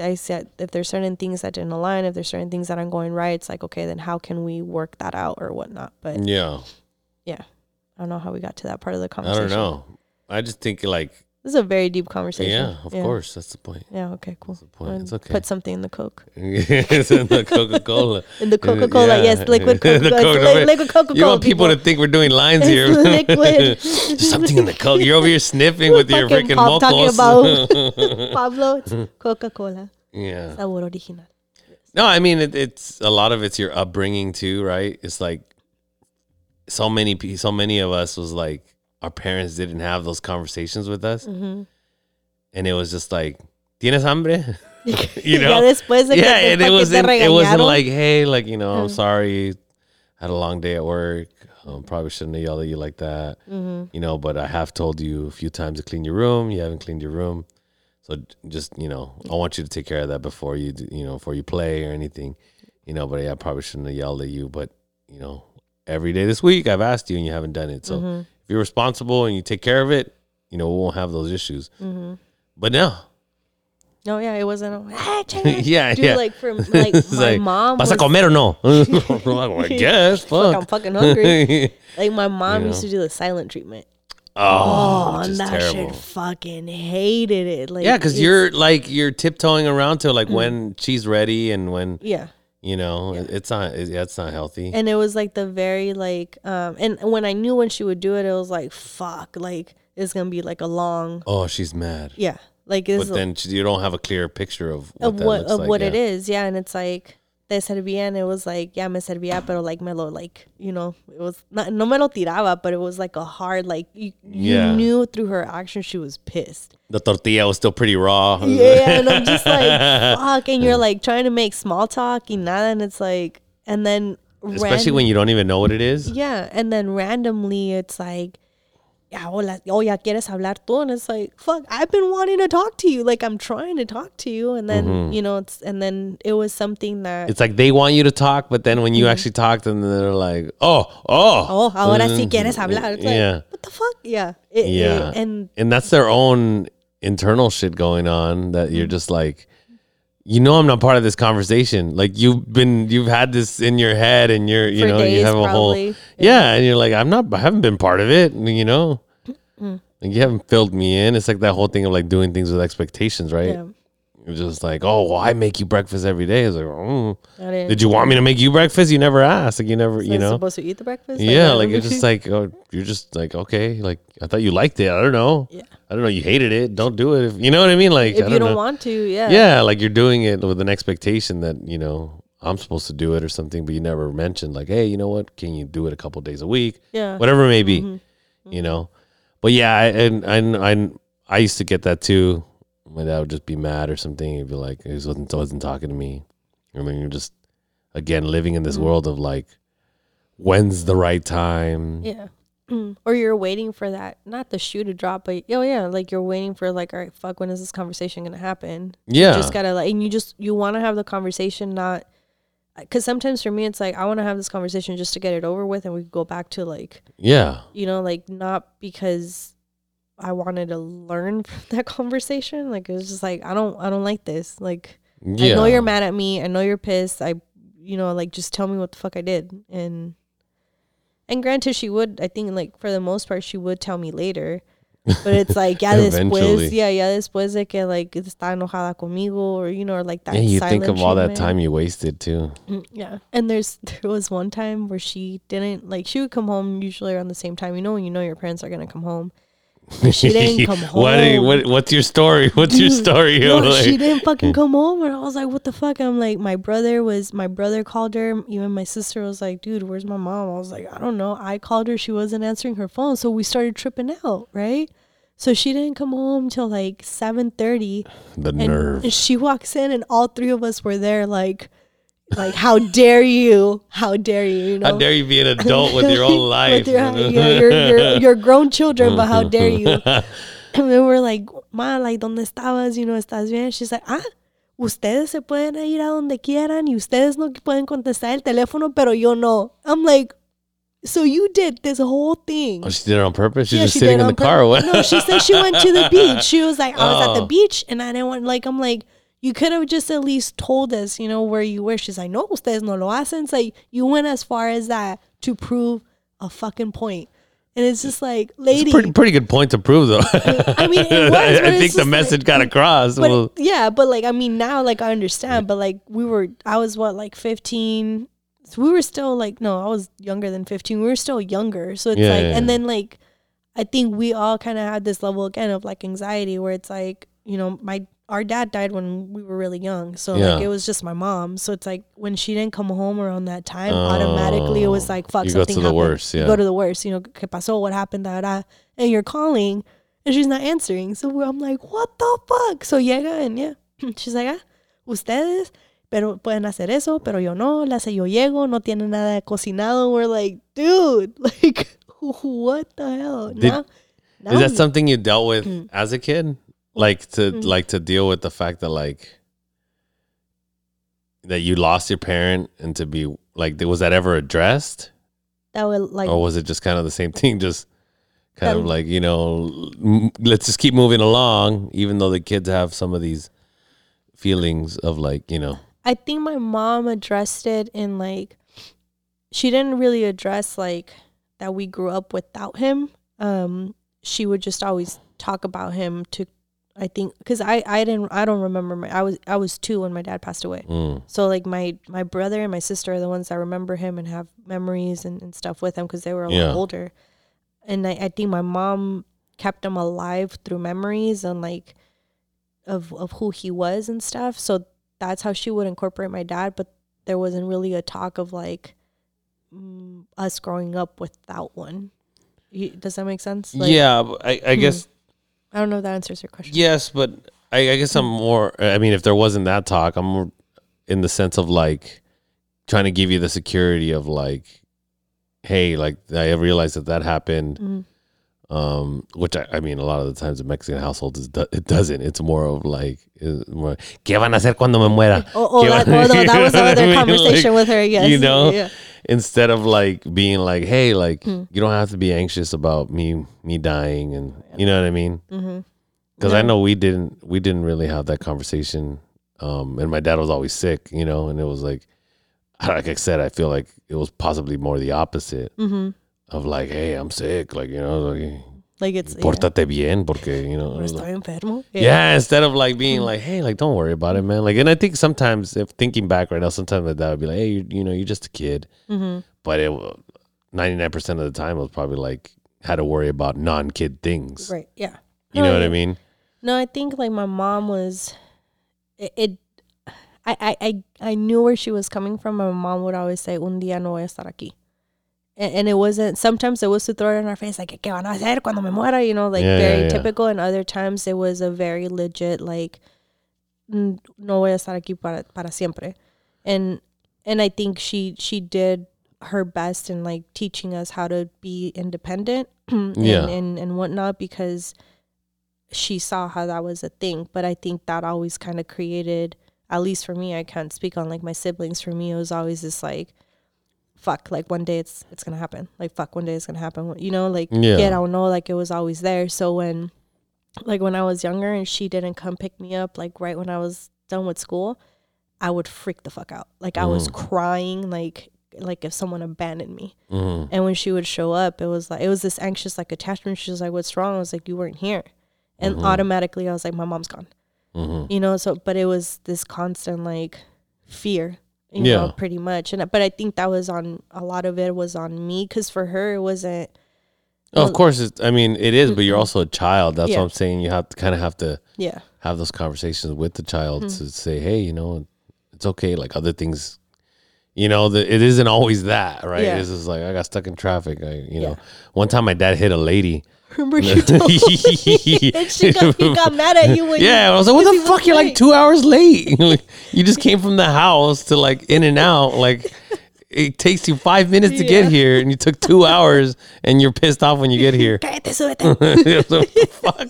I said, if there's certain things that didn't align, if there's certain things that aren't going right, it's like okay, then how can we work that out or whatnot? But yeah yeah, I don't know how we got to that part of the conversation. i don't know i just think like This is a very deep conversation. yeah of course that's the point Yeah. Okay. Cool. the point. It's um, okay. Put something in the Coke. it's in the Coca-Cola. In the Coca Cola, Yeah. yes, liquid Coca Coca- Cola. liquid Coca Cola. You want people to think we're doing lines here. liquid. Something in the Coke. You're over here sniffing with your freaking pop talking mocos. Pablo, Coca Cola. yeah. Sabor original. No, I mean it, it's a lot of it's your upbringing too, right? It's like so many so many of us was like our parents didn't have those conversations with us, Mm-hmm. and it was just like, "Tienes hambre?" you know? después de yeah, and it wasn't it wasn't like, "Hey, like you know, I'm Mm. sorry, had a long day at work. Um, probably shouldn't have yelled at you like that." Mhm. you know, but I have told you a few times to clean your room. You haven't cleaned your room. So just, you know, I want you to take care of that before you, do, you know, before you play or anything, you know, but yeah, I probably shouldn't have yelled at you, but you know, every day this week I've asked you and you haven't done it. So Mhm. If you're responsible and you take care of it, you know, we won't have those issues. Mhm. But no, No, yeah, it wasn't. A, "Ah, yeah, Dude, yeah. like from like my like, mom. ¿Vas a comer o no? I guess. Fuck, I'm fucking hungry. like my mom You used know. to do the silent treatment. oh, Oh, and that terrible. shit fucking hated it. Like Yeah, because you're like you're tiptoeing around to like when she's ready and when yeah. You know it- it's not it, yeah, it's not healthy. and it was like the very like um and when i knew when she would do it it was like fuck like it's gonna be like a long oh, she's mad. yeah like But then she- you don't have a clear picture of what of what looks of like. what yeah. it is yeah and it's like te servía and it was like yeah me servía pero like me lo like you know it was not no me lo tiraba but it was like a hard like you, you knew through her action she was pissed The tortilla was still pretty raw. yeah and i'm just like fuck and you're like trying to make small talk and nada and it's like and then Especially when you don't even know what it is. Yeah, and then randomly it's like, yeah, hola, oh yeah, quieres hablar tú, and it's like, fuck, I've been wanting to talk to you, like I'm trying to talk to you, and then you know, it's and then it was something that, Mm-hmm. It's like they want you to talk, but then when you actually talk to them, they're like, "Oh, oh, oh, ahora sí quieres hablar, it's like, Yeah. what the fuck, yeah, It- it- yeah." and and that's their own internal shit going on that Mm-hmm. you're just like, you know I'm not part of this conversation. Like you've been you've had this in your head and you're you For know you days, have a whole probably. yeah. and you're like I'm not I haven't been part of it. You know, Mm. like you haven't filled me in. It's like that whole thing of like doing things with expectations, right? Yeah. It's just like oh well I make you breakfast every day. It's like oh, I didn't. you want me to make you breakfast? You never asked. Like you never So you know. supposed to eat the breakfast? Yeah, like it's just like oh, you're just like okay, like I thought you liked it. I don't know. Yeah. I don't know. You hated it. Don't do it. If, you know what I mean? Like if I you don't know. want to, yeah. yeah, like you're doing it with an expectation that you know I'm supposed to do it or something, but you never mentioned like, hey, you know what? Can you do it a couple days a week? Yeah. Whatever it may be, Mhm. you know. But yeah, I, and and I I used to get that too. My dad would just be mad or something. He'd be like, he wasn't wasn't talking to me. I mean, you're just again living in this Mhm. world of like, when's the right time? Yeah. or you're waiting for that, not the shoe to drop, but oh yeah, like you're waiting for like, all right, fuck, when is this conversation gonna happen? Yeah, You just gotta like, and you just you want to have the conversation, not because sometimes for me it's like I want to have this conversation just to get it over with, and we go back to like yeah, you know like not because I wanted to learn from that conversation. Like it was just like I don't I don't like this. Like yeah. I know you're mad at me. I know you're pissed. I, you know, like just tell me what the fuck I did. And and granted, she would. I think like for the most part, she would tell me later. But it's like yeah, después, yeah, yeah, después de que like está enojada conmigo, or you know, or like that. Yeah, you think of all that time you wasted too. Mm, Yeah. And there's there was one time where she didn't like she would come home usually around the same time. You know when you know your parents are gonna come home. She didn't come home. what, what? What's your story? What's your story? No, Like- she didn't fucking come home, and I was like, "What the fuck?" I'm like, my brother was, my brother called her. Even my sister was like, "Dude, where's my mom?" I was like, "I don't know." I called her, she wasn't answering her phone, so we started tripping out, right? So she didn't come home till like seven thirty, the and nerve. she walks in, and all three of us were there, like, like, how dare you? How dare you? You know? How dare you be an adult with your own life? Your, yeah, your, your, your grown children, but how dare you? And then we're like, ma, like, ¿dónde estabas? You know, ¿estás bien? She's like, ah, ustedes se pueden ir a donde quieran y ustedes no pueden contestar el teléfono, pero yo no. I'm like, so you did this whole thing. Oh, she did it on purpose. She's Yeah, just she sitting in the car. Or what? No, she said she went to the beach. She was like, I was at Oh. the beach and I didn't want, like, I'm like, you could have just at least told us, you know, where you were. She's like, no, ustedes no lo hacen. It's like, you went as far as that to prove a fucking point. And it's just like, lady. pretty, pretty good point to prove, though. I mean, it was, I think the like- message got across. But Well, yeah, but like I mean now like I understand, but like we were I was what like 15 so we were still like no, I was younger than 15. We were still younger. So it's Yeah, like yeah, and then like I think we all kind of had this level again of like anxiety where it's like, you know, my our dad died when we were really young. So Yeah. like it was just my mom. So it's like when she didn't come home around that time, automatically it was Oh, like fuck you go something to the happened. worst, You go to the worst, you know, que pasó, what happened, da, da, and you're calling and she's not answering. So I'm like, what the fuck? So llega and yeah, she's like, ah, ustedes, pero pueden hacer eso, pero yo no. La hace yo llego, no tiene nada cocinado. We're like, dude, like, what the hell? Did- now, now is that something you dealt with Mm. as a kid? Like to Mm. like to deal with the fact that like that you lost your parent and to be like was that ever addressed that would like or was it just kind of the same thing just kind of like you know m- let's just keep moving along even though the kids have some of these feelings of like you know I think my mom addressed it in like she didn't really address like that we grew up without him. Um she would just always talk about him to I think cuz I I didn't I don't remember my I was I was 2 when my dad passed away. mm, So like my my brother and my sister are the ones that remember him and have memories and, and stuff with him because they were a Yeah. lot older. And I, I think my mom kept him alive through memories and like of of who he was and stuff. So that's how she would incorporate my dad, but there wasn't really a talk of like mm, us growing up without one. Does that make sense? Like, yeah I, I Hmm. guess I don't know if that answers your question. Yes, but I, I guess I'm more. I mean, if there wasn't that talk, I'm more in the sense of like trying to give you the security of like, hey, like I realized that that happened. Mhm. Um, which I, I mean, a lot of the times in Mexican households is do- it doesn't. It's more of like, more, ¿qué van a hacer cuando me muera? Oh, oh, that, van- that was another mean? conversation Like, with her. Yes, you know? Yeah. Instead of like being like, hey, like Hmm. you don't have to be anxious about me me dying, and you know what I mean? Mm-hmm. because I know we didn't we didn't really have that conversation Um, and my dad was always sick, you know, and it was like, like I said, I feel like it was possibly more the opposite Mm-hmm. Of like, hey, I'm sick, like you know, like Like it's yeah. pórtate bien, porque you know, Estoy enfermo. yeah. instead of like being like, hey, like don't worry about it, man. Like, and I think sometimes, if thinking back right now, sometimes my dad would be like, hey, you, you know, you're just a kid, Mm-hmm. but it, ninety nine percent of the time, it was probably like had to worry about non kid things. Right. Yeah. You know Oh, what I mean? No, I think like my mom was it, it I, I I I knew where she was coming from. My mom would always say, Un día no voy a estar aquí. And, it wasn't sometimes it was to throw it in our face like ¿Qué van a hacer cuando me muera? You know, like Yeah, very yeah, yeah. typical and other times it was a very legit like "Mm, no voy a estar aquí para, para siempre. And and I think she she did her best in like teaching us how to be independent and, Yeah. and and whatnot because she saw how that was a thing. But I think that always kind of created, at least for me, I can't speak on like my siblings. For me, it was always this like, fuck, like one day it's it's gonna happen. Like fuck, one day it's gonna happen. You know, like Yeah. I don't know. Like it was always there. So when, like when I was younger and she didn't come pick me up, like right when I was done with school, I would freak the fuck out. Like I was crying, like like if someone abandoned me. Mhm. And when she would show up, it was like it was this anxious like attachment. She was like, "What's wrong?" I was like, "You weren't here," and automatically I was like, "My mom's gone." Mhm. You know. So, but it was this constant like fear. You Yeah. know, pretty much. And but I think that was on a lot of it was on me because for her it wasn't. of course, it's, I mean, it is, but you're also a child. That's Yeah. what I'm saying. You have to kind of have to Yeah. have those conversations with the child Hmm. to say, hey, you know, it's okay. Like other things, you know, the, it isn't always that, right? Yeah. It's just like I got stuck in traffic. I, you know, Yeah. one time my dad hit a lady. Remember you told me, and she got, he got mad at you when yeah, you, I was like, "What the fuck? You're like two hours late. You just came from the house to like in and out. Like it takes you five minutes to get here, and you took two hours, and you're pissed off when you get here. So, what the fuck?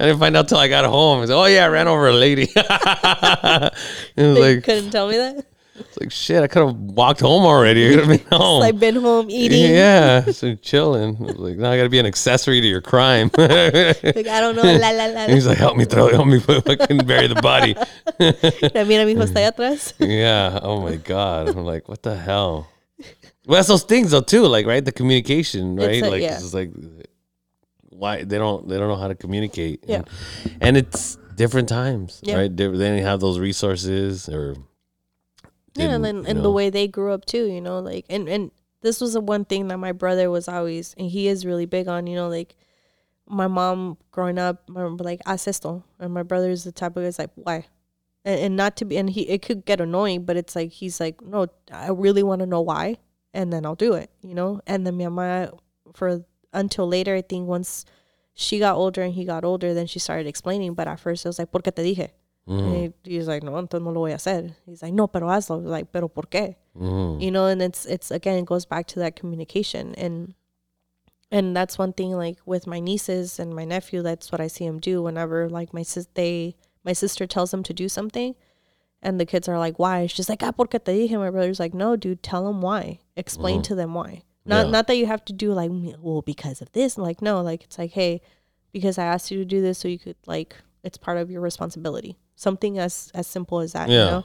I didn't find out till I got home. It's like, oh yeah, I ran over a lady. it was You like, couldn't tell me that. It's like shit. I could have walked home already. I could have been home. Like been home eating. yeah, so chilling. I was like, now I got to be an accessory to your crime. Like I don't know. La la la. He's like, help me throw, help me fucking bury the body. Mira, mi hijo está atrás. Yeah. Oh my god. I'm like, what the hell? Well, that's those things though too. Like, right, the communication, right? It's a- like, yeah. it's like, why they don't they don't know how to communicate. Yeah. And, and it's different times, Yeah. right? They, they didn't have those resources or. Yeah, and you and the way they grew up too, you know, like and and this was the one thing that my brother was always and he is really big on, you know, like my mom growing up, my mom like haz esto, and my brother is the type of guy's like why, and, and not to be, and he it could get annoying, but it's like he's like no, I really want to know why, and then I'll do it, you know, and then mi mamá for until later, I think once she got older and he got older, then she started explaining, but at first it was like porque te dije? Mm-hmm. And he, he's like, no, entonces no lo voy a hacer. He's like, no, pero hazlo. Like, pero por qué? Mhm. You know, and it's it's again it goes back to that communication and and that's one thing like with my nieces and my nephew. That's what I see him do whenever like my sis they my sister tells them to do something, and the kids are like, why? She's just like, ah, porque te dije. My brother's like, no, dude, tell them why. Explain to them why. Not Yeah. not that you have to do like, well, because of this. Like, no, like it's like, hey, because I asked you to do this, so you could like, it's part of your responsibility. Something as as simple as that. Yeah. You know.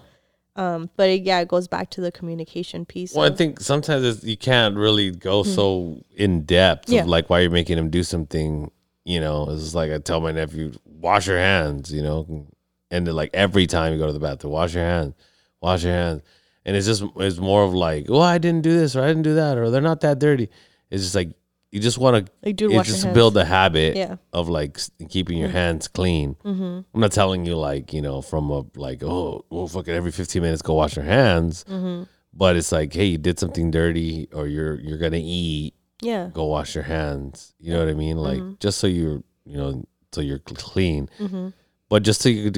Um, but it, yeah, it goes back to the communication piece. Well, I think sometimes it's, you can't really go so in depth. Yeah. of like why you're making him do something. You know, it's like I tell my nephew, wash your hands. You know, and then like every time you go to the bathroom, wash your hands, wash your hands. And it's just it's more of like, oh, I didn't do this or I didn't do that or they're not that dirty. It's just like you just want to Like, dude, it wash just build a habit Yeah. of like keeping your hands clean. Mm-hmm. I'm not telling you like you know from a like oh well fucking every 15 minutes go wash your hands, Mm-hmm. but it's like hey you did something dirty or you're you're gonna eat Yeah. go wash your hands. You know what I mean? Like Mm-hmm. just so you're you know so you're clean, Mm-hmm. but just so you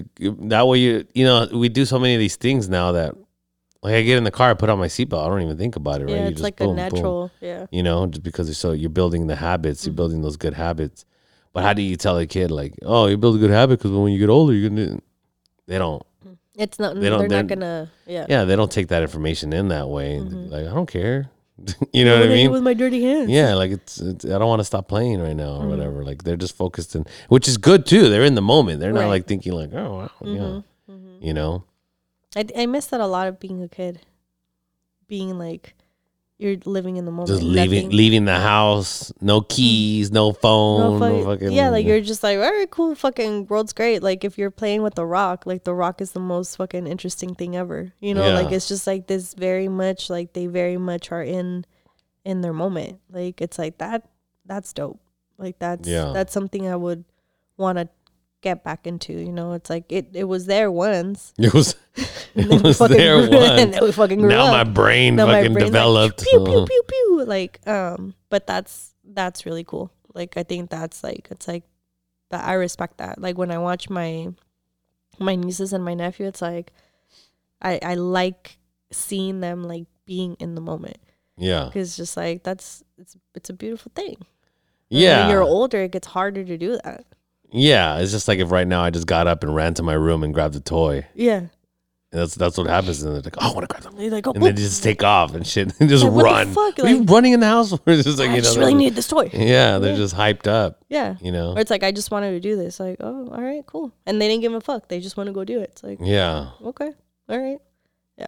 that way you you know we do so many of these things now that like I get in the car I put on my seatbelt I don't even think about it right Yeah, You it's like boom, a boom natural. Yeah. you know, just because you're so you're building the habits, Mm-hmm. you're building those good habits. But how do you tell a kid like, oh, you build a good habit because when you get older, you're gonna. They don't. It's not. They don't- not they're- gonna. Yeah. Yeah, they don't take that information in that way. Mm-hmm. Like I don't care. you know what I mean? With my dirty hands. Yeah, like it's, it's I don't want to stop playing right now or Mm-hmm. whatever. Like they're just focused in, which is good too. They're in the moment. They're not like thinking like, oh, wow, yeah. Mm-hmm. You know? I I miss that a lot of being a kid, being like you're living in the moment, Just leaving nothing- leaving the house, no keys, no no phone, no, fucking- fucking yeah, like you're just like, all right, cool, fucking world's great. Like if you're playing with the rock, like the rock is the most fucking interesting thing ever. You know, like it's just like this very much like they very much are in in their moment. Like it's like that that's dope. Like that's Yeah. that's something I would want to get back into. You know, it's like it it was there once. It was it was there grew- once. and then we fucking grew Now up. my brain Now my fucking brain's like, developed. pew pew pew pew. Like um, but that's that's really cool. Like I think that's like it's like that I respect that. Like when I watch my my nieces and my nephew, it's like I I like seeing them like being in the moment yeah. because just like that's it's it's a beautiful thing. And When Yeah. you're older, it gets harder to do that. Yeah. It's just like if right now I just got up and ran to my room and grabbed a toy. Yeah, And that's that's what happens. And they're like, oh, I want to grab them. you're like, oh, And then just take off and shit and just Like, what the run. fuck? What are you Like, running in the house? It's just like, I you know, just really just- need this toy. Yeah, they're Yeah. just hyped up, Yeah. you know? Or it's like I just wanted to do this. Like, oh, all right, cool. And they didn't give a fuck. They just want to go do it. It's like, Yeah. okay, all right. Yeah.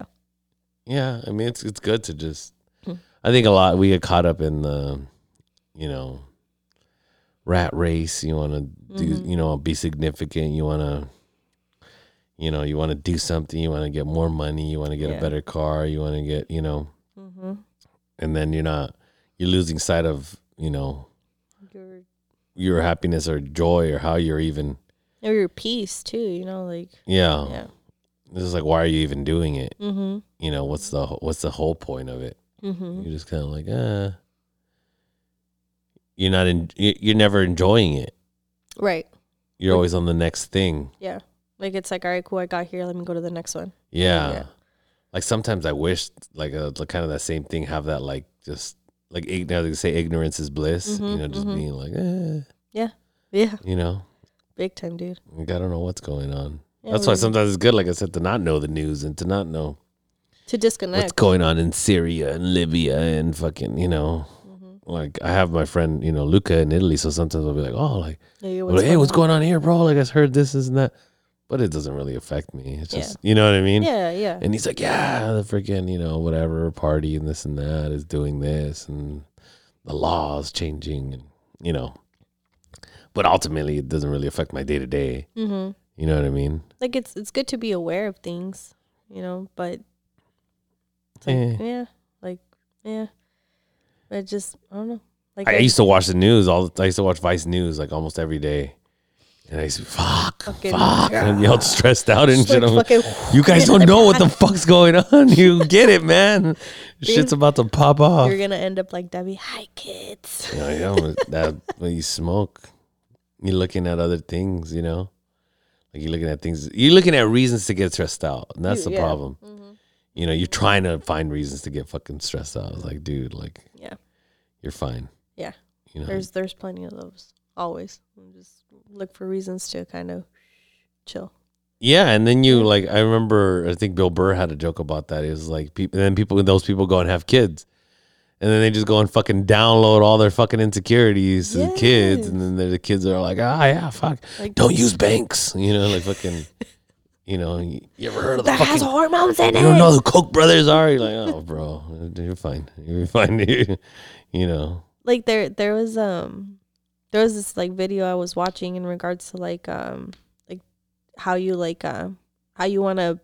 Yeah. I mean, it's it's good to just. Hmm. I think a lot we get caught up in the, you know, rat race. You want to do, Mhm. you know, be significant. You want to, you know, you want to do something. You want to get more money. You want to get a better car. You want to get, you know, Mm-hmm. and then you're not, you're losing sight of, you know, Your your happiness or joy or how you're even. or your peace too. You know, like Yeah. yeah. This is like, why are you even doing it? Mm-hmm. You know, what's the what's the whole point of it? Mm-hmm. You're just kind of like, uh, you're not in, you- you're never enjoying it. Right. You're always on the next thing. Yeah. Like it's like, all right, cool. I got here. Let me go to the next one. Yeah. Yeah. Like sometimes I wish like a like kind of that same thing have that like just like now they say ignorance is bliss. you Mhm, know, just mhm. being like, eh, Yeah. Yeah. You know, Big time, dude. like, I don't know what's going on. Yeah, That's why sometimes it's good, like I said, to not know the news and to not know to disconnect what's going on in Syria and Libya and fucking, you know, Mm-hmm. Like I have my friend, you know, Luca in Italy, so sometimes I'll be like, oh, like, Yeah, well, hey, what's going on here, bro? Like I just heard this, this, and that, but it doesn't really affect me. It's Yeah. just, you know what I mean? Yeah, yeah. And he's like, yeah, the freaking, you know, whatever party and this and that is doing this and the laws changing and, you know, but ultimately it doesn't really affect my day to day. You know what I mean? Like it's it's good to be aware of things, you know, but it's like, Eh. yeah, like yeah. But just I don't know. Like I I- used to watch the news all. I used to watch Vice News like almost every day, and I used to fuck, Fucking- fuck, and be all stressed out and shit. like, fucking- you guys don't know what the fuck's going on. You get it, man. Shit's about to pop off. You're gonna end up like Debbie. Hi, kids. Yeah, yeah. but That when you smoke, you're looking at other things. You know, like you're looking at things. You're looking at reasons to get stressed out, and that's You- the yeah. problem. Mhm. You know, you're trying to find reasons to get fucking stressed out. It's like, dude, like Yeah, you're fine. Yeah. You know, there's there's plenty of those. Always, just look for reasons to kind of chill. Yeah, and then you like I remember I think Bill Burr had a joke about that. It was like people, and then people, those people go and have kids, and then they just go and fucking download all their fucking insecurities to the kids, and then the kids are like, ah, yeah, fuck, Like don't use banks, you know, like fucking, you know, you, you ever heard of the That has hormones in it. You don't know who Koch brothers are? You're like, oh, bro, you're fine, you're fine, you know. like there there was um there was this like video I was watching in regards to like um like how you like uh how you want to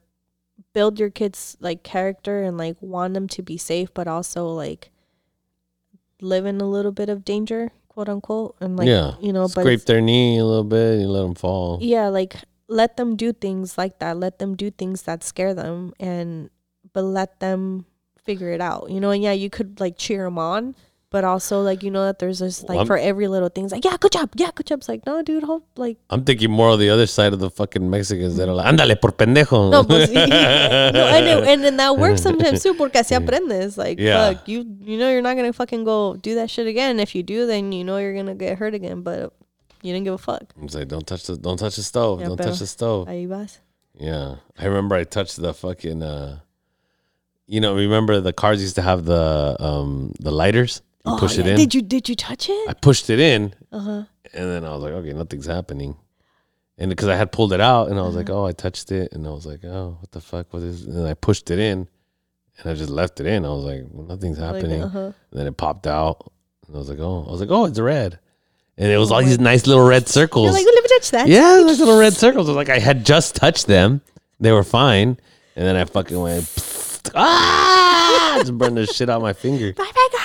build your kids like character and like want them to be safe but also like live in a little bit of danger quote unquote and like yeah, you know but scrape their knee a little bit, and let them fall. yeah like let them do things like that let them do things that scare them and but let them figure it out you know and yeah you could like cheer them on but also like you know that there's this like Well, for every little thing it's like yeah good job yeah good job it's like no dude hope like I'm thinking more of the other side of the fucking Mexicans that are like, ándale por pendejo. no pues sí. no and, it, and then that works sometimes too porque así aprendes like Yeah. fuck you you know you're not gonna fucking go do that shit again if you do then you know you're gonna get hurt again but you didn't give a fuck I'm like, don't touch the don't touch the stove. Yeah, don't touch the stove. ahí vas yeah. I remember I touched the fucking uh you know, remember the cars used to have the um the lighters? You push it Oh, in. did you did you touch it I pushed it in uh-huh and then I was like, okay, nothing's happening. and because I had pulled it out, and I was like, oh, I touched it, and I was like, oh, what the fuck was this? And I pushed it in, and I just left it in. I was like, well, nothing's happening. Like, uh-huh. And then it popped out, and I was like, oh, I was like, oh, it's red, and it was Oh all these nice little red circles. You're like, let me touch that. Yeah, like little red circles. It was like I had just touched them. They were fine. And then I fucking went, ah, just burned the shit out my finger. My finger.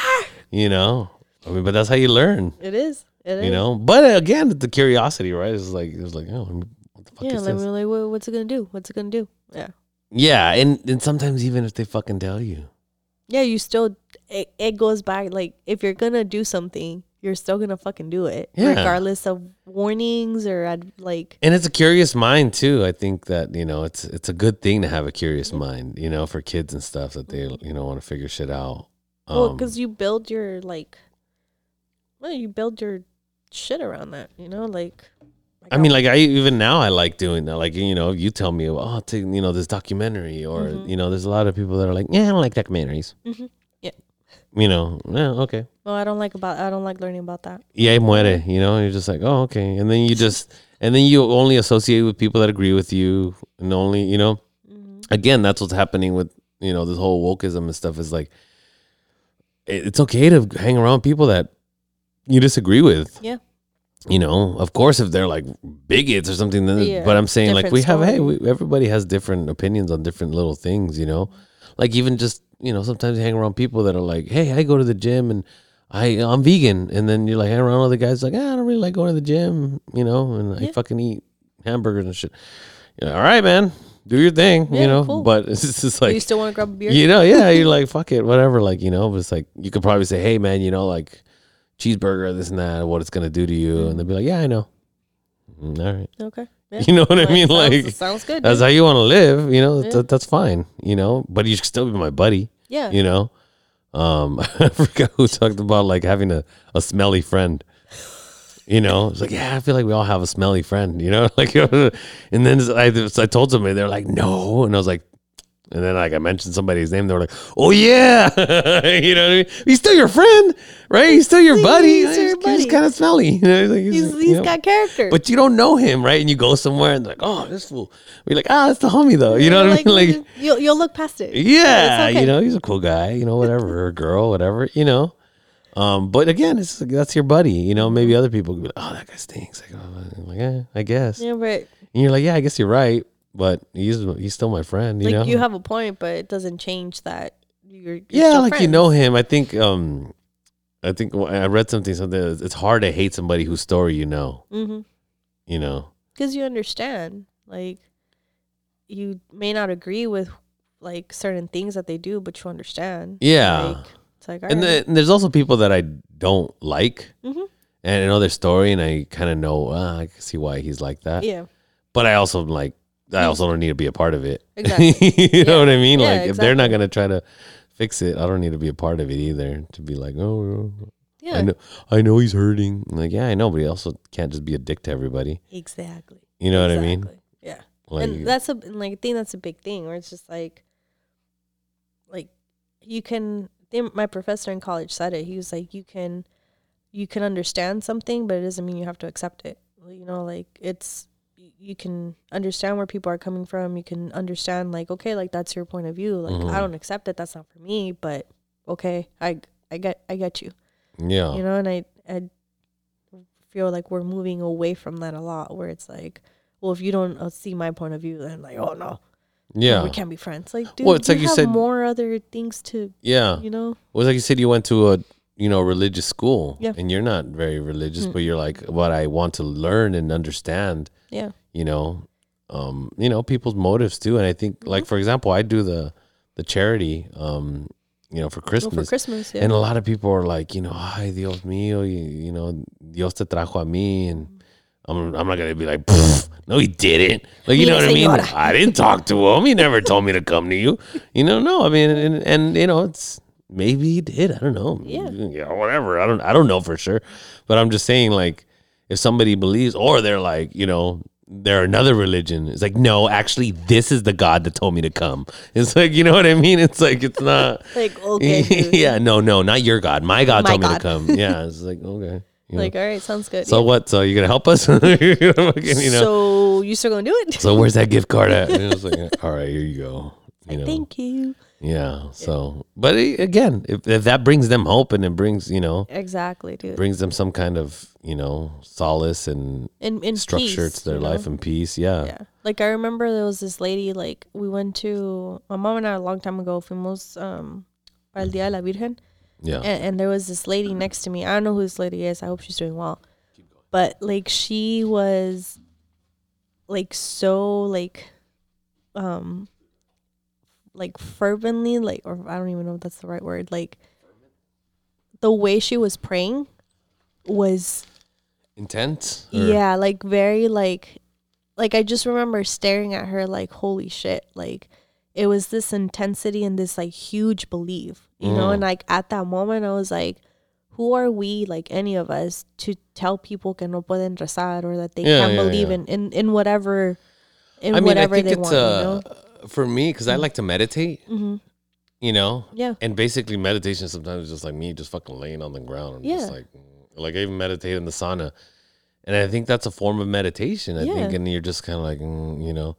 You know? I mean, but that's how you learn, It is. It is. you know? But again, the curiosity, right? It's like, it's like, oh, what the fuck Yeah, is like, this? we're like, "What- what's it gonna do? What's it gonna do? Yeah. Yeah. And, and sometimes even if they fucking tell you. Yeah, you still it, it goes back like if you're gonna do something, you're still gonna fucking do it. Yeah. Regardless of warnings or ad, like And it's a curious mind too. I think that, you know, it's it's a good thing to have a curious mind, you know, for kids and stuff that they, mm-hmm. you know, want to figure shit out. Well, Um, because you build your like well, you build your shit around that, you know, like I mean, like I even now I like doing that. Like you know, you tell me, oh, take you know this documentary, or Mhm. you know, there's a lot of people that are like, yeah, I don't like documentaries. Mhm. Yeah. You know, yeah, okay. well, I don't like about I don't like learning about that. Yeah, muere. You know, you're just like, oh, okay, and then you just, and then you only associate with people that agree with you, and only you know, Mhm. again, that's what's happening with you know this whole wokeism and stuff. Is like, it's okay to hang around people that you disagree with. Yeah. You know, of course, if they're like bigots or something, then. Yeah, but I'm saying like we have, hey, we, everybody has different opinions on different little things. You know, like even just you know sometimes you hang around people that are like, hey, I go to the gym and. I I'm vegan, and then you're like hang around other guys like ah, I don't really like going to the gym, you know, and I fucking eat hamburgers and shit. Like, all right, man, do your thing, Yeah, you know. cool. But it's just like you still want to grab a beer? you know, yeah, you're like, fuck it, whatever. Like, you know, but it's like, you could probably say, hey, man, you know, like cheeseburger, this and that, what it's going to do to you. And they'll be like, yeah, I know. Mm, all right. Okay. Yeah. You know what I mean? sounds, Like, sounds good. that's dude. how you want to live, you know, Yeah. that, that's fine, you know, but you should still be my buddy, yeah. you know. Um, I forgot who talked about like having a, a smelly friend. You know, it's like, yeah, I feel like we all have a smelly friend, you know, like, and then I, I told somebody, they're like, no. And I was like, and then like I mentioned somebody's name, they were like, "Oh yeah," you know what I mean? He's still your friend, right? He's still your He's buddy. your He's, buddy. kind of smelly, you know. Like, He's, you he's know, got character. but you don't know him, right? And you go somewhere and they're like, oh, this fool. We're like, ah, that's the homie though. You know what I mean? Like, you'll you'll look past it. yeah, okay. you know, he's a cool guy, you know, whatever, or girl, whatever, you know. Um, but again, it's that's your buddy, you know. Maybe other people could be like, oh, that guy stinks. Like, oh, like, yeah, I guess. Yeah, but And you're like, yeah, I guess you're right, but he's he's still my friend, you like know. you have a point, but it doesn't change that you're, you're yeah, like you know him. I think um, I think I read something something. It's hard to hate somebody whose story you know. Mm-hmm. You know. because you understand like you may not agree with like certain things that they do but you understand Yeah. like, it's like and, alright. then and there's also people that I don't like, Mhm. and I know their story, and I kind of know uh, I can see why he's like that. yeah But I also like I also don't need to be a part of it. Exactly. you know what I mean? Yeah, like if they're not gonna try to fix it, I don't need to be a part of it either. To be like, oh, yeah I know, I know he's hurting. I'm like, yeah, I know, but he also can't just be a dick to everybody. exactly You know what I mean? Yeah Like, and that's a like I think that's a big thing where it's just like like you can think my professor in college said it. He was like you can you can understand something but it doesn't mean you have to accept it. You know like it's you can understand where people are coming from. You can understand like okay like that's your point of view. Like Mhm. i don't accept it. That's not for me but okay i i get i get you. Yeah, you know and i i feel like we're moving away from that a lot where it's like well if you don't uh, see my point of view then like oh no yeah, we can't be friends like dude Well, it's you like you have said- more other things to yeah. you know Well, it's like you said, you went to a you know religious school, Yeah. and you're not very religious, Mm. but you're like, what I want to learn and understand. yeah You know, um, you know people's motives too, and I think, like Mm-hmm. for example, I do the the charity, um, you know, for Well, Christmas, for christmas yeah and a lot of people are like, you know, ay Dios mío, you, you know, Dios te trajo a mí, and I'm I'm not gonna be like, "Pfft, no, he didn't. Like, you know what I mean? I didn't talk to him. He never told me to come to you. You know, no. I mean, and, and you know, it's maybe he did. I don't know. Yeah. yeah, whatever. I don't I don't know for sure, but I'm just saying, like, if somebody believes, or they're like, you know. They're another religion. It's like, no, actually, this is the God that told me to come. It's like, you know what I mean? It's like, it's not. like okay yeah, no, no, not your God. My God My told me to God. come. Yeah, it's like okay. You know? Like, all right, sounds good. so yeah. what? So you gonna help us? you know. So you still gonna do it? So where's that gift card at? And it was like, all right, here you go. You know, Thank you. yeah. So, but again, if, if that brings them hope and it brings you know Exactly, dude. brings them some kind of you know solace and In in structure peace, to their you know? life and peace, yeah, Yeah. Like I remember there was this lady, like we went to my mom and I a long time ago, fuimos um el Día de la Virgen. Yeah, And, and there was this lady next to me. I don't know who this lady is. I hope she's doing well. But like she was like so like um like fervently like or I don't even know if that's the right word. Like the way she was praying was intense. or- yeah, like very like like I just remember staring at her like holy shit. Like it was this intensity and this like huge belief, you know, Mm. and like at that moment I was like who are we like any of us to tell people que no pueden rezar or that they Yeah, can't yeah, believe yeah. in, in in whatever in I mean, whatever I think they it's want, uh, you know? for me because I like to meditate. hmm You know, Yeah. and basically meditation sometimes is just like me just fucking laying on the ground and just Yeah. like like I even meditate in the sauna, and I think that's a form of meditation. I think, and you're just kind of like mm, you know,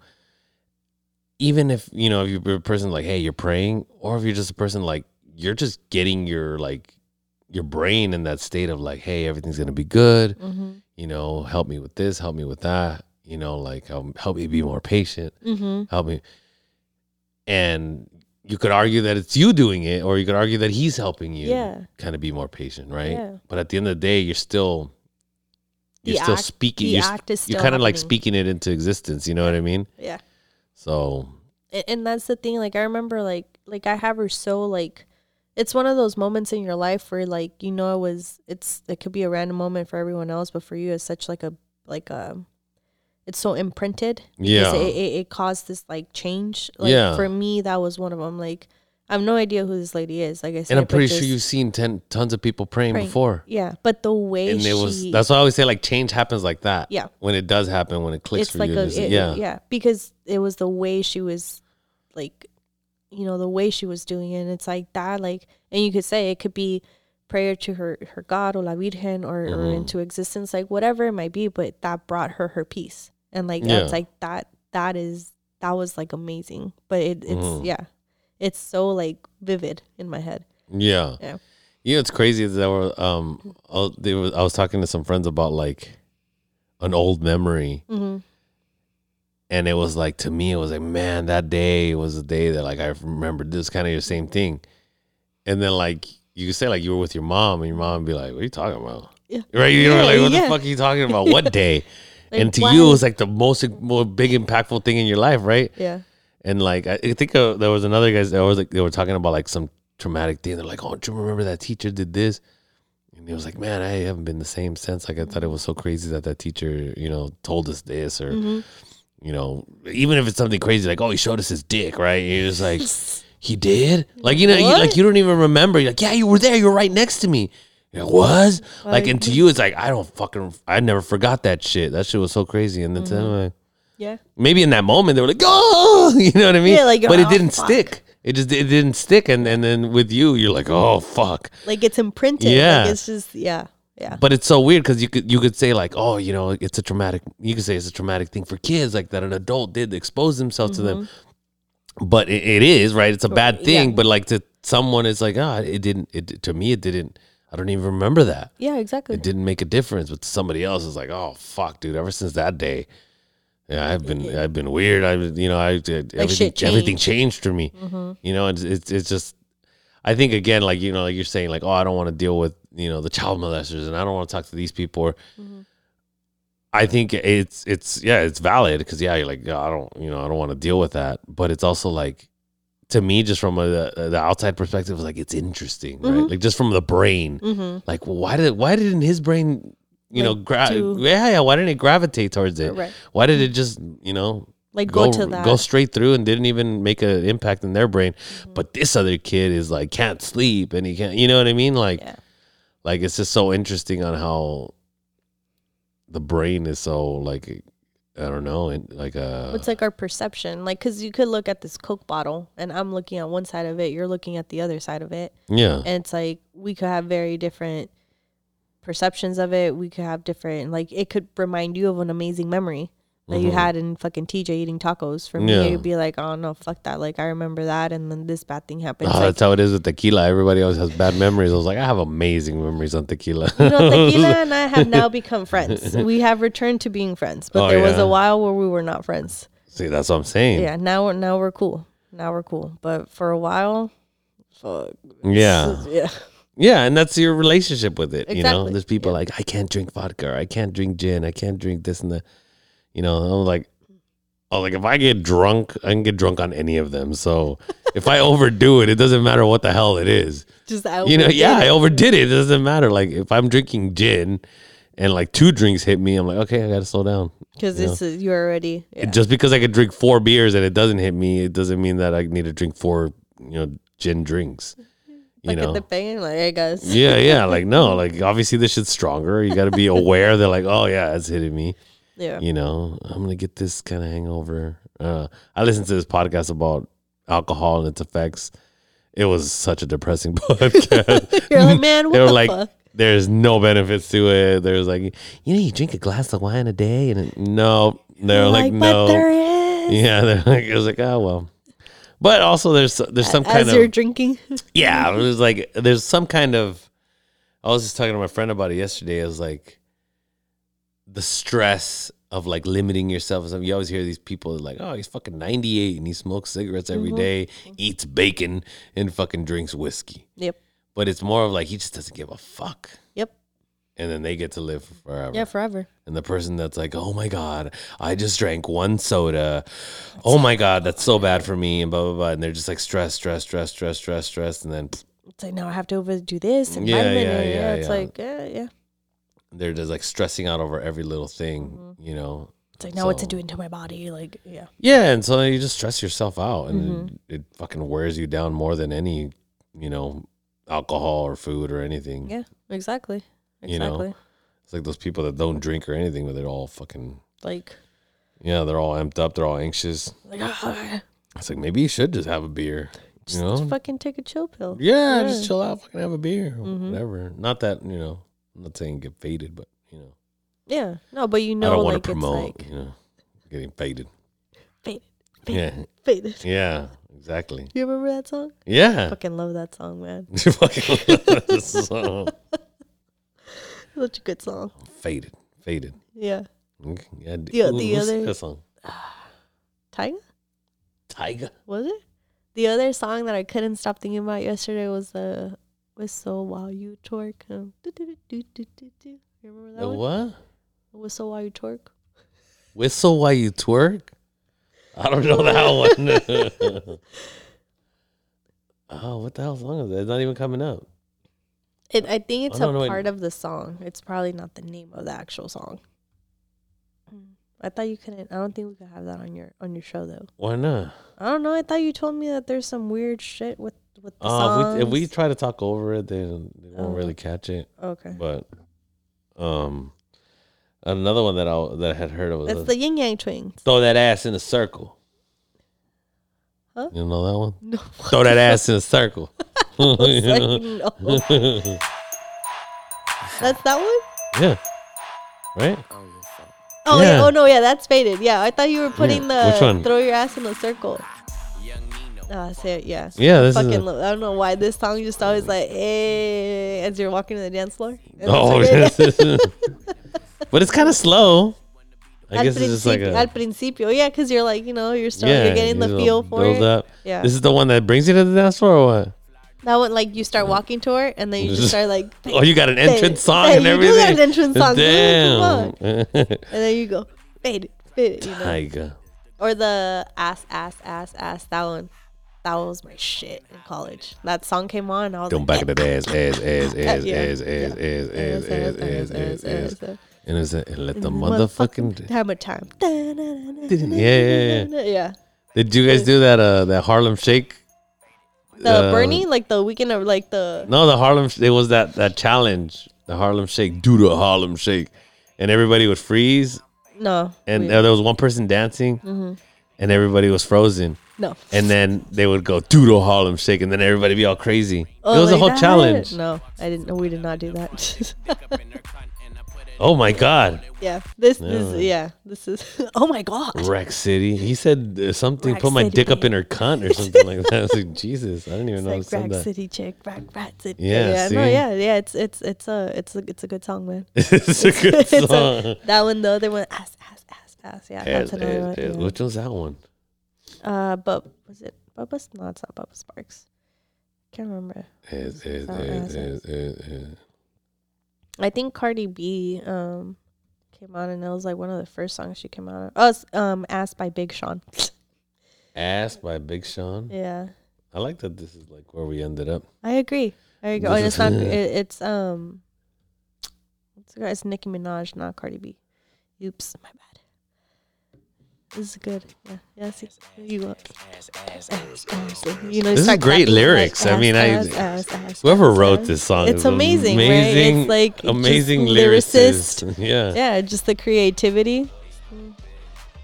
even if you know if you're a person like hey you're praying, or if you're just a person like you're just getting your like your brain in that state of like hey everything's gonna be good. hmm You know, help me with this, help me with that. You know, like um, help me be more patient hmm help me. And you could argue that it's you doing it, or you could argue that he's helping you Yeah. kind of be more patient, right? Yeah. But at the end of the day, you're still you're still act- speaking. the You're, you're kind of like speaking it into existence. You know what I mean? Yeah. So and, and that's the thing like i remember like like i have her so like it's one of those moments in your life where like you know it was it's it could be a random moment for everyone else but for you it's such like a like a it's so imprinted Yeah. it, it, it caused this like change like Yeah. for me that was one of them like i have no idea who this lady is like i said and I'm pretty sure you've seen ten tons of people praying, praying. before. yeah but the way And she it was that's why I always say like change happens like that. Yeah. When it does happen, when it clicks it's for like you. a it- yeah. yeah because it was the way she was like you know the way she was doing it and it's like that like and you could say it could be prayer to her her god or la virgen or, or Mhm. into existence like whatever it might be but that brought her her peace and like Yeah. that's like that that is that was like amazing but it, it's Mhm. yeah it's so like vivid in my head Yeah. Yeah. You know, it's crazy that were um, I- they was, I was talking to some friends about like an old memory, mm-hmm. And it was like to me, it was like, man, that day was a day that like I remembered this kind of your same thing, and then like you could say like you were with your mom, and your mom would be like, "What are you talking about?" Yeah. Right? You know, Yeah, like what yeah. the fuck are you talking about? What day? Like, and to you, it was like the most, more big impactful thing in your life, right? yeah And like I think uh, there was another guys that was like they were talking about like some traumatic thing. They're like, "Oh, do you remember that teacher did this?" And he was like, "Man, I haven't been the same since. Like I thought it was so crazy that that teacher, you know, told us this, or Mhm. You know, even if it's something crazy like, oh, he showed us his dick, right? You're just like, he did, like you know, you, like you don't even remember. You're like, yeah, you were there. You were right next to me. Like, was like, and to you, it's like I don't fucking, I never forgot that shit. That shit was so crazy, and then mm-hmm. them, like, yeah maybe in that moment they were like, oh, you know what I mean? Yeah, like, but it oh, didn't fuck. stick. It just it didn't stick, and and then with you, you're like, oh fuck. like it's imprinted Yeah. like it's just yeah yeah But it's so weird because you could you could say like, oh, you know, it's a traumatic. You could say it's a traumatic thing for kids, like that an adult did expose themselves to them. But it, it is right. It's a bad thing. yeah. But like to someone, it's like, ah, it didn't. It to me, it didn't. I don't even remember that. yeah exactly It didn't make a difference. But to somebody else, it's like, oh fuck, dude. Ever since that day, yeah, I've been I've been weird. I you know I everything shit everything changed. changed for me. You know, it's, it's it's just. I think again, like you know, like you're saying, like oh, I don't want to deal with you know the child molesters, and I don't want to talk to these people. Or, I think it's it's yeah, it's valid because yeah, you're like "Oh, I don't you know I don't want to deal with that, but it's also like to me, just from a, the outside perspective, it's like it's interesting, right? Mhm. Like just from the brain, mm-hmm. like why did why didn't his brain you know Like, gra- do- yeah yeah why didn't it gravitate towards it? right Why did it just you know like go go, to that go straight through and didn't even make an impact in their brain? Mm-hmm. But this other kid is like can't sleep and he can't you know what I mean? Like yeah like it's just so interesting on how the brain is so like I don't know and like uh it's like our perception like because you could look at this coke bottle and i'm looking at one side of it you're looking at the other side of it yeah and it's like we could have very different perceptions of it. We could have different like it could remind you of an amazing memory that you had in fucking TJ eating tacos. For me, Mm-hmm. Yeah. it'd be like, oh no, fuck that. Like I remember that, and then this bad thing happened. Oh, like, that's how it is with tequila. Everybody always has bad memories. I was like, I have amazing memories on tequila. you know, Tequila and I have now become friends. We have returned to being friends, but Oh, there was a while where we were not friends. See, that's what I'm saying. Yeah, now we're now we're cool. Now we're cool, but for a while, fuck. Yeah. yeah. Yeah, and that's your relationship with it. You know, there's people like I can't drink vodka, I can't drink gin, I can't drink this and that. You know, I'm like, oh, like if I get drunk, I can get drunk on any of them. So if I overdo it, it doesn't matter what the hell it is. Just I You know, yeah, it. I overdid it. It doesn't matter. Like if I'm drinking gin, and like two drinks hit me, I'm like, okay, I gotta slow down. because you know. this is you're already yeah. Just because I could drink four beers and it doesn't hit me, it doesn't mean that I need to drink four, you know, gin drinks. You like know, at the bang, like hey guys, yeah, yeah. Like no, like obviously this shit's stronger. You got to be aware that like, oh yeah, it's hitting me. Yeah, You know, I'm gonna get this kind of hangover. Uh, I listened to this podcast about alcohol and its effects. It was such a depressing podcast. You're like, man, what they were the like, fuck? there's no benefits to it. There's like, you know, you drink a glass of wine a day, and it, no, they're like, but no, there is. yeah, they're like, it was like, oh well. But also, there's there's some kind As of you're drinking, yeah, it was like there's some kind of. I was just talking to my friend about it yesterday. It was like the stress of like limiting yourself. or something. You always hear these people like, "Oh, he's fucking 98 and he smokes cigarettes every mm-hmm. day, eats bacon, and fucking drinks whiskey." yep, But it's more of like he just doesn't give a fuck, yep, and then they get to live forever. yeah, forever. And the person that's like, "Oh my god, I just drank one soda. Oh my god, that's so bad for me," and blah blah blah. And they're just like stress, stress, stress, stress, stress, stress, and then It's like now I have to overdo this and Yeah, vitamin, yeah, yeah, It's yeah. like yeah, yeah. They're just like stressing out over every little thing, you know. It's like now what to So- do into my body, like yeah, Yeah, and so you just stress yourself out, and Mm-hmm. it, it fucking wears you down more than any, you know, alcohol or food or anything. yeah, exactly, You know. exactly. It's like those people that don't drink or anything, but they're all fucking Like, yeah, they're all amped up, they're all anxious. like ah, It's like maybe you should just have a beer, just you know? fucking take a chill pill. Yeah, Yeah. just chill out, fucking have a beer, Mhm. whatever. Not that you know, I'm not saying get faded, but you know, Yeah, no, but you know, I don't want like to promote, like you know, getting faded. faded, Yeah, faded. yeah, exactly. You remember that song? Yeah. Fucking love that song, man. Fucking love this song. Such a good song. Faded, faded. Yeah, Okay, Yeah, The- who- the other- that song? Tyga Tyga. was it? The other song that I couldn't stop thinking about yesterday was the "Whistle While You Twerk." Um, do, do, do, do, do, do. You remember that The one? what? Whistle while you twerk. Whistle while you twerk. I don't know that one. oh, what the hell song is that? It's not even coming up. It, I think it's I a don't know what- part of the song. It's probably not the name of the actual song. Mm. I thought you couldn't. I don't think we could have that on your on your show though. Why not? I don't know. I thought you told me that there's some weird shit with with the Uh, if, we, if we try to talk over it, they, they won't Oh. really catch it. okay, But um, another one that I that I had heard of was that's the Yin Yang Twins. throw that ass in a circle. Huh? You know that one? No, Throw that ass in a circle. Like, no. That's that one. yeah. Right? Oh yeah. Yeah. Oh no, yeah, that's faded. Yeah, I thought you were putting the Which one? throw your ass in a circle. Oh, that's it. Yeah. Yeah, this is Fucking. a- lo- I don't know why this song just always like, hey, as you're walking to the dance floor. Oh, this but it's kind of slow. I al, guess it's just like a al principio, yeah, because you're like, you know, you're still you're getting the you feel for build it. Up. Yeah. This is the one that brings you to the dance floor or what? That one, like, you start walking to it, and then you just start like, Oh, you got an entrance song and you everything. got an entrance song, Damn. and then you go, fade it, fade it, you know. Tyga. Or the ass, ass, ass, ass. That one, that was my shit in college. That song came on, I was Don't like, back of the ass, ass, ass, ass, yeah, ass, ass, yeah. ass, ass, ass, ass, ass, ass. ass. And a, let the motherfucking. hammer time. Yeah, yeah, yeah. Did you guys do that? Uh, that Harlem Shake. The Uh, Bernie, like the weekend of like the No, the Harlem. It was that that challenge. The Harlem Shake. Do the Harlem Shake, and everybody would freeze, no. and we- there was one person dancing, and everybody was frozen. No. and then they would go doodle Harlem Shake, and then everybody be all crazy. Oh, it was a whole that? challenge. No, I didn't. We did not do that. Oh my god, yeah. This. No. This. Yeah. This is. Oh my god. Rack City. He said uh, something. Rack put my City, dick up in her cunt or something like that. I was like, Jesus, I didn't even It's know like Rack. City chick, Rack Rat City. Yeah, yeah, no, yeah, yeah. It's it's it's a it's a it's a good song, man. it's a good It's a- song. that one, the other one, ass, ass, ass, ass. Yeah, Yes, that's another yes, one. yes. yeah. Which one's that one? Uh, but was it Bubba? No, it's not Bubba Sparxxx. Can't remember. Yes, yes, yes, yes, yes. I think Cardi B um came on and it was like one of the first songs she came out of. Oh, it's, um, "Ass" by Big Sean. Ass by Big Sean. yeah, I like that this is like where we ended up. I agree. Agree. Oh, and it's not. It, it's um, the? It's Nicki Minaj, not Cardi B. Oops, my bad. This is good. Yeah, yeah. See, here you go. Ass, ass, ass. You know, This is start great clapping, like, lyrics. I mean, I- ass, ass, ass, Whoever ass, wrote this song, It's is amazing, right? It's like amazing lyricist. lyricist. Yeah, Yeah, just the creativity.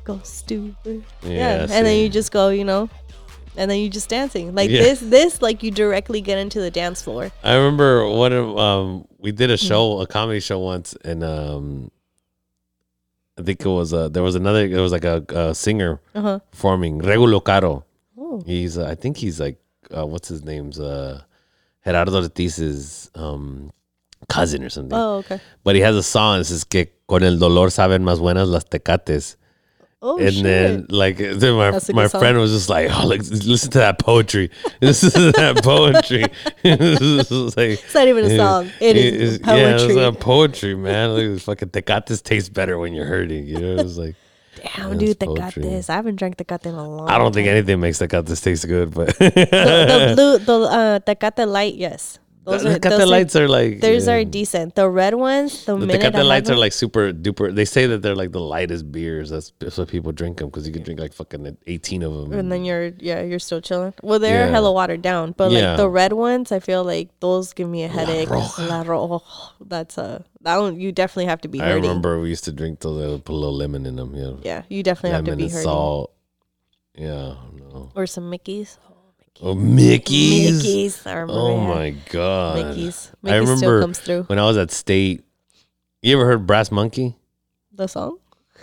Go stupid. yeah. Yeah, and then you just go, you know, and then you just dancing like Yeah. this. This like you directly get into the dance floor. I remember one of um we did a show, a comedy show once, and um I think it was uh there was another it was like a, a singer Uh huh. performing Regulo Caro. Oh, He's uh, I think he's like uh, what's his name's uh Gerardo Ortiz's um cousin or something. oh, okay. But he has a song that says que con el dolor saben más buenas las tecates. Oh and shit. then like then my That's a my song. friend was just like, oh, listen to that poetry. Listen to that poetry. This is like, it's not even a song. It is it's- poetry. Yeah, it's not poetry, man. Like, fucking tecates taste better when you're hurting. You know, it's like Damn, dude, they got poetry. this. I haven't drank Tecate in a long. I don't think anything makes tecates taste good, but the, the blue, the uh, Tecate light, yes. Those the are those are, are like those yeah. are decent. The red ones, the, The minute lights are like super duper. They say that they're like the lightest beers. That's, that's why people drink them because you can drink like fucking eighteen of them. and then you're yeah you're still chilling. Well, they're Yeah. hella watered down, but Yeah. like the red ones, I feel like those give me a headache. Roja. La Roja. That's a that one. You definitely have to be I hurting. remember we used to drink those. They would put a little lemon in them. Yeah, Yeah, you definitely have to lemon be hurting. salt. Yeah, no. Or some Mickeys. Oh, Mickey's. Mickeys. I remember. Oh my god. Mickeys. I Mickey's still remember comes through when I was at state. You ever heard Brass Monkey? the song.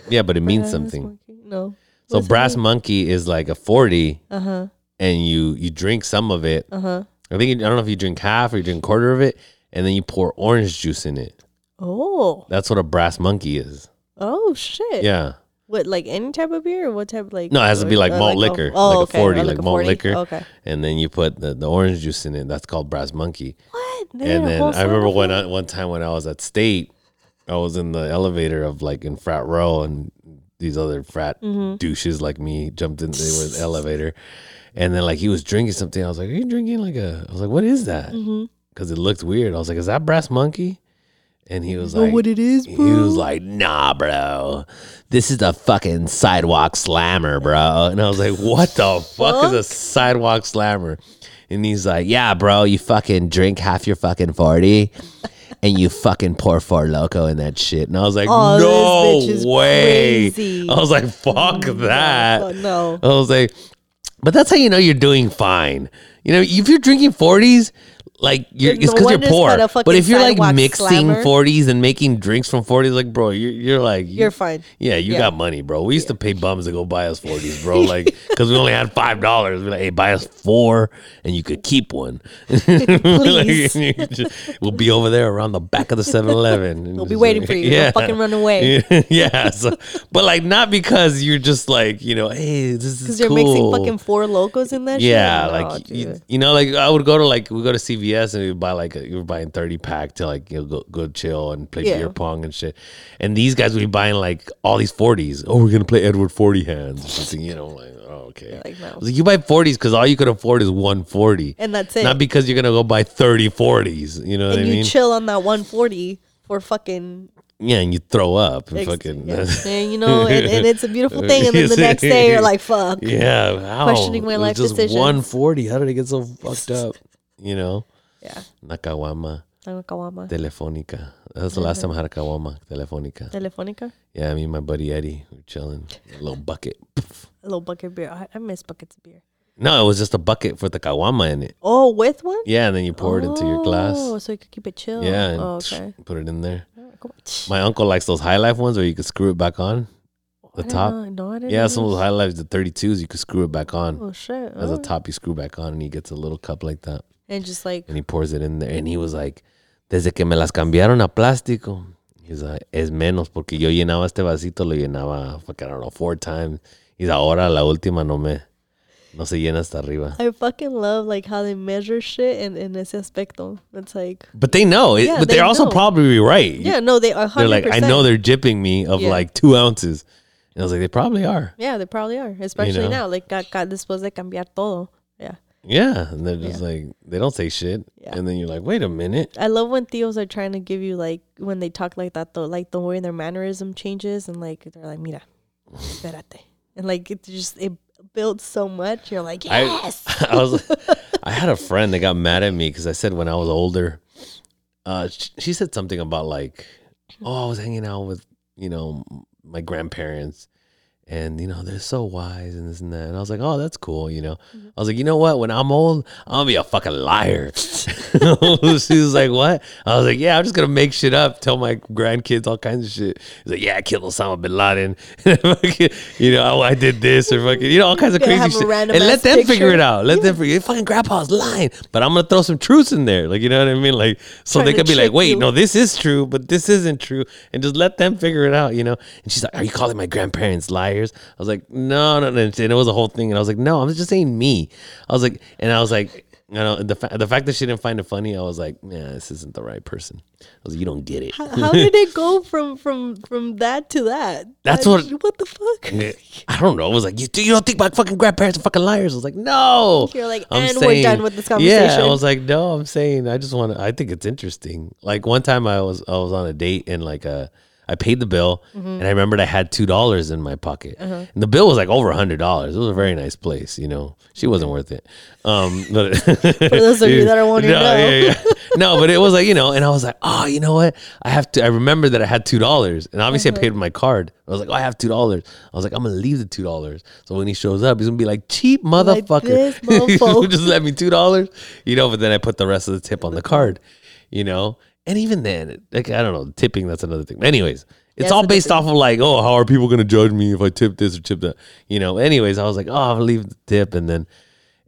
Yeah, but it means Brass something. Monkey? No. So What's Brass? Monkey is like a forty, Uh huh. and you you drink some of it. Uh huh. I think I don't know if you drink half or you drink quarter of it, and then you pour orange juice in it. Oh. That's what a Brass Monkey is. Oh shit. Yeah. What like any type of beer or what type of like? No, it has to be like malt a- liquor, oh, like a okay. 40, oh, like a malt 40? liquor. Okay. And then you put the, the orange juice in it. That's called Brass Monkey. What? They and then I remember when I, one time when I was at state, I was in the elevator of like in frat row, and these other frat Mm-hmm. douches like me jumped in. They were in the elevator, and then like he was drinking something. I was like, "Are you drinking like a?" I was like, "What is that?" Mm-hmm. Because it looked weird. I was like, "Is that Brass Monkey?" And he was like, what it is, bro?" he was like, nah, bro. This is the fucking sidewalk slammer, bro. And I was like, what the fuck is a sidewalk slammer? And he's like, yeah, bro, you fucking drink half your fucking 40 and you fucking pour Four Loko in that shit. And I was like, Oh, no way. crazy. I was like, fuck that. Oh, no. I was like, but that's how you know you're doing fine. You know, if you're drinking 40s, like you're, it's no because you're poor. called a fucking But if you're like mixing 40s and making drinks from 40s, like bro, you're, you're like You're fine. Yeah, you Yeah. got money, bro. We used to pay bums to go buy us 40s, bro. Like because we only had five dollars. We're like, hey, buy us four, and you could keep one. Please. Like, just- we'll be over there around the back of the 7-Eleven. We'll be waiting for you. Don't fucking run away. Yeah, yeah. So, but like not because you're just like you know, hey, this is Because you're mixing fucking Four Lokos in that shit. Yeah, No, like you, you know, like I would go to like we go to CVS and we buy like a, you were buying thirty pack to like you know, go go chill and play Yeah. beer pong and shit. And these guys would be buying like all these forties. Oh, we're gonna play Edward Forty Hands or something. You know, like oh okay. like, no. Like, you buy forties because all you could afford is one forty, and that's it. not because you're gonna go buy 30 40s. You know what and I you chill on that 140 for fucking yeah, and you throw up and ex- fucking yeah. and you know and, and it's a beautiful thing and then the next day you're like fuck yeah, how? Questioning my life just decisions. One forty. How did it get so fucked up? You know. Yeah Nakawama. Caguama. Telefonica. That was the last time I had a caguama. Telefonica. Telefonica. Yeah, me and my buddy Eddie we were chilling. A little bucket. A little bucket of beer. I, I miss buckets of beer. No, it was just a bucket with the caguama in it. Oh, with one? Yeah, and then you pour it into your Oh, glass. so you could keep it chill. Yeah, and Oh, okay. put it in there. My uncle likes those high life ones where you can screw it back on. I The didn't top. know- No, I didn't Yeah, know some of those high lives, the 32s, you can screw it back on. Oh shit! As a Oh. top, you screw back on, and he gets a little cup like that. And just like And he pours it in there. And he was like, desde que me las cambiaron a plástico. He's like, es menos, porque yo llenaba este vasito, lo llenaba, fuck, I don't know, four times. He's ahora la última no me, no se llena hasta arriba. I fucking love like how they measure shit in in ese aspecto. It's like But they know, it, Yeah, but they they're also know. probably right. yeah, no, they are. 100%. They're like, I know they're jipping me of Yeah. like two ounces. And I was like, they probably are. Yeah, they probably are, especially know? now. Like, ca- después de cambiar todo. Yeah, Yeah. And they're just like, they don't say shit. Yeah. And then you're like, wait a minute. I love when theos are trying to give you like when they talk like that though, like the way their mannerism changes and like they're like, mira, espérate, and like it just it builds so much. You're like, yes. I was, I had a friend that got mad at me because I said when I was older, uh, sh- she said something about like, oh, I was hanging out with, you know, my grandparents, and you know they're so wise and this and that, and I was like, oh, that's cool, you know. I was like, you know what? When I'm old, I'm gonna be a fucking liar. she was like, what? I was like, yeah, I'm just gonna make shit up, tell my grandkids all kinds of shit. He's like, yeah, I killed Osama bin Laden. you know, oh, I did this or fucking, you know, all kinds of crazy shit. And let them figure it out. Let them figure. Fucking grandpa's lying, but I'm gonna throw some truths in there. Like you know what I mean? Like so Trying they could be like, wait, you. no, this is true, but this isn't true, and just let them figure it out. You know? And she's like, are you calling my grandparents liars? I was like, no, no, no. And it was a whole thing, and I was like, no, I'm just saying me. I was like, and I was like. You know, the fa- the fact that she didn't find it funny, I was like, yeah, this isn't the right person. I was like, you don't get it. how, how did it go from from from that to that? That's Like, what- What the fuck? I don't know. I was like, you, you don't think my fucking grandparents are fucking liars? I was like, no. You're like, I'm and we're done with this conversation. Yeah, I was like, no, I'm saying I just want to. I think it's interesting. Like one time I was I was on a date and like uh I paid the bill Mm-hmm. and I remembered I had two dollars in my pocket Uh-huh. and the bill was like over a hundred dollars. It was a very nice place, you know. She wasn't worth it. Um, but For those of you that are wanting to know. yeah, yeah. no, but it was like you know, and I was like, oh, you know what? I have to. I remember that I had two dollars, and obviously Uh-huh. I paid with my card. I was like, oh, I have two dollars. I was like, I'm gonna leave the two dollars. So when he shows up, he's gonna be like, cheap motherfucker. this just let me two dollars, you know. But then I put the rest of the tip on the card, you know. And even then, like I don't know, tipping that's another thing. Anyways, it's That's all based off of like, oh, how are people gonna judge me if I tip this or tip that? You know. Anyways, I was like, oh, I'll leave the tip, and then.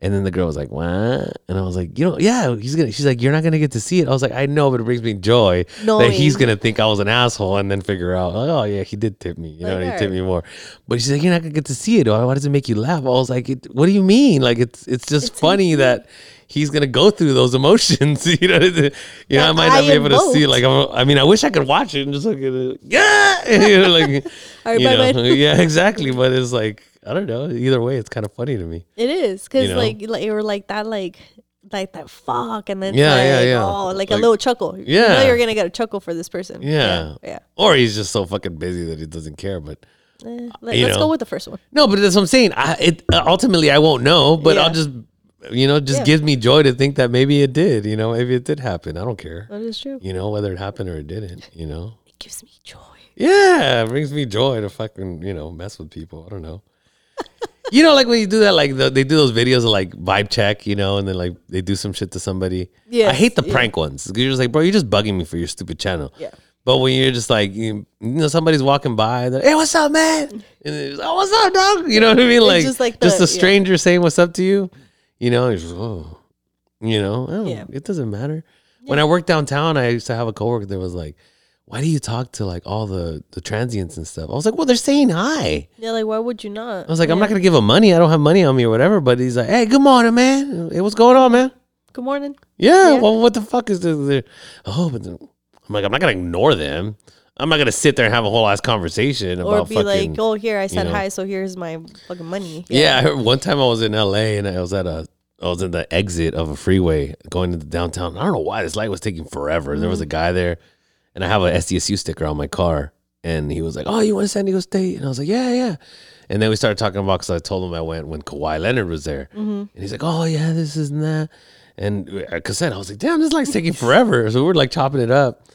And then the girl was like, "What?" And I was like, "You know, yeah, he's gonna." She's like, "You're not gonna get to see it." I was like, "I know, but it brings me joy that he's gonna think I was an asshole and then figure out, like, oh yeah, he did tip me. You know, Like, he tipped me more." But she's like, "You're not gonna get to see it. Why, why does it make you laugh?" I was like, it, "What do you mean? Like it's it's just It's funny that." He's gonna go through those emotions, you know. You know, I might not I be able to see. it. Like, I'm, I mean, I wish I could watch it and just look at it. Yeah, you know, like, right, you know, yeah, exactly. But it's like, I don't know. Either way, it's kind of funny to me. It is because You know? like like you were like that like like that fuck and then Yeah, like, yeah, yeah. oh like, a little chuckle. you Yeah. know you're gonna get a chuckle for this person. Yeah. yeah. Or he's just so fucking busy that he doesn't care. But. Eh, let, You us go with the first one. No, but that's what I'm saying. I, it uh, ultimately I won't know, but Yeah. I'll just, you know, just Yeah. gives me joy to think that maybe it did. You know, maybe it did happen. I don't care. That is true. You know, whether it happened or it didn't. You know. It gives me joy. Yeah, it brings me joy to fucking you know mess with people. I don't know. you know, like when you do that, like the, they do those videos of like vibe check, you know, and then like they do some shit to somebody. Yeah. I hate the yeah. prank ones. You're just like, bro, you're just bugging me for your stupid channel. Yeah. But when you're just like, you, you know, somebody's walking by, they're, hey, what's up, man? And they're just, oh, what's up, dog? You know what I mean? Like, just like just a stranger saying what's up to you. You know, you're just, oh, you know, Yeah. it doesn't matter. When I worked downtown, I used to have a coworker that was like, why do you talk to like all the the transients and stuff? I was like, well, they're saying hi. Yeah, like why would you not? I was like, I'm not gonna give them money. I don't have money on me or whatever. But he's like, hey, good morning, man. Hey, what's going on, man? Good morning. Yeah. Yeah. Well, what the fuck is this? Oh, but then, I'm like, I'm not gonna ignore them. I'm not gonna sit there and have a whole ass conversation about. Or about be fucking. like, oh, here I said know. hi, so here's my fucking money. yeah. I heard one time I was in L.A. and I was at a. I was in the exit of a freeway going into the downtown. I don't know why this light was taking forever. There was a mm. guy there, and I have a SDSU sticker on my car. And he was like, "Oh, you went to San Diego State?" And I was like, "Yeah, yeah." And then we started talking about because I told him I went when Kawhi Leonard was there, mm-hmm. and he's like, "Oh yeah, this is that." and uh, a cassette. I was like, damn, this light's taking forever. So we're like chopping it up,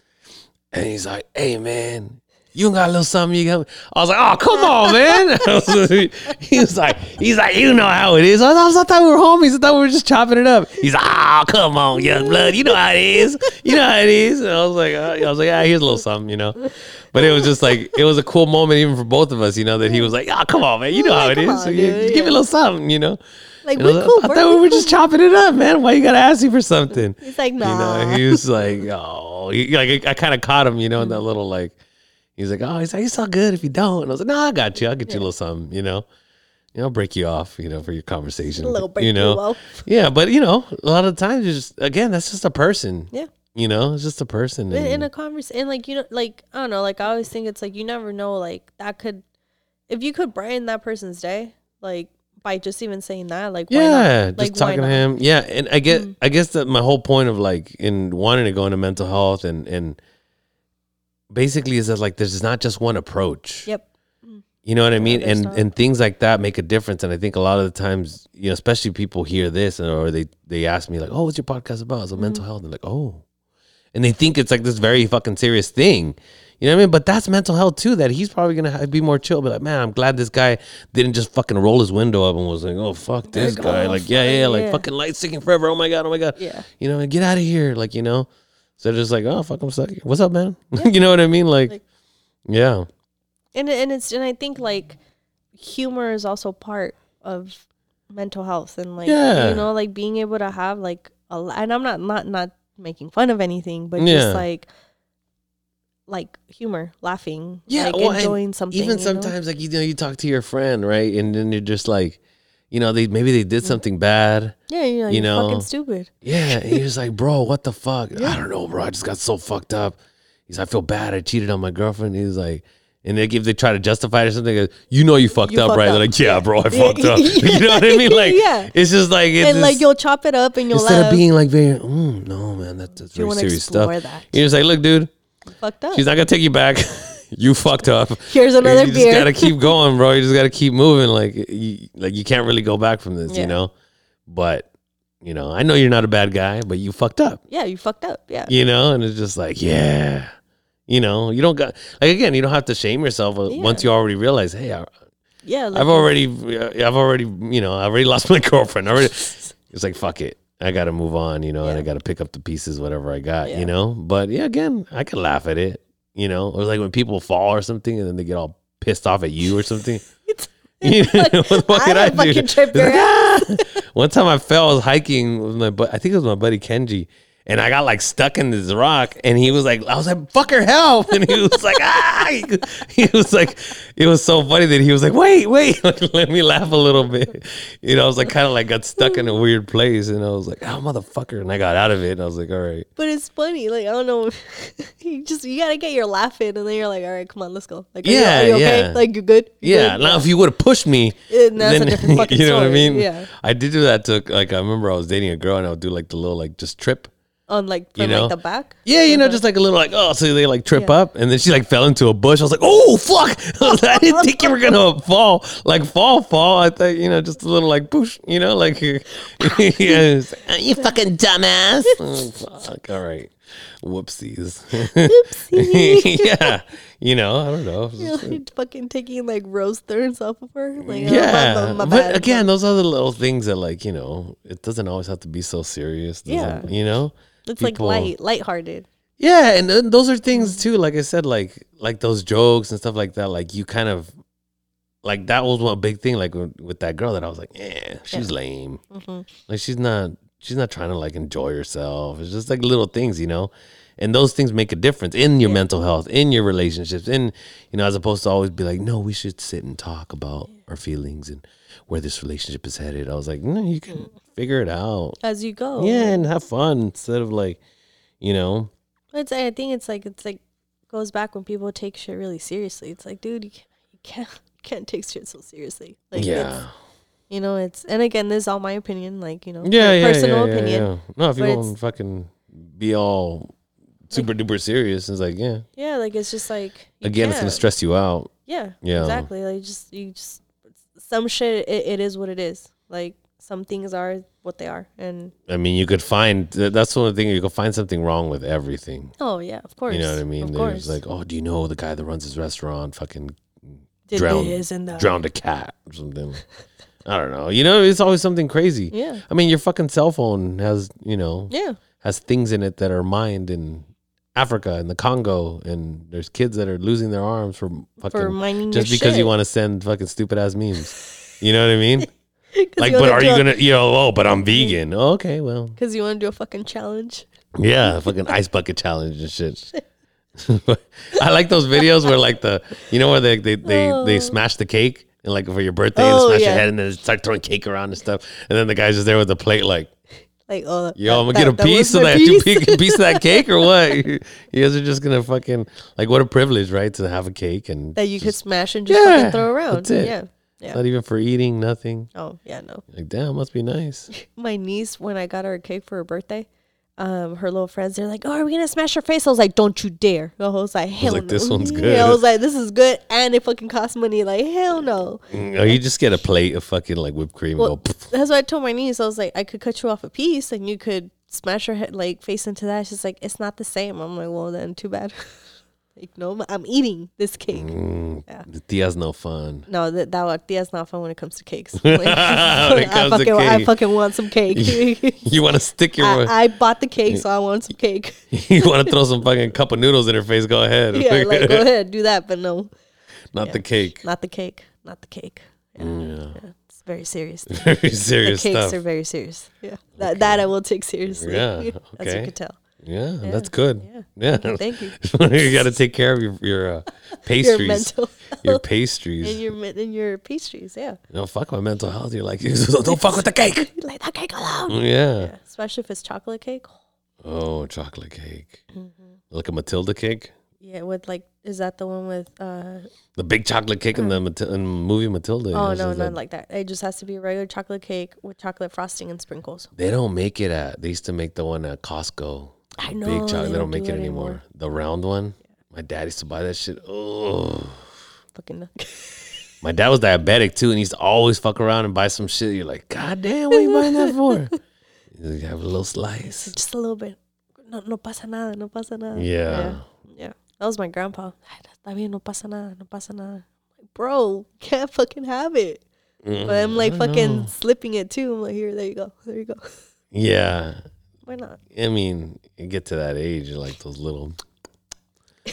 and he's like, hey man, you got a little something you got. I was like, oh come on, man. He was like, he's like, you know how it is. I, was, I thought we were homies. I thought we were just chopping it up. He's like, oh come on, young blood. You know how it is. You know how it is. And I was like, uh, I was like, yeah, here's a little something, you know. But it was just like it was a cool moment even for both of us, you know, that he was like, oh come on, man, you know how it is. on, So you, dude, just give me a little something, you know. Like And I, we was cool, I bro. thought we were just chopping it up, man. Why you gotta ask me for something? He's like, You nah. know, he was like, oh, he, like I, kind of caught him, you know, in that mm-hmm. little like, he's like, oh, he's like, it's all good if you don't. And I was like, no, I got you. I'll get you a little something, you know. You know, I'll break you off, you know, for your conversation. a little break you know, yeah, but you know, a lot of times, just again, that's just a person. Yeah. You know, it's just a person. in, in a conversation and like you know like i don't know like i always think it's like you never know like that could if you could brighten that person's day like by just even saying that like why yeah, not? just talking to him. Yeah, and I get, Mm. I guess that my whole point of like in wanting to go into mental health and and basically is that like there's not just one approach. yep You know what I mean? And not. and things like that make a difference. And I think a lot of the times, you know, especially people hear this and or they they ask me like, "Oh, what's your podcast about?" It's Mm-hmm. a mental health. And like, "Oh," and they think it's like this very fucking serious thing. You know what I mean? But that's mental health too. That he's probably gonna have, be more chill. Be like, man, I'm glad this guy didn't just fucking roll his window up and was like, "Oh fuck this Like, guy!" oh, Like, yeah, yeah, fuck, like fucking lights sticking forever. Oh my god, oh my god. yeah You know, get out of here. Like, you know. So they're just like, oh fuck, I'm stuck. here. What's up, man? you know what I mean? Like, Like- yeah, and and it's and i think like humor is also part of mental health and like Yeah. you know like being able to have like a and i'm not not not making fun of anything but Yeah. just like like humor laughing Yeah, like well, enjoying something even you know? sometimes like you know you talk to your friend right and then you're just like you know they maybe they did something bad yeah you're, like, you you're know, fucking stupid yeah and you're just like bro what the fuck i don't know bro i just got so fucked up he's like, i feel bad i cheated on my girlfriend he's like and they give they try to justify it or something. You know you fucked You up, fucked right? They're like, yeah, bro, I fucked up. you know what I mean? Like, Yeah. it's just like it's and like you'll chop it up and you'll instead laugh of being like very, mm, no, man, that, that's you very serious stuff. that You're just like, look, dude, fucked up she's not gonna take you back. you fucked up. here's another you beer You just gotta keep going, bro. You just gotta keep moving. Like you, like you can't really go back from this, Yeah. you know. But you know, I know you're not a bad guy, but you fucked up, yeah you fucked up yeah you know. And it's just like, yeah, you know, you don't got like again, you don't have to shame yourself uh, Yeah. once you already realize, hey, I, yeah like I've already, I've already, you know, I already lost my girlfriend. I already, it's like fuck it. I got to move on, you know, and I got to pick up the pieces, whatever I got, Yeah. you know. But yeah, again, I can laugh at it, you know, or like when people fall or something and then they get all pissed off at you or something. You know, what, what could I I, do? fucking trip It's like, "Ah!" One time I fell, I was hiking with my, bu- I think it was my buddy Kenji, and I got like stuck in this rock, and he was like, I was like, "Fucker, help!" And he was like, "Ah!" He, he was like, it was so funny that he was like, "Wait, wait, let me laugh a little bit." You know, I was like, kind of like got stuck in a weird place, and I was like, "Oh, motherfucker!" And I got out of it, and I was like, "All right." but it's funny like i don't know you just you gotta get your laugh in and then you're like all right come on let's go like you- Yeah, are you, okay yeah. like you good You Yeah, good? now if you would have pushed me, And that's a different fucking you know what I mean? Yeah. I did do that to like I remember I was dating a girl and I would do like the little like just trip. On like from You know? like the back Yeah, you know, just like a little like oh, so they like trip Yeah. up and then she like fell into a bush. I was like, oh fuck! I didn't think you were gonna fall, like fall, fall. I thought you know, just a little like push, you know, like yeah, You fucking dumbass. oh, fuck. All right, whoopsies. Oopsie. yeah, you know, I don't know. You're fucking taking like rose thorns off of her like oh, yeah, my- my but again, those are the little things that, like, you know, it doesn't always have to be so serious. Yeah. you know. it's like people- light lighthearted Yeah, and then those are things too. Like I said, like like those jokes and stuff like that. Like you kind of like that was one big thing. Like with, with that girl that I was like, yeah, she's lame. Mhm. Like she's not she's not trying to like enjoy herself. It's just like little things, you know. And those things make a difference in your mental health, in your relationships, in you know, as opposed to always be like, no, we should sit and talk about our feelings and where this relationship is headed. I was like, no, you can mm-hmm. figure it out. as you go Yeah, and have fun instead of like, you know, It's I think it's like it's like goes back when people take shit really seriously. It's like, dude, you can't you can't, you can't take shit so seriously. Like, yeah. You know, it's and again, this is all my opinion. Like, you know, yeah, yeah, personal yeah, opinion. Yeah, yeah. No, if you want to fucking be all super duper serious, it's like, yeah. Yeah, like it's just like Again, it's gonna stress you out. Yeah, Yeah. exactly. Like just you just some shit. It, it is what it is. Like some things are what they are, and I mean, you could find th- that's the one thing you could find something wrong with everything. oh yeah, of course. You know what I mean? Of There's course. like, oh, do you know the guy that runs his restaurant fucking Did drowned- drowned a cat or something? I don't know. You know, it's always something crazy. Yeah. I mean, your fucking cell phone has, you know, Yeah. has things in it that are mined in Africa and the Congo, and there's kids that are losing their arms for fucking For mining just because you want to send fucking stupid ass memes. You know what I mean? like, but are you a- gonna, you know, oh, but I'm vegan. Oh, okay, well, Because you want to do a fucking challenge. yeah, fucking ice bucket challenge and shit. I like those videos where like the, you know, where they they they, they Oh. smash the cake and like for your birthday, Oh, and smash your head and then start throwing cake around and stuff, and then the guy's just there with the plate like. Like, oh, Yo, I'm gonna get a that- that piece of that piece. piece. piece of that cake or what? You guys are just gonna fucking like what a privilege, right? To have a cake and that you could smash and just Yeah, fucking throw around. Yeah. Yeah. not even for eating, nothing. Oh, yeah, no. Like damn, must be nice. My niece, when I got her a cake for her birthday, um, her little friends, they're like, "Oh, are we gonna smash her face?" I was like, "Don't you dare!" I was like, "Hell like, no!" "This one's Yeah, I was like, "This is good," and it fucking costs money. Like, hell no. Or you just get a plate of fucking like whipped cream Well, and go. "Pff." That's what I told my niece. I was like, I could cut you off a piece, and you could smash her head like face into that. She's like, "It's not the same." I'm like, "Well, then, too bad." like, no, I'm eating this cake. Mm, Yeah. The tia's no fun. No, that that that's not fun when it comes to cakes. When it I comes to fucking, I fucking want some cake. You want to stick your, I, I bought the cake, so I want some cake. you want to throw some fucking cup of noodles in her face? Go ahead. yeah, like go ahead, do that, but no, Not Yeah. the cake. not the cake, not the cake. Yeah, Yeah. yeah, it's very serious. Very serious cakes stuff. are very serious. Yeah, that that I will take seriously. Yeah, as you can tell. Yeah, Yeah, that's good. yeah. Yeah. Thank you. you got to take care of your your uh, pastries. Your your pastries. and your and your pastries. Yeah, No, fuck my mental health. You're like, don't fuck with the cake. You like that cake alone. Yeah. Yeah, especially if it's chocolate cake. Oh, chocolate cake. Mm-hmm. Like a Matilda cake. Yeah, with like, is that the one with? uh The big chocolate cake in the Matil- in movie Matilda. Oh no, not that- like that. It just has to be a regular chocolate cake with chocolate frosting and sprinkles. They don't make it at. They used to make the one at Costco. I know, Big chocolate. they don't make do it it anymore. anymore. The round one. My dad used to buy that shit. Oh. Fucking My dad was diabetic too, and he used to always fuck around and buy some shit. You're like, God damn, what are you buying that for? You have a little slice. just a little bit. No, no pasa nada, no pasa nada. Yeah. yeah, yeah. That was my grandpa. "Ay, Está bien, no pasa nada, no pasa nada. Like, bro, can't fucking have it. But I'm like Mm, fucking know. slipping it too. I'm like, here, there you go, there you go. Yeah. Why not? I mean, you get to that age, like those little.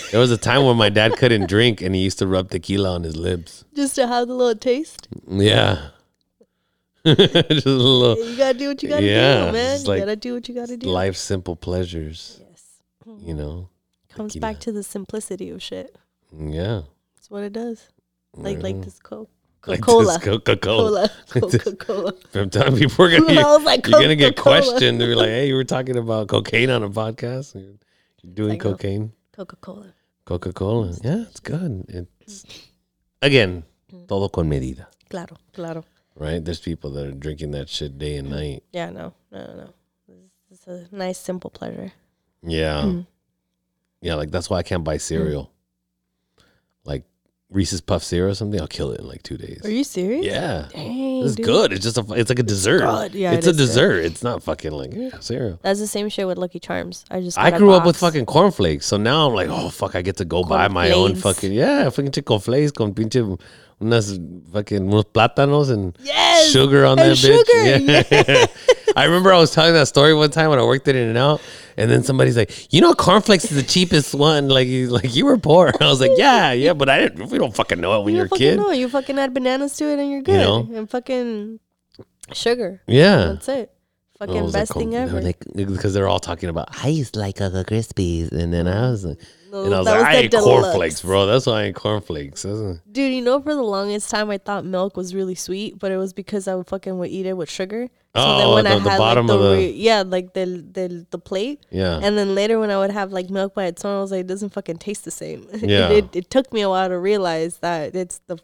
There was a time when my dad couldn't drink, and he used to rub tequila on his lips. Just to have the little taste. Yeah, just a little You gotta do what you gotta Yeah, do, man. You like gotta do what you gotta do. life simple pleasures. Yes. You know. Comes tequila. back to the simplicity of shit. Yeah. That's what it does. Like like mm-hmm. this Coke. Like Coca-Cola. this Coca-Cola. Cola. Coca-Cola. From time people we're gonna you're, like, you're gonna get questioned. They're like, "Hey, you were talking about cocaine on a podcast. You're doing Like, oh. cocaine, Coca-Cola. Coca-Cola. Yeah, it's good. It's again, Mm. todo con medida, Claro, claro. right? There's people that are drinking that shit day and night. Yeah, no, no, no. It's a nice, simple pleasure. Yeah. Mm. Yeah, like that's why I can't buy cereal. Like Reese's Puff cereal or something, I'll kill it in like two days. Are you serious? Yeah. Dang, It's dude. good. It's just a it's like a dessert. Yeah, it's it a is good. dessert. It's not fucking like yeah, cereal. That's the same shit with Lucky Charms. I just I grew up with fucking cornflakes, so now I'm like, oh fuck, I get to go buy my own fucking yeah, fucking chico flakes con pinche unas fucking unos plátanos and Yes! sugar on And that bitch. sugar, Yeah. I remember I was telling that story one time when I worked at In and Out, and then somebody's like, "You know, cornflakes is the cheapest one." Like, you- like you were poor. I was like, "Yeah, yeah," but I didn't. We don't fucking know it when You you're a kid. know. You fucking add bananas to it and you're good. know? And fucking sugar. Yeah. That's it. Fucking was like, best thing ever. Like, because they're all talking about I used to like Cocoa Krispies. and then I was like, No, and I was like, I the ate deluxe. cornflakes, bro. That's why I ate cornflakes. Dude, you know, for the longest time, I thought milk was really sweet, but it was because I would fucking would eat it with sugar. Oh, the- the bottom like, of the- re- yeah, like the the the plate, Yeah. and then later when I would have like milk by its own, I was like, it doesn't fucking taste the same. It- Yeah. it, it, took me a while to realize that it's the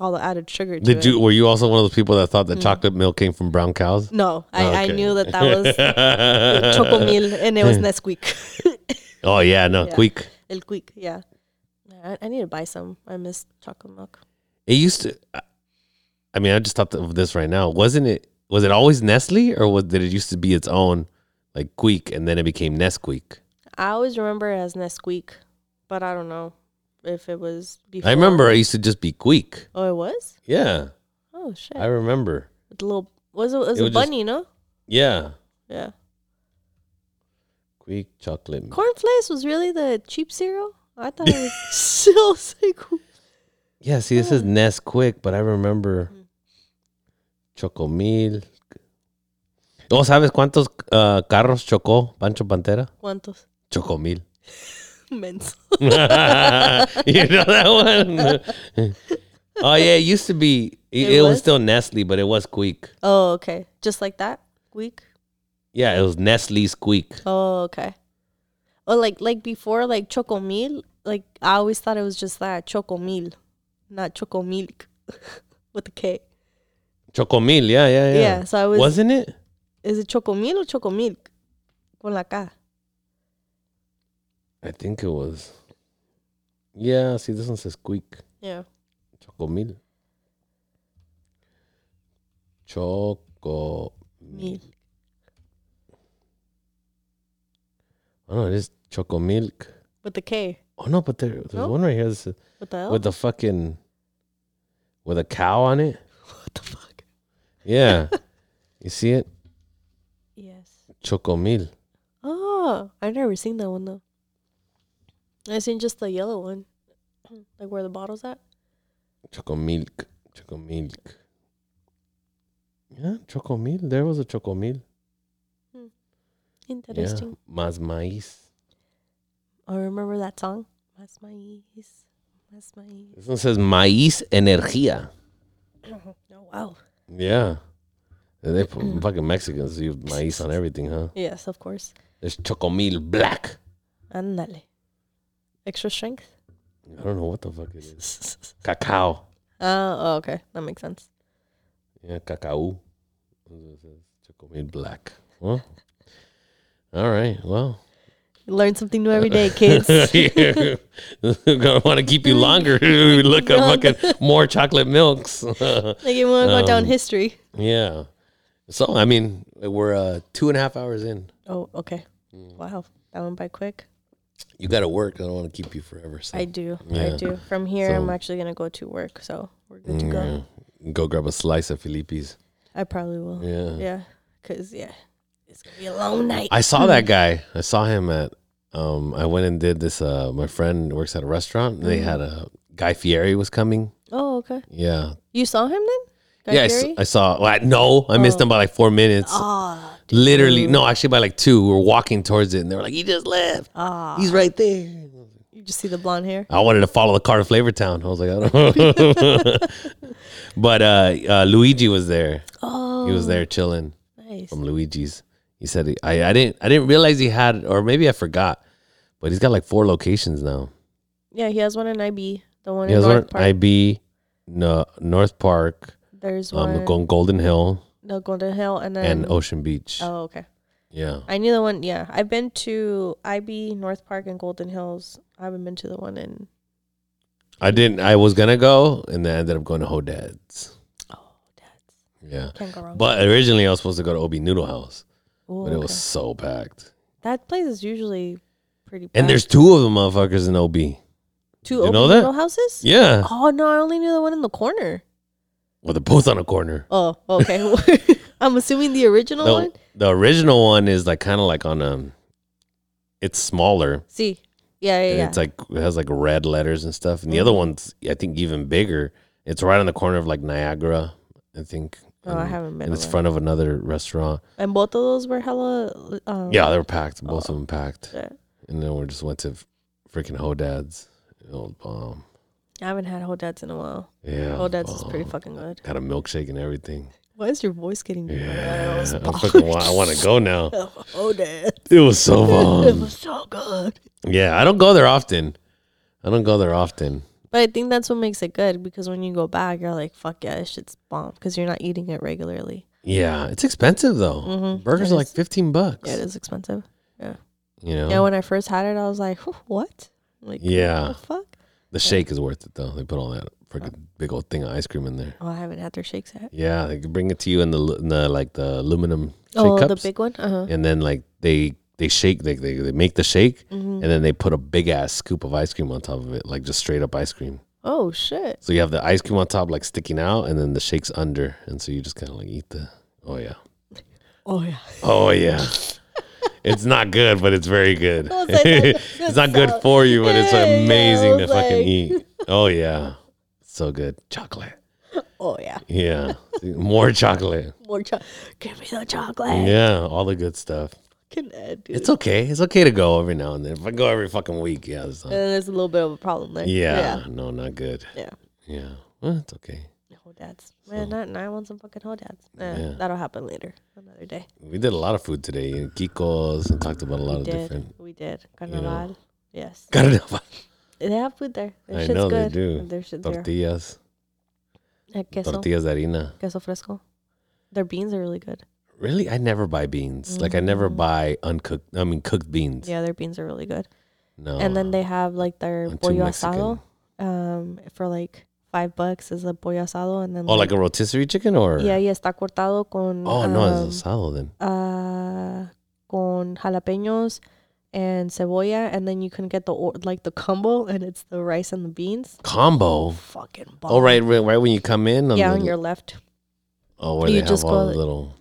all the added sugar. To Did it. you? Were you also one of those people that thought that Mm. chocolate milk came from brown cows? No, I, I Okay. knew that that was Chocomil, and it was Nesquik. oh yeah, no, Yeah. quick. El Quick, yeah. I, I need to buy some. I miss chocolate milk. It used to. I- mean, I just thought of this right now. Wasn't it? was it always Nestle or was did it used to be its own like Quik and then it became Nesquik? I always remember it as Nesquik, but I don't know if it was before. I remember it used to just be Quik. Oh, it was. Yeah, Oh shit! I remember. With the little was it was It a was just- bunny, no? Yeah, Yeah. Quik chocolate. Cornflakes was really the cheap cereal. I thought it was still sick. Yeah, see, this is Nesquik, but I remember Mm. Chocomil. ¿O sabes cuántos uh, carros chocó Pancho Pantera? ¿Cuántos? Chocomil. Menso. you know that one? oh yeah, it used to be. It, It it was? was? still Nestle, but it was Squeak. Oh, okay. Just like that. Week. Yeah, it was Nestle Squeak. Oh, okay. Oh, like like before, like chocomil. Like I always thought it was just that chocomil, not chocomilk, with the K. Chocomil, yeah, yeah, Yeah. yeah. so I was. Wasn't it? Is it chocomil or chocomilk? Con la K. I think it was. Yeah, see, this one says Squeak. Yeah. Chocomil. Choco. Mil. Oh no, it is Choco Milk. With the K. Oh no, but there, there's No? one right here that's, uh, What the hell? with the fucking with a cow on it. what the fuck? Yeah, you see it? Yes. Choco Mil. Oh, I've never seen that one though. I seen just the yellow one, like where the bottle's at. Choco Milk. Choco Milk. Yeah, Choco Mil. There was a Choco Mil. Interesting. Yeah, más maíz. I remember that song. Más maíz, más maíz. This one says maíz energía. Oh wow. Yeah. They put fucking Mexicans use maíz on everything, huh? Yes, of course. There's Chocomil Black. Ándale. Extra strength. I don't know what the fuck it is. Cacao. Uh, oh, okay, that makes sense. Yeah, cacao. Chocomil Black. Well, all right. Well, learn something new every day, kids. gonna want to keep you longer. Look up fucking more chocolate milks. like you want to go down Um, history. yeah. So I mean, we're uh, two and a half hours in. Oh, okay. Mm. Wow, that went by quick. You got to work. I don't want to keep you forever. So I do. Yeah. I do. From here, I'm actually gonna go to work, so we're good to go. Yeah. Go grab a slice of Felipe's. I probably will. Yeah. Yeah, cause yeah, it's gonna be a long night. I saw that guy. I saw him at. Um, I went and did this. Uh, my friend works at a restaurant. They Mm. had a Guy Fieri was coming. oh, okay. Yeah, You saw him then? Guy yeah. I, s- Fieri? I saw. Well, I, no, I missed Oh. him by like four minutes. Ah, Literally, no, actually by like two. We were walking towards it, and they were like, "He just left. ah. He's right there." You just see the blonde hair. I wanted to follow the car to Flavor Town. I was like, I don't. but uh, uh, Luigi was there. Oh, He was there chilling. Nice. from Luigi's. He said he, I I didn't I didn't realize he had or maybe I forgot, but he's got like four locations now. Yeah, he has one in IB. The one He in has North one Park. IB, no, North Park, There's um, one. Go- Golden Hill, the Golden Hill, and then and Ocean Beach. Oh, okay. Yeah, I knew the one. Yeah, I've been to IB, North Park, and Golden Hills. I haven't been to the one in. I didn't. I was gonna go, and then I ended up going to Hodad's. Oh, that's Yeah, can't go wrong. but originally I was supposed to go to OB Noodle House, Ooh, but it was so packed. that place is usually pretty. And there's two of them motherfuckers in OB. two you open know that? houses. Yeah, Oh no, I only knew the one in the corner. well they're both on a corner. Oh, okay. I'm assuming the original The, one. the original one is like kind of like on a. It's smaller. See, yeah, yeah, yeah. it's like it has like red letters and stuff. And the other Mhm. one's I think even bigger. It's right on the corner of like Niagara, I think. Oh, I haven't been. and it's front of another restaurant. And both of those were hella. Um, Yeah, they were packed. Both Oh. of them packed. yeah. And then we just went to freaking Hodad's. Old bomb. I haven't had Hodad's in a while. Yeah. Hodad's is pretty fucking good. Got a milkshake and everything. Why is your voice getting? Yeah. That was I, fucking I want to go now. Hodad's. It was so bomb. it was so good. Yeah, I don't go there often. I don't go there often. But I think that's what makes it good because when you go back, you're like, fuck yeah, this shit's bomb because you're not eating it regularly. Yeah, it's expensive though. Mhm. Burgers It are like fifteen bucks. Yeah, it is expensive. Yeah. You know. Yeah, when I first had it, I was like, what? Like, Yeah. what the fuck? The shake is worth it though. They put all that freaking big old thing of ice cream in there. Oh, I haven't had their shakes yet. Yeah, they bring it to you in the, in the like the aluminum shake Oh, the big one. Uh huh. and then like they they shake they they, they make the shake, Mm-hmm. and then they put a big ass scoop of ice cream on top of it, like just straight up ice cream. Oh shit. So you have the ice cream on top, like sticking out, and then the shake's under, and so you just kind of like eat the. Oh yeah, Oh yeah. oh yeah. it's not good, but it's very good. Like, it's not good for you, but it's Yeah, yeah, amazing I to was fucking eat. Oh yeah, so good. Chocolate. Oh yeah. Yeah, more chocolate. More chocolate. Give me the chocolate. Yeah, all the good stuff. Fucking Ed, dude. It's okay. It's okay to go every now and then. If I go every fucking week, yeah, it's not, and there's a little bit of a problem there. yeah, no, not good. Yeah. Yeah, well, it's okay. yeah. Hodad's. Man, not, now I want some fucking Hodad's. Eh, Yeah. That'll happen later. Another day. We did a lot of food today. in Kiko's and talked about a lot of did. different. We did. Carnaval. Yes. Carnaval. They have food there. Their I shit's know they good. do. Their there. tortillas, Eh, queso. tortillas de harina. Queso fresco. Their beans are really good. Really, I never buy beans. Like I never Mm. buy uncooked. I mean, cooked beans. Yeah, their beans are really good. No. And then they have like their I'm too pollo Mexican. asado. Um, for like five bucks is a pollo asado, and then Oh, like a rotisserie chicken or? yeah, yeah, está cortado con Oh no, um, it's asado then. uh, con jalapeños and cebolla, and then you can get the or- like the combo, and it's the rice and the beans. Combo. Fucking bomb. Oh right, right, right when you come in. Yeah, the, on your left. Oh, where you they have just all go the little.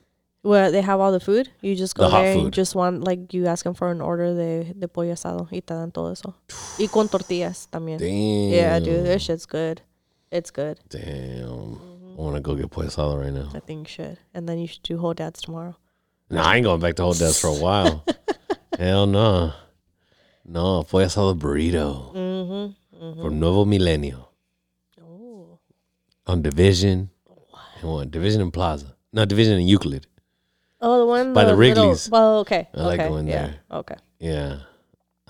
Where they have all the food, you just go The there and just want like you ask them for an order de, de pollo asado y te dan todo eso. Y con tortillas también. Damn. Yeah, dude, this shit's good. It's good. Damn. I want to go get pollo asado right now. I think you should. And then you should do Hodad's tomorrow. No, I ain't going back to Hodad's for a while. Hell no. No, pollo asado burrito Mm-hmm. from Nuevo Milenio Oh. on Division. And what? Division and Plaza. No, Division and Euclid. Oh, the one By the little- Wrigley's. Well, okay. I like okay. going yeah. there. Okay. Yeah.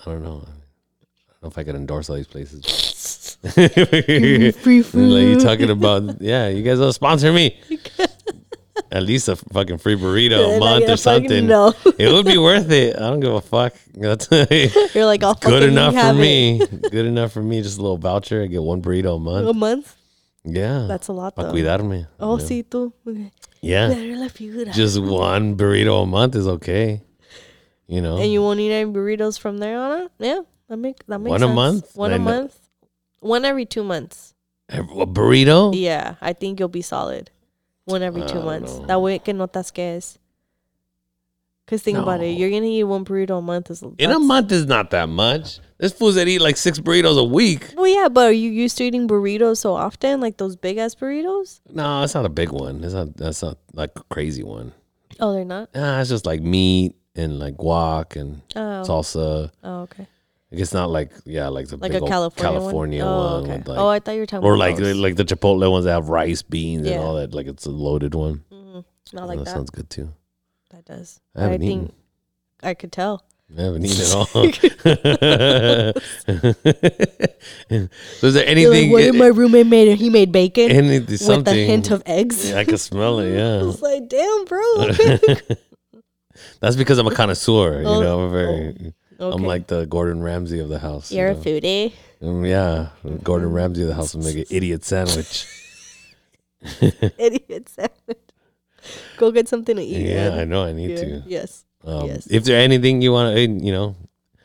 I don't know. I don't know if I could endorse all these places. Free like you talking about, yeah, you guys will sponsor me. At least a fucking free burrito a uh, month or something. No. It would be worth it. I don't give a fuck. That's You're like, I'll good enough for me. Good enough for me. Just a little voucher. I get one burrito a month. A month. Yeah. That's a lot, Para though. cuidarme. Oh, sí, tú. Yeah. Better la figura. Just one burrito a month is okay. You know? And you won't eat any burritos from there on it? Yeah, that make that makes One a month? One I a know- month. One every two months. a burrito? Yeah, I think you'll be solid. One every I two months. know. That way que no te asques. Cause think about it, you're gonna eat one burrito a month. Is In a month is not that much. There's fools that eat like six burritos a week. Well, yeah, but are you used to eating burritos so often, like those big ass burritos? No, that's not a big one. It's not. That's not like a crazy one. Oh, they're not. Nah, it's just like meat and like guac and Oh, salsa. oh okay. Like, It's not like yeah, like the Like a California, California one. Oh, one okay. like, oh, I thought you were talking or about like those. like the Chipotle ones that have rice, beans, Yeah. and all that. Like it's a loaded one. Mhm. Not like that, that. sounds good too. That does. I haven't think. I could tell. I haven't eaten at all. so is there anything? like, what did my roommate made? He made bacon anything, with something? a hint of eggs. Yeah, I can smell it. I Yeah, was like, damn, bro. that's because I'm a connoisseur. You Oh, know, I'm very. I'm like the Gordon Ramsay of the house. you You're a foodie. Um, yeah, Gordon Ramsay of the house will make an idiot sandwich. Idiot sandwich. Go get something to eat. yeah, man. I know. I need Yeah. to. Yes. Um, Yes. If there anything you want to, eh, you know,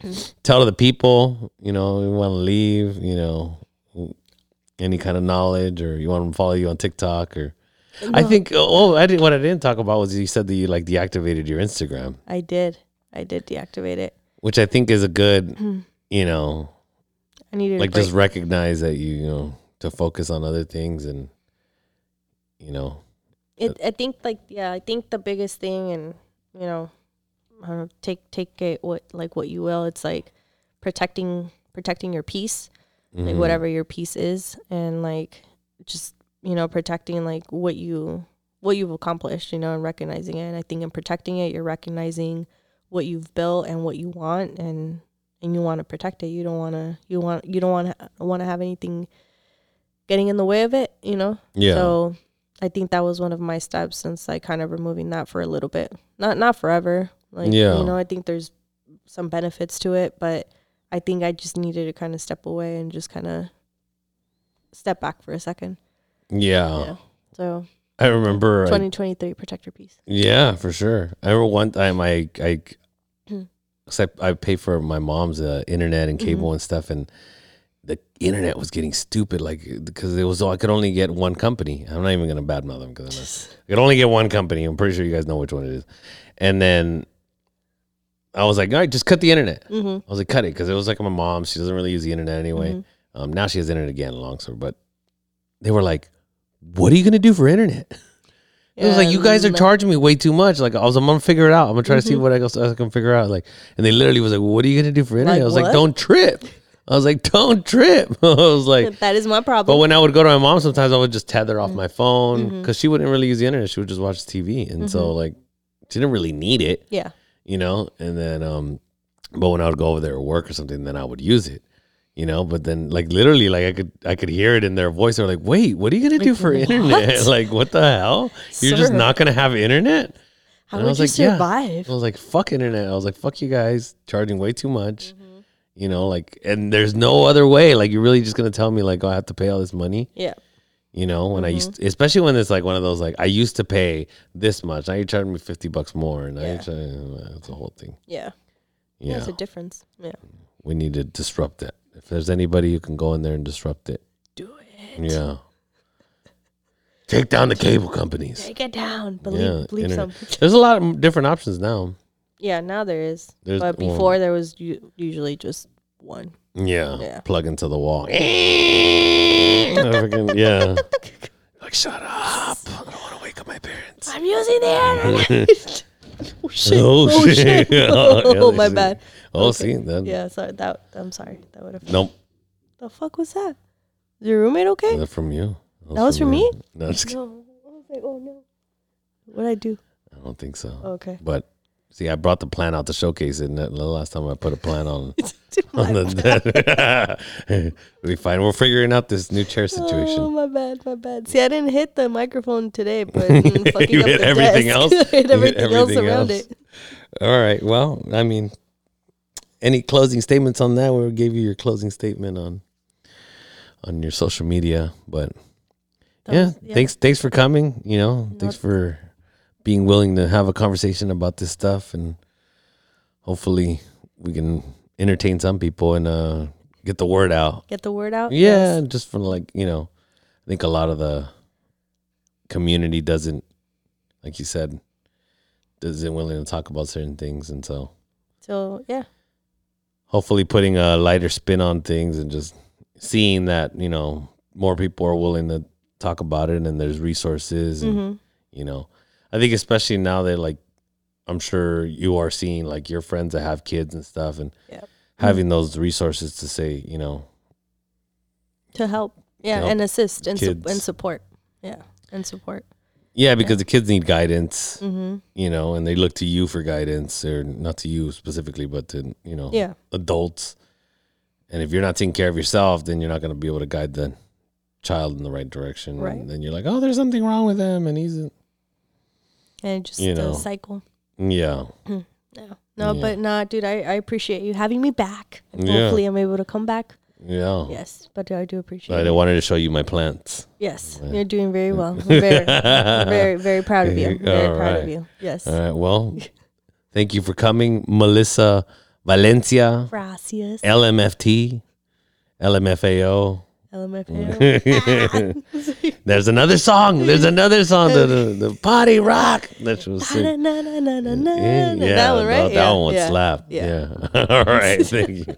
mm-hmm. tell the people, you know, you want to leave, you know, any kind of knowledge, or you want them to follow you on TikTok, or I think. Oh, oh, I didn't. What I didn't talk about was you said that you like deactivated your Instagram, I did. I did deactivate it. which I think is a good, hmm. you know, I needed like just recognize that you, you know, to focus on other things and, you know, It, I think like yeah, I think the biggest thing, and you know, I don't know, take take it what like what you will. It's like protecting protecting your peace, like mhm. whatever your peace is, and like just you know protecting like what you what you've accomplished, you know, and recognizing it. And I think in protecting it, you're recognizing what you've built and what you want, and and you want to protect it. You don't want to you want you don't want to want to have anything getting in the way of it, you know. Yeah. So I think that was one of my steps since like kind of removing that for a little bit. Not not forever. Like Yeah. you know, I think there's some benefits to it, but I think I just needed to kind of step away and just kind of step back for a second. Yeah. Yeah. So I remember. I- 2023, protect your peace. yeah, for sure. I remember one time I I. 'cause I, I pay for my mom's uh, internet and Mm-hmm. cable and stuff, and the internet was getting stupid. Like because it was I could only get one company. I'm not even gonna badmouth them because I could only get one company. I'm pretty sure you guys know which one it is. And then I was like, all right, just cut the internet. Mm-hmm. I was like, cut it because it was like my mom. She doesn't really use the internet anyway. Mhm. Um, now she has internet again, long story. But they were like, "What are you gonna do for internet?" It was like you guys are charging me way too much. Like I was, I'm gonna figure it out. I'm gonna try to see Mhm. what I can figure out. Like, and they literally was like, "What are you gonna do for internet?" Like I was like, "Don't trip." I was like, "Don't trip." I was like, that is my problem. but when I would go to my mom, sometimes I would just tether off my phone because she wouldn't really use the internet. She would just watch TV, and so Mhm. like she didn't really need it yeah. you know and then um but when i would go over there at work or something then i would use it you know but then like literally like i could i could hear it in their voice they're like wait what are you gonna do for what? internet like what the hell you're just not gonna have internet How And I would was you like, yeah. survive? i was like fuck internet i was like fuck you guys charging way too much Mhm. You know like and there's no other way like you're really just gonna tell me like oh, i have to pay all this money Yeah. you know when i used Mm-hmm. especially when it's like one of those like i used to pay this much now you're charging me 50 bucks more and now Yeah. you're charging it's a whole thing Yeah. yeah There's a difference. Yeah. we need to disrupt it. If there's anybody who can go in there and disrupt it, Do it. yeah. Take down the cable companies. Take it down. Believe, Yeah, believe some. There's a lot of different options now. Yeah, now there is. There's but well, before there was u- usually just one. yeah, Yeah. plug into the wall. Yeah. Like shut up! I don't want to wake up my parents. I'm using the internet. oh shit. Oh, Oh, shit. shit. Yeah, oh, my see. bad. Oh, Okay. see that? Yeah, sorry. That I'm sorry. That would have. Nope. The fuck was that? Is your roommate okay? That from you. That was from you. me? No, just kidding. No. I was like, oh no. What'd I do? I don't think so. Okay. But see, I brought the plan out to showcase it. And the last time I put a plan on on the we fine. We're figuring out this new chair oh, situation. Oh my bad, my bad. See, I didn't hit the microphone today, but fucking You up hit everything else? hit hit everything, else around else? it. All right. Well, I mean, any closing statements on that? We gave you your closing statement on on your social media, but yeah, was- thanks thanks for coming. You know, No, thanks for being willing to have a conversation about this stuff, and hopefully we can entertain some people and uh, get the word out. Get the word out. Yeah, Yes. just from like you know, I think a lot of the community doesn't, like you said, doesn't willing to talk about certain things, and so So yeah, hopefully putting a lighter spin on things and just seeing that you know more people are willing to talk about it and there's resources and hmm you know i think especially now that like i'm sure you are seeing like your friends that have kids and stuff and Yep. having those resources to say you know to help. Yeah, help and assist and su- and support. Yeah, and support. yeah because the kids need guidance Mm-hmm. you know and they look to you for guidance or not to you specifically but to you know Yeah, adults and if you're not taking care of yourself then you're not going to be able to guide the child in the right direction Right. and then you're like oh there's something wrong with him and he's and just You the cycle. yeah mm-hmm. No, no, Yeah. but nah, dude, I, I appreciate you having me back. Yeah. Hopefully, I'm able to come back. yeah Yes, but I do appreciate. I it. wanted to show you my plants. Yes, Yeah. you're doing very well. Very, very, very proud of you. Very All proud of you. Yes. All right. Well, thank you for coming, Melissa Valencia, Gracias. LMFT, LMFAO. LMFAO. There's another song. There's another song. The, the, the party rock. That was na, na, Yeah, that one, right? That, that one yeah. slap. Yeah. Yeah. All right. Thank you.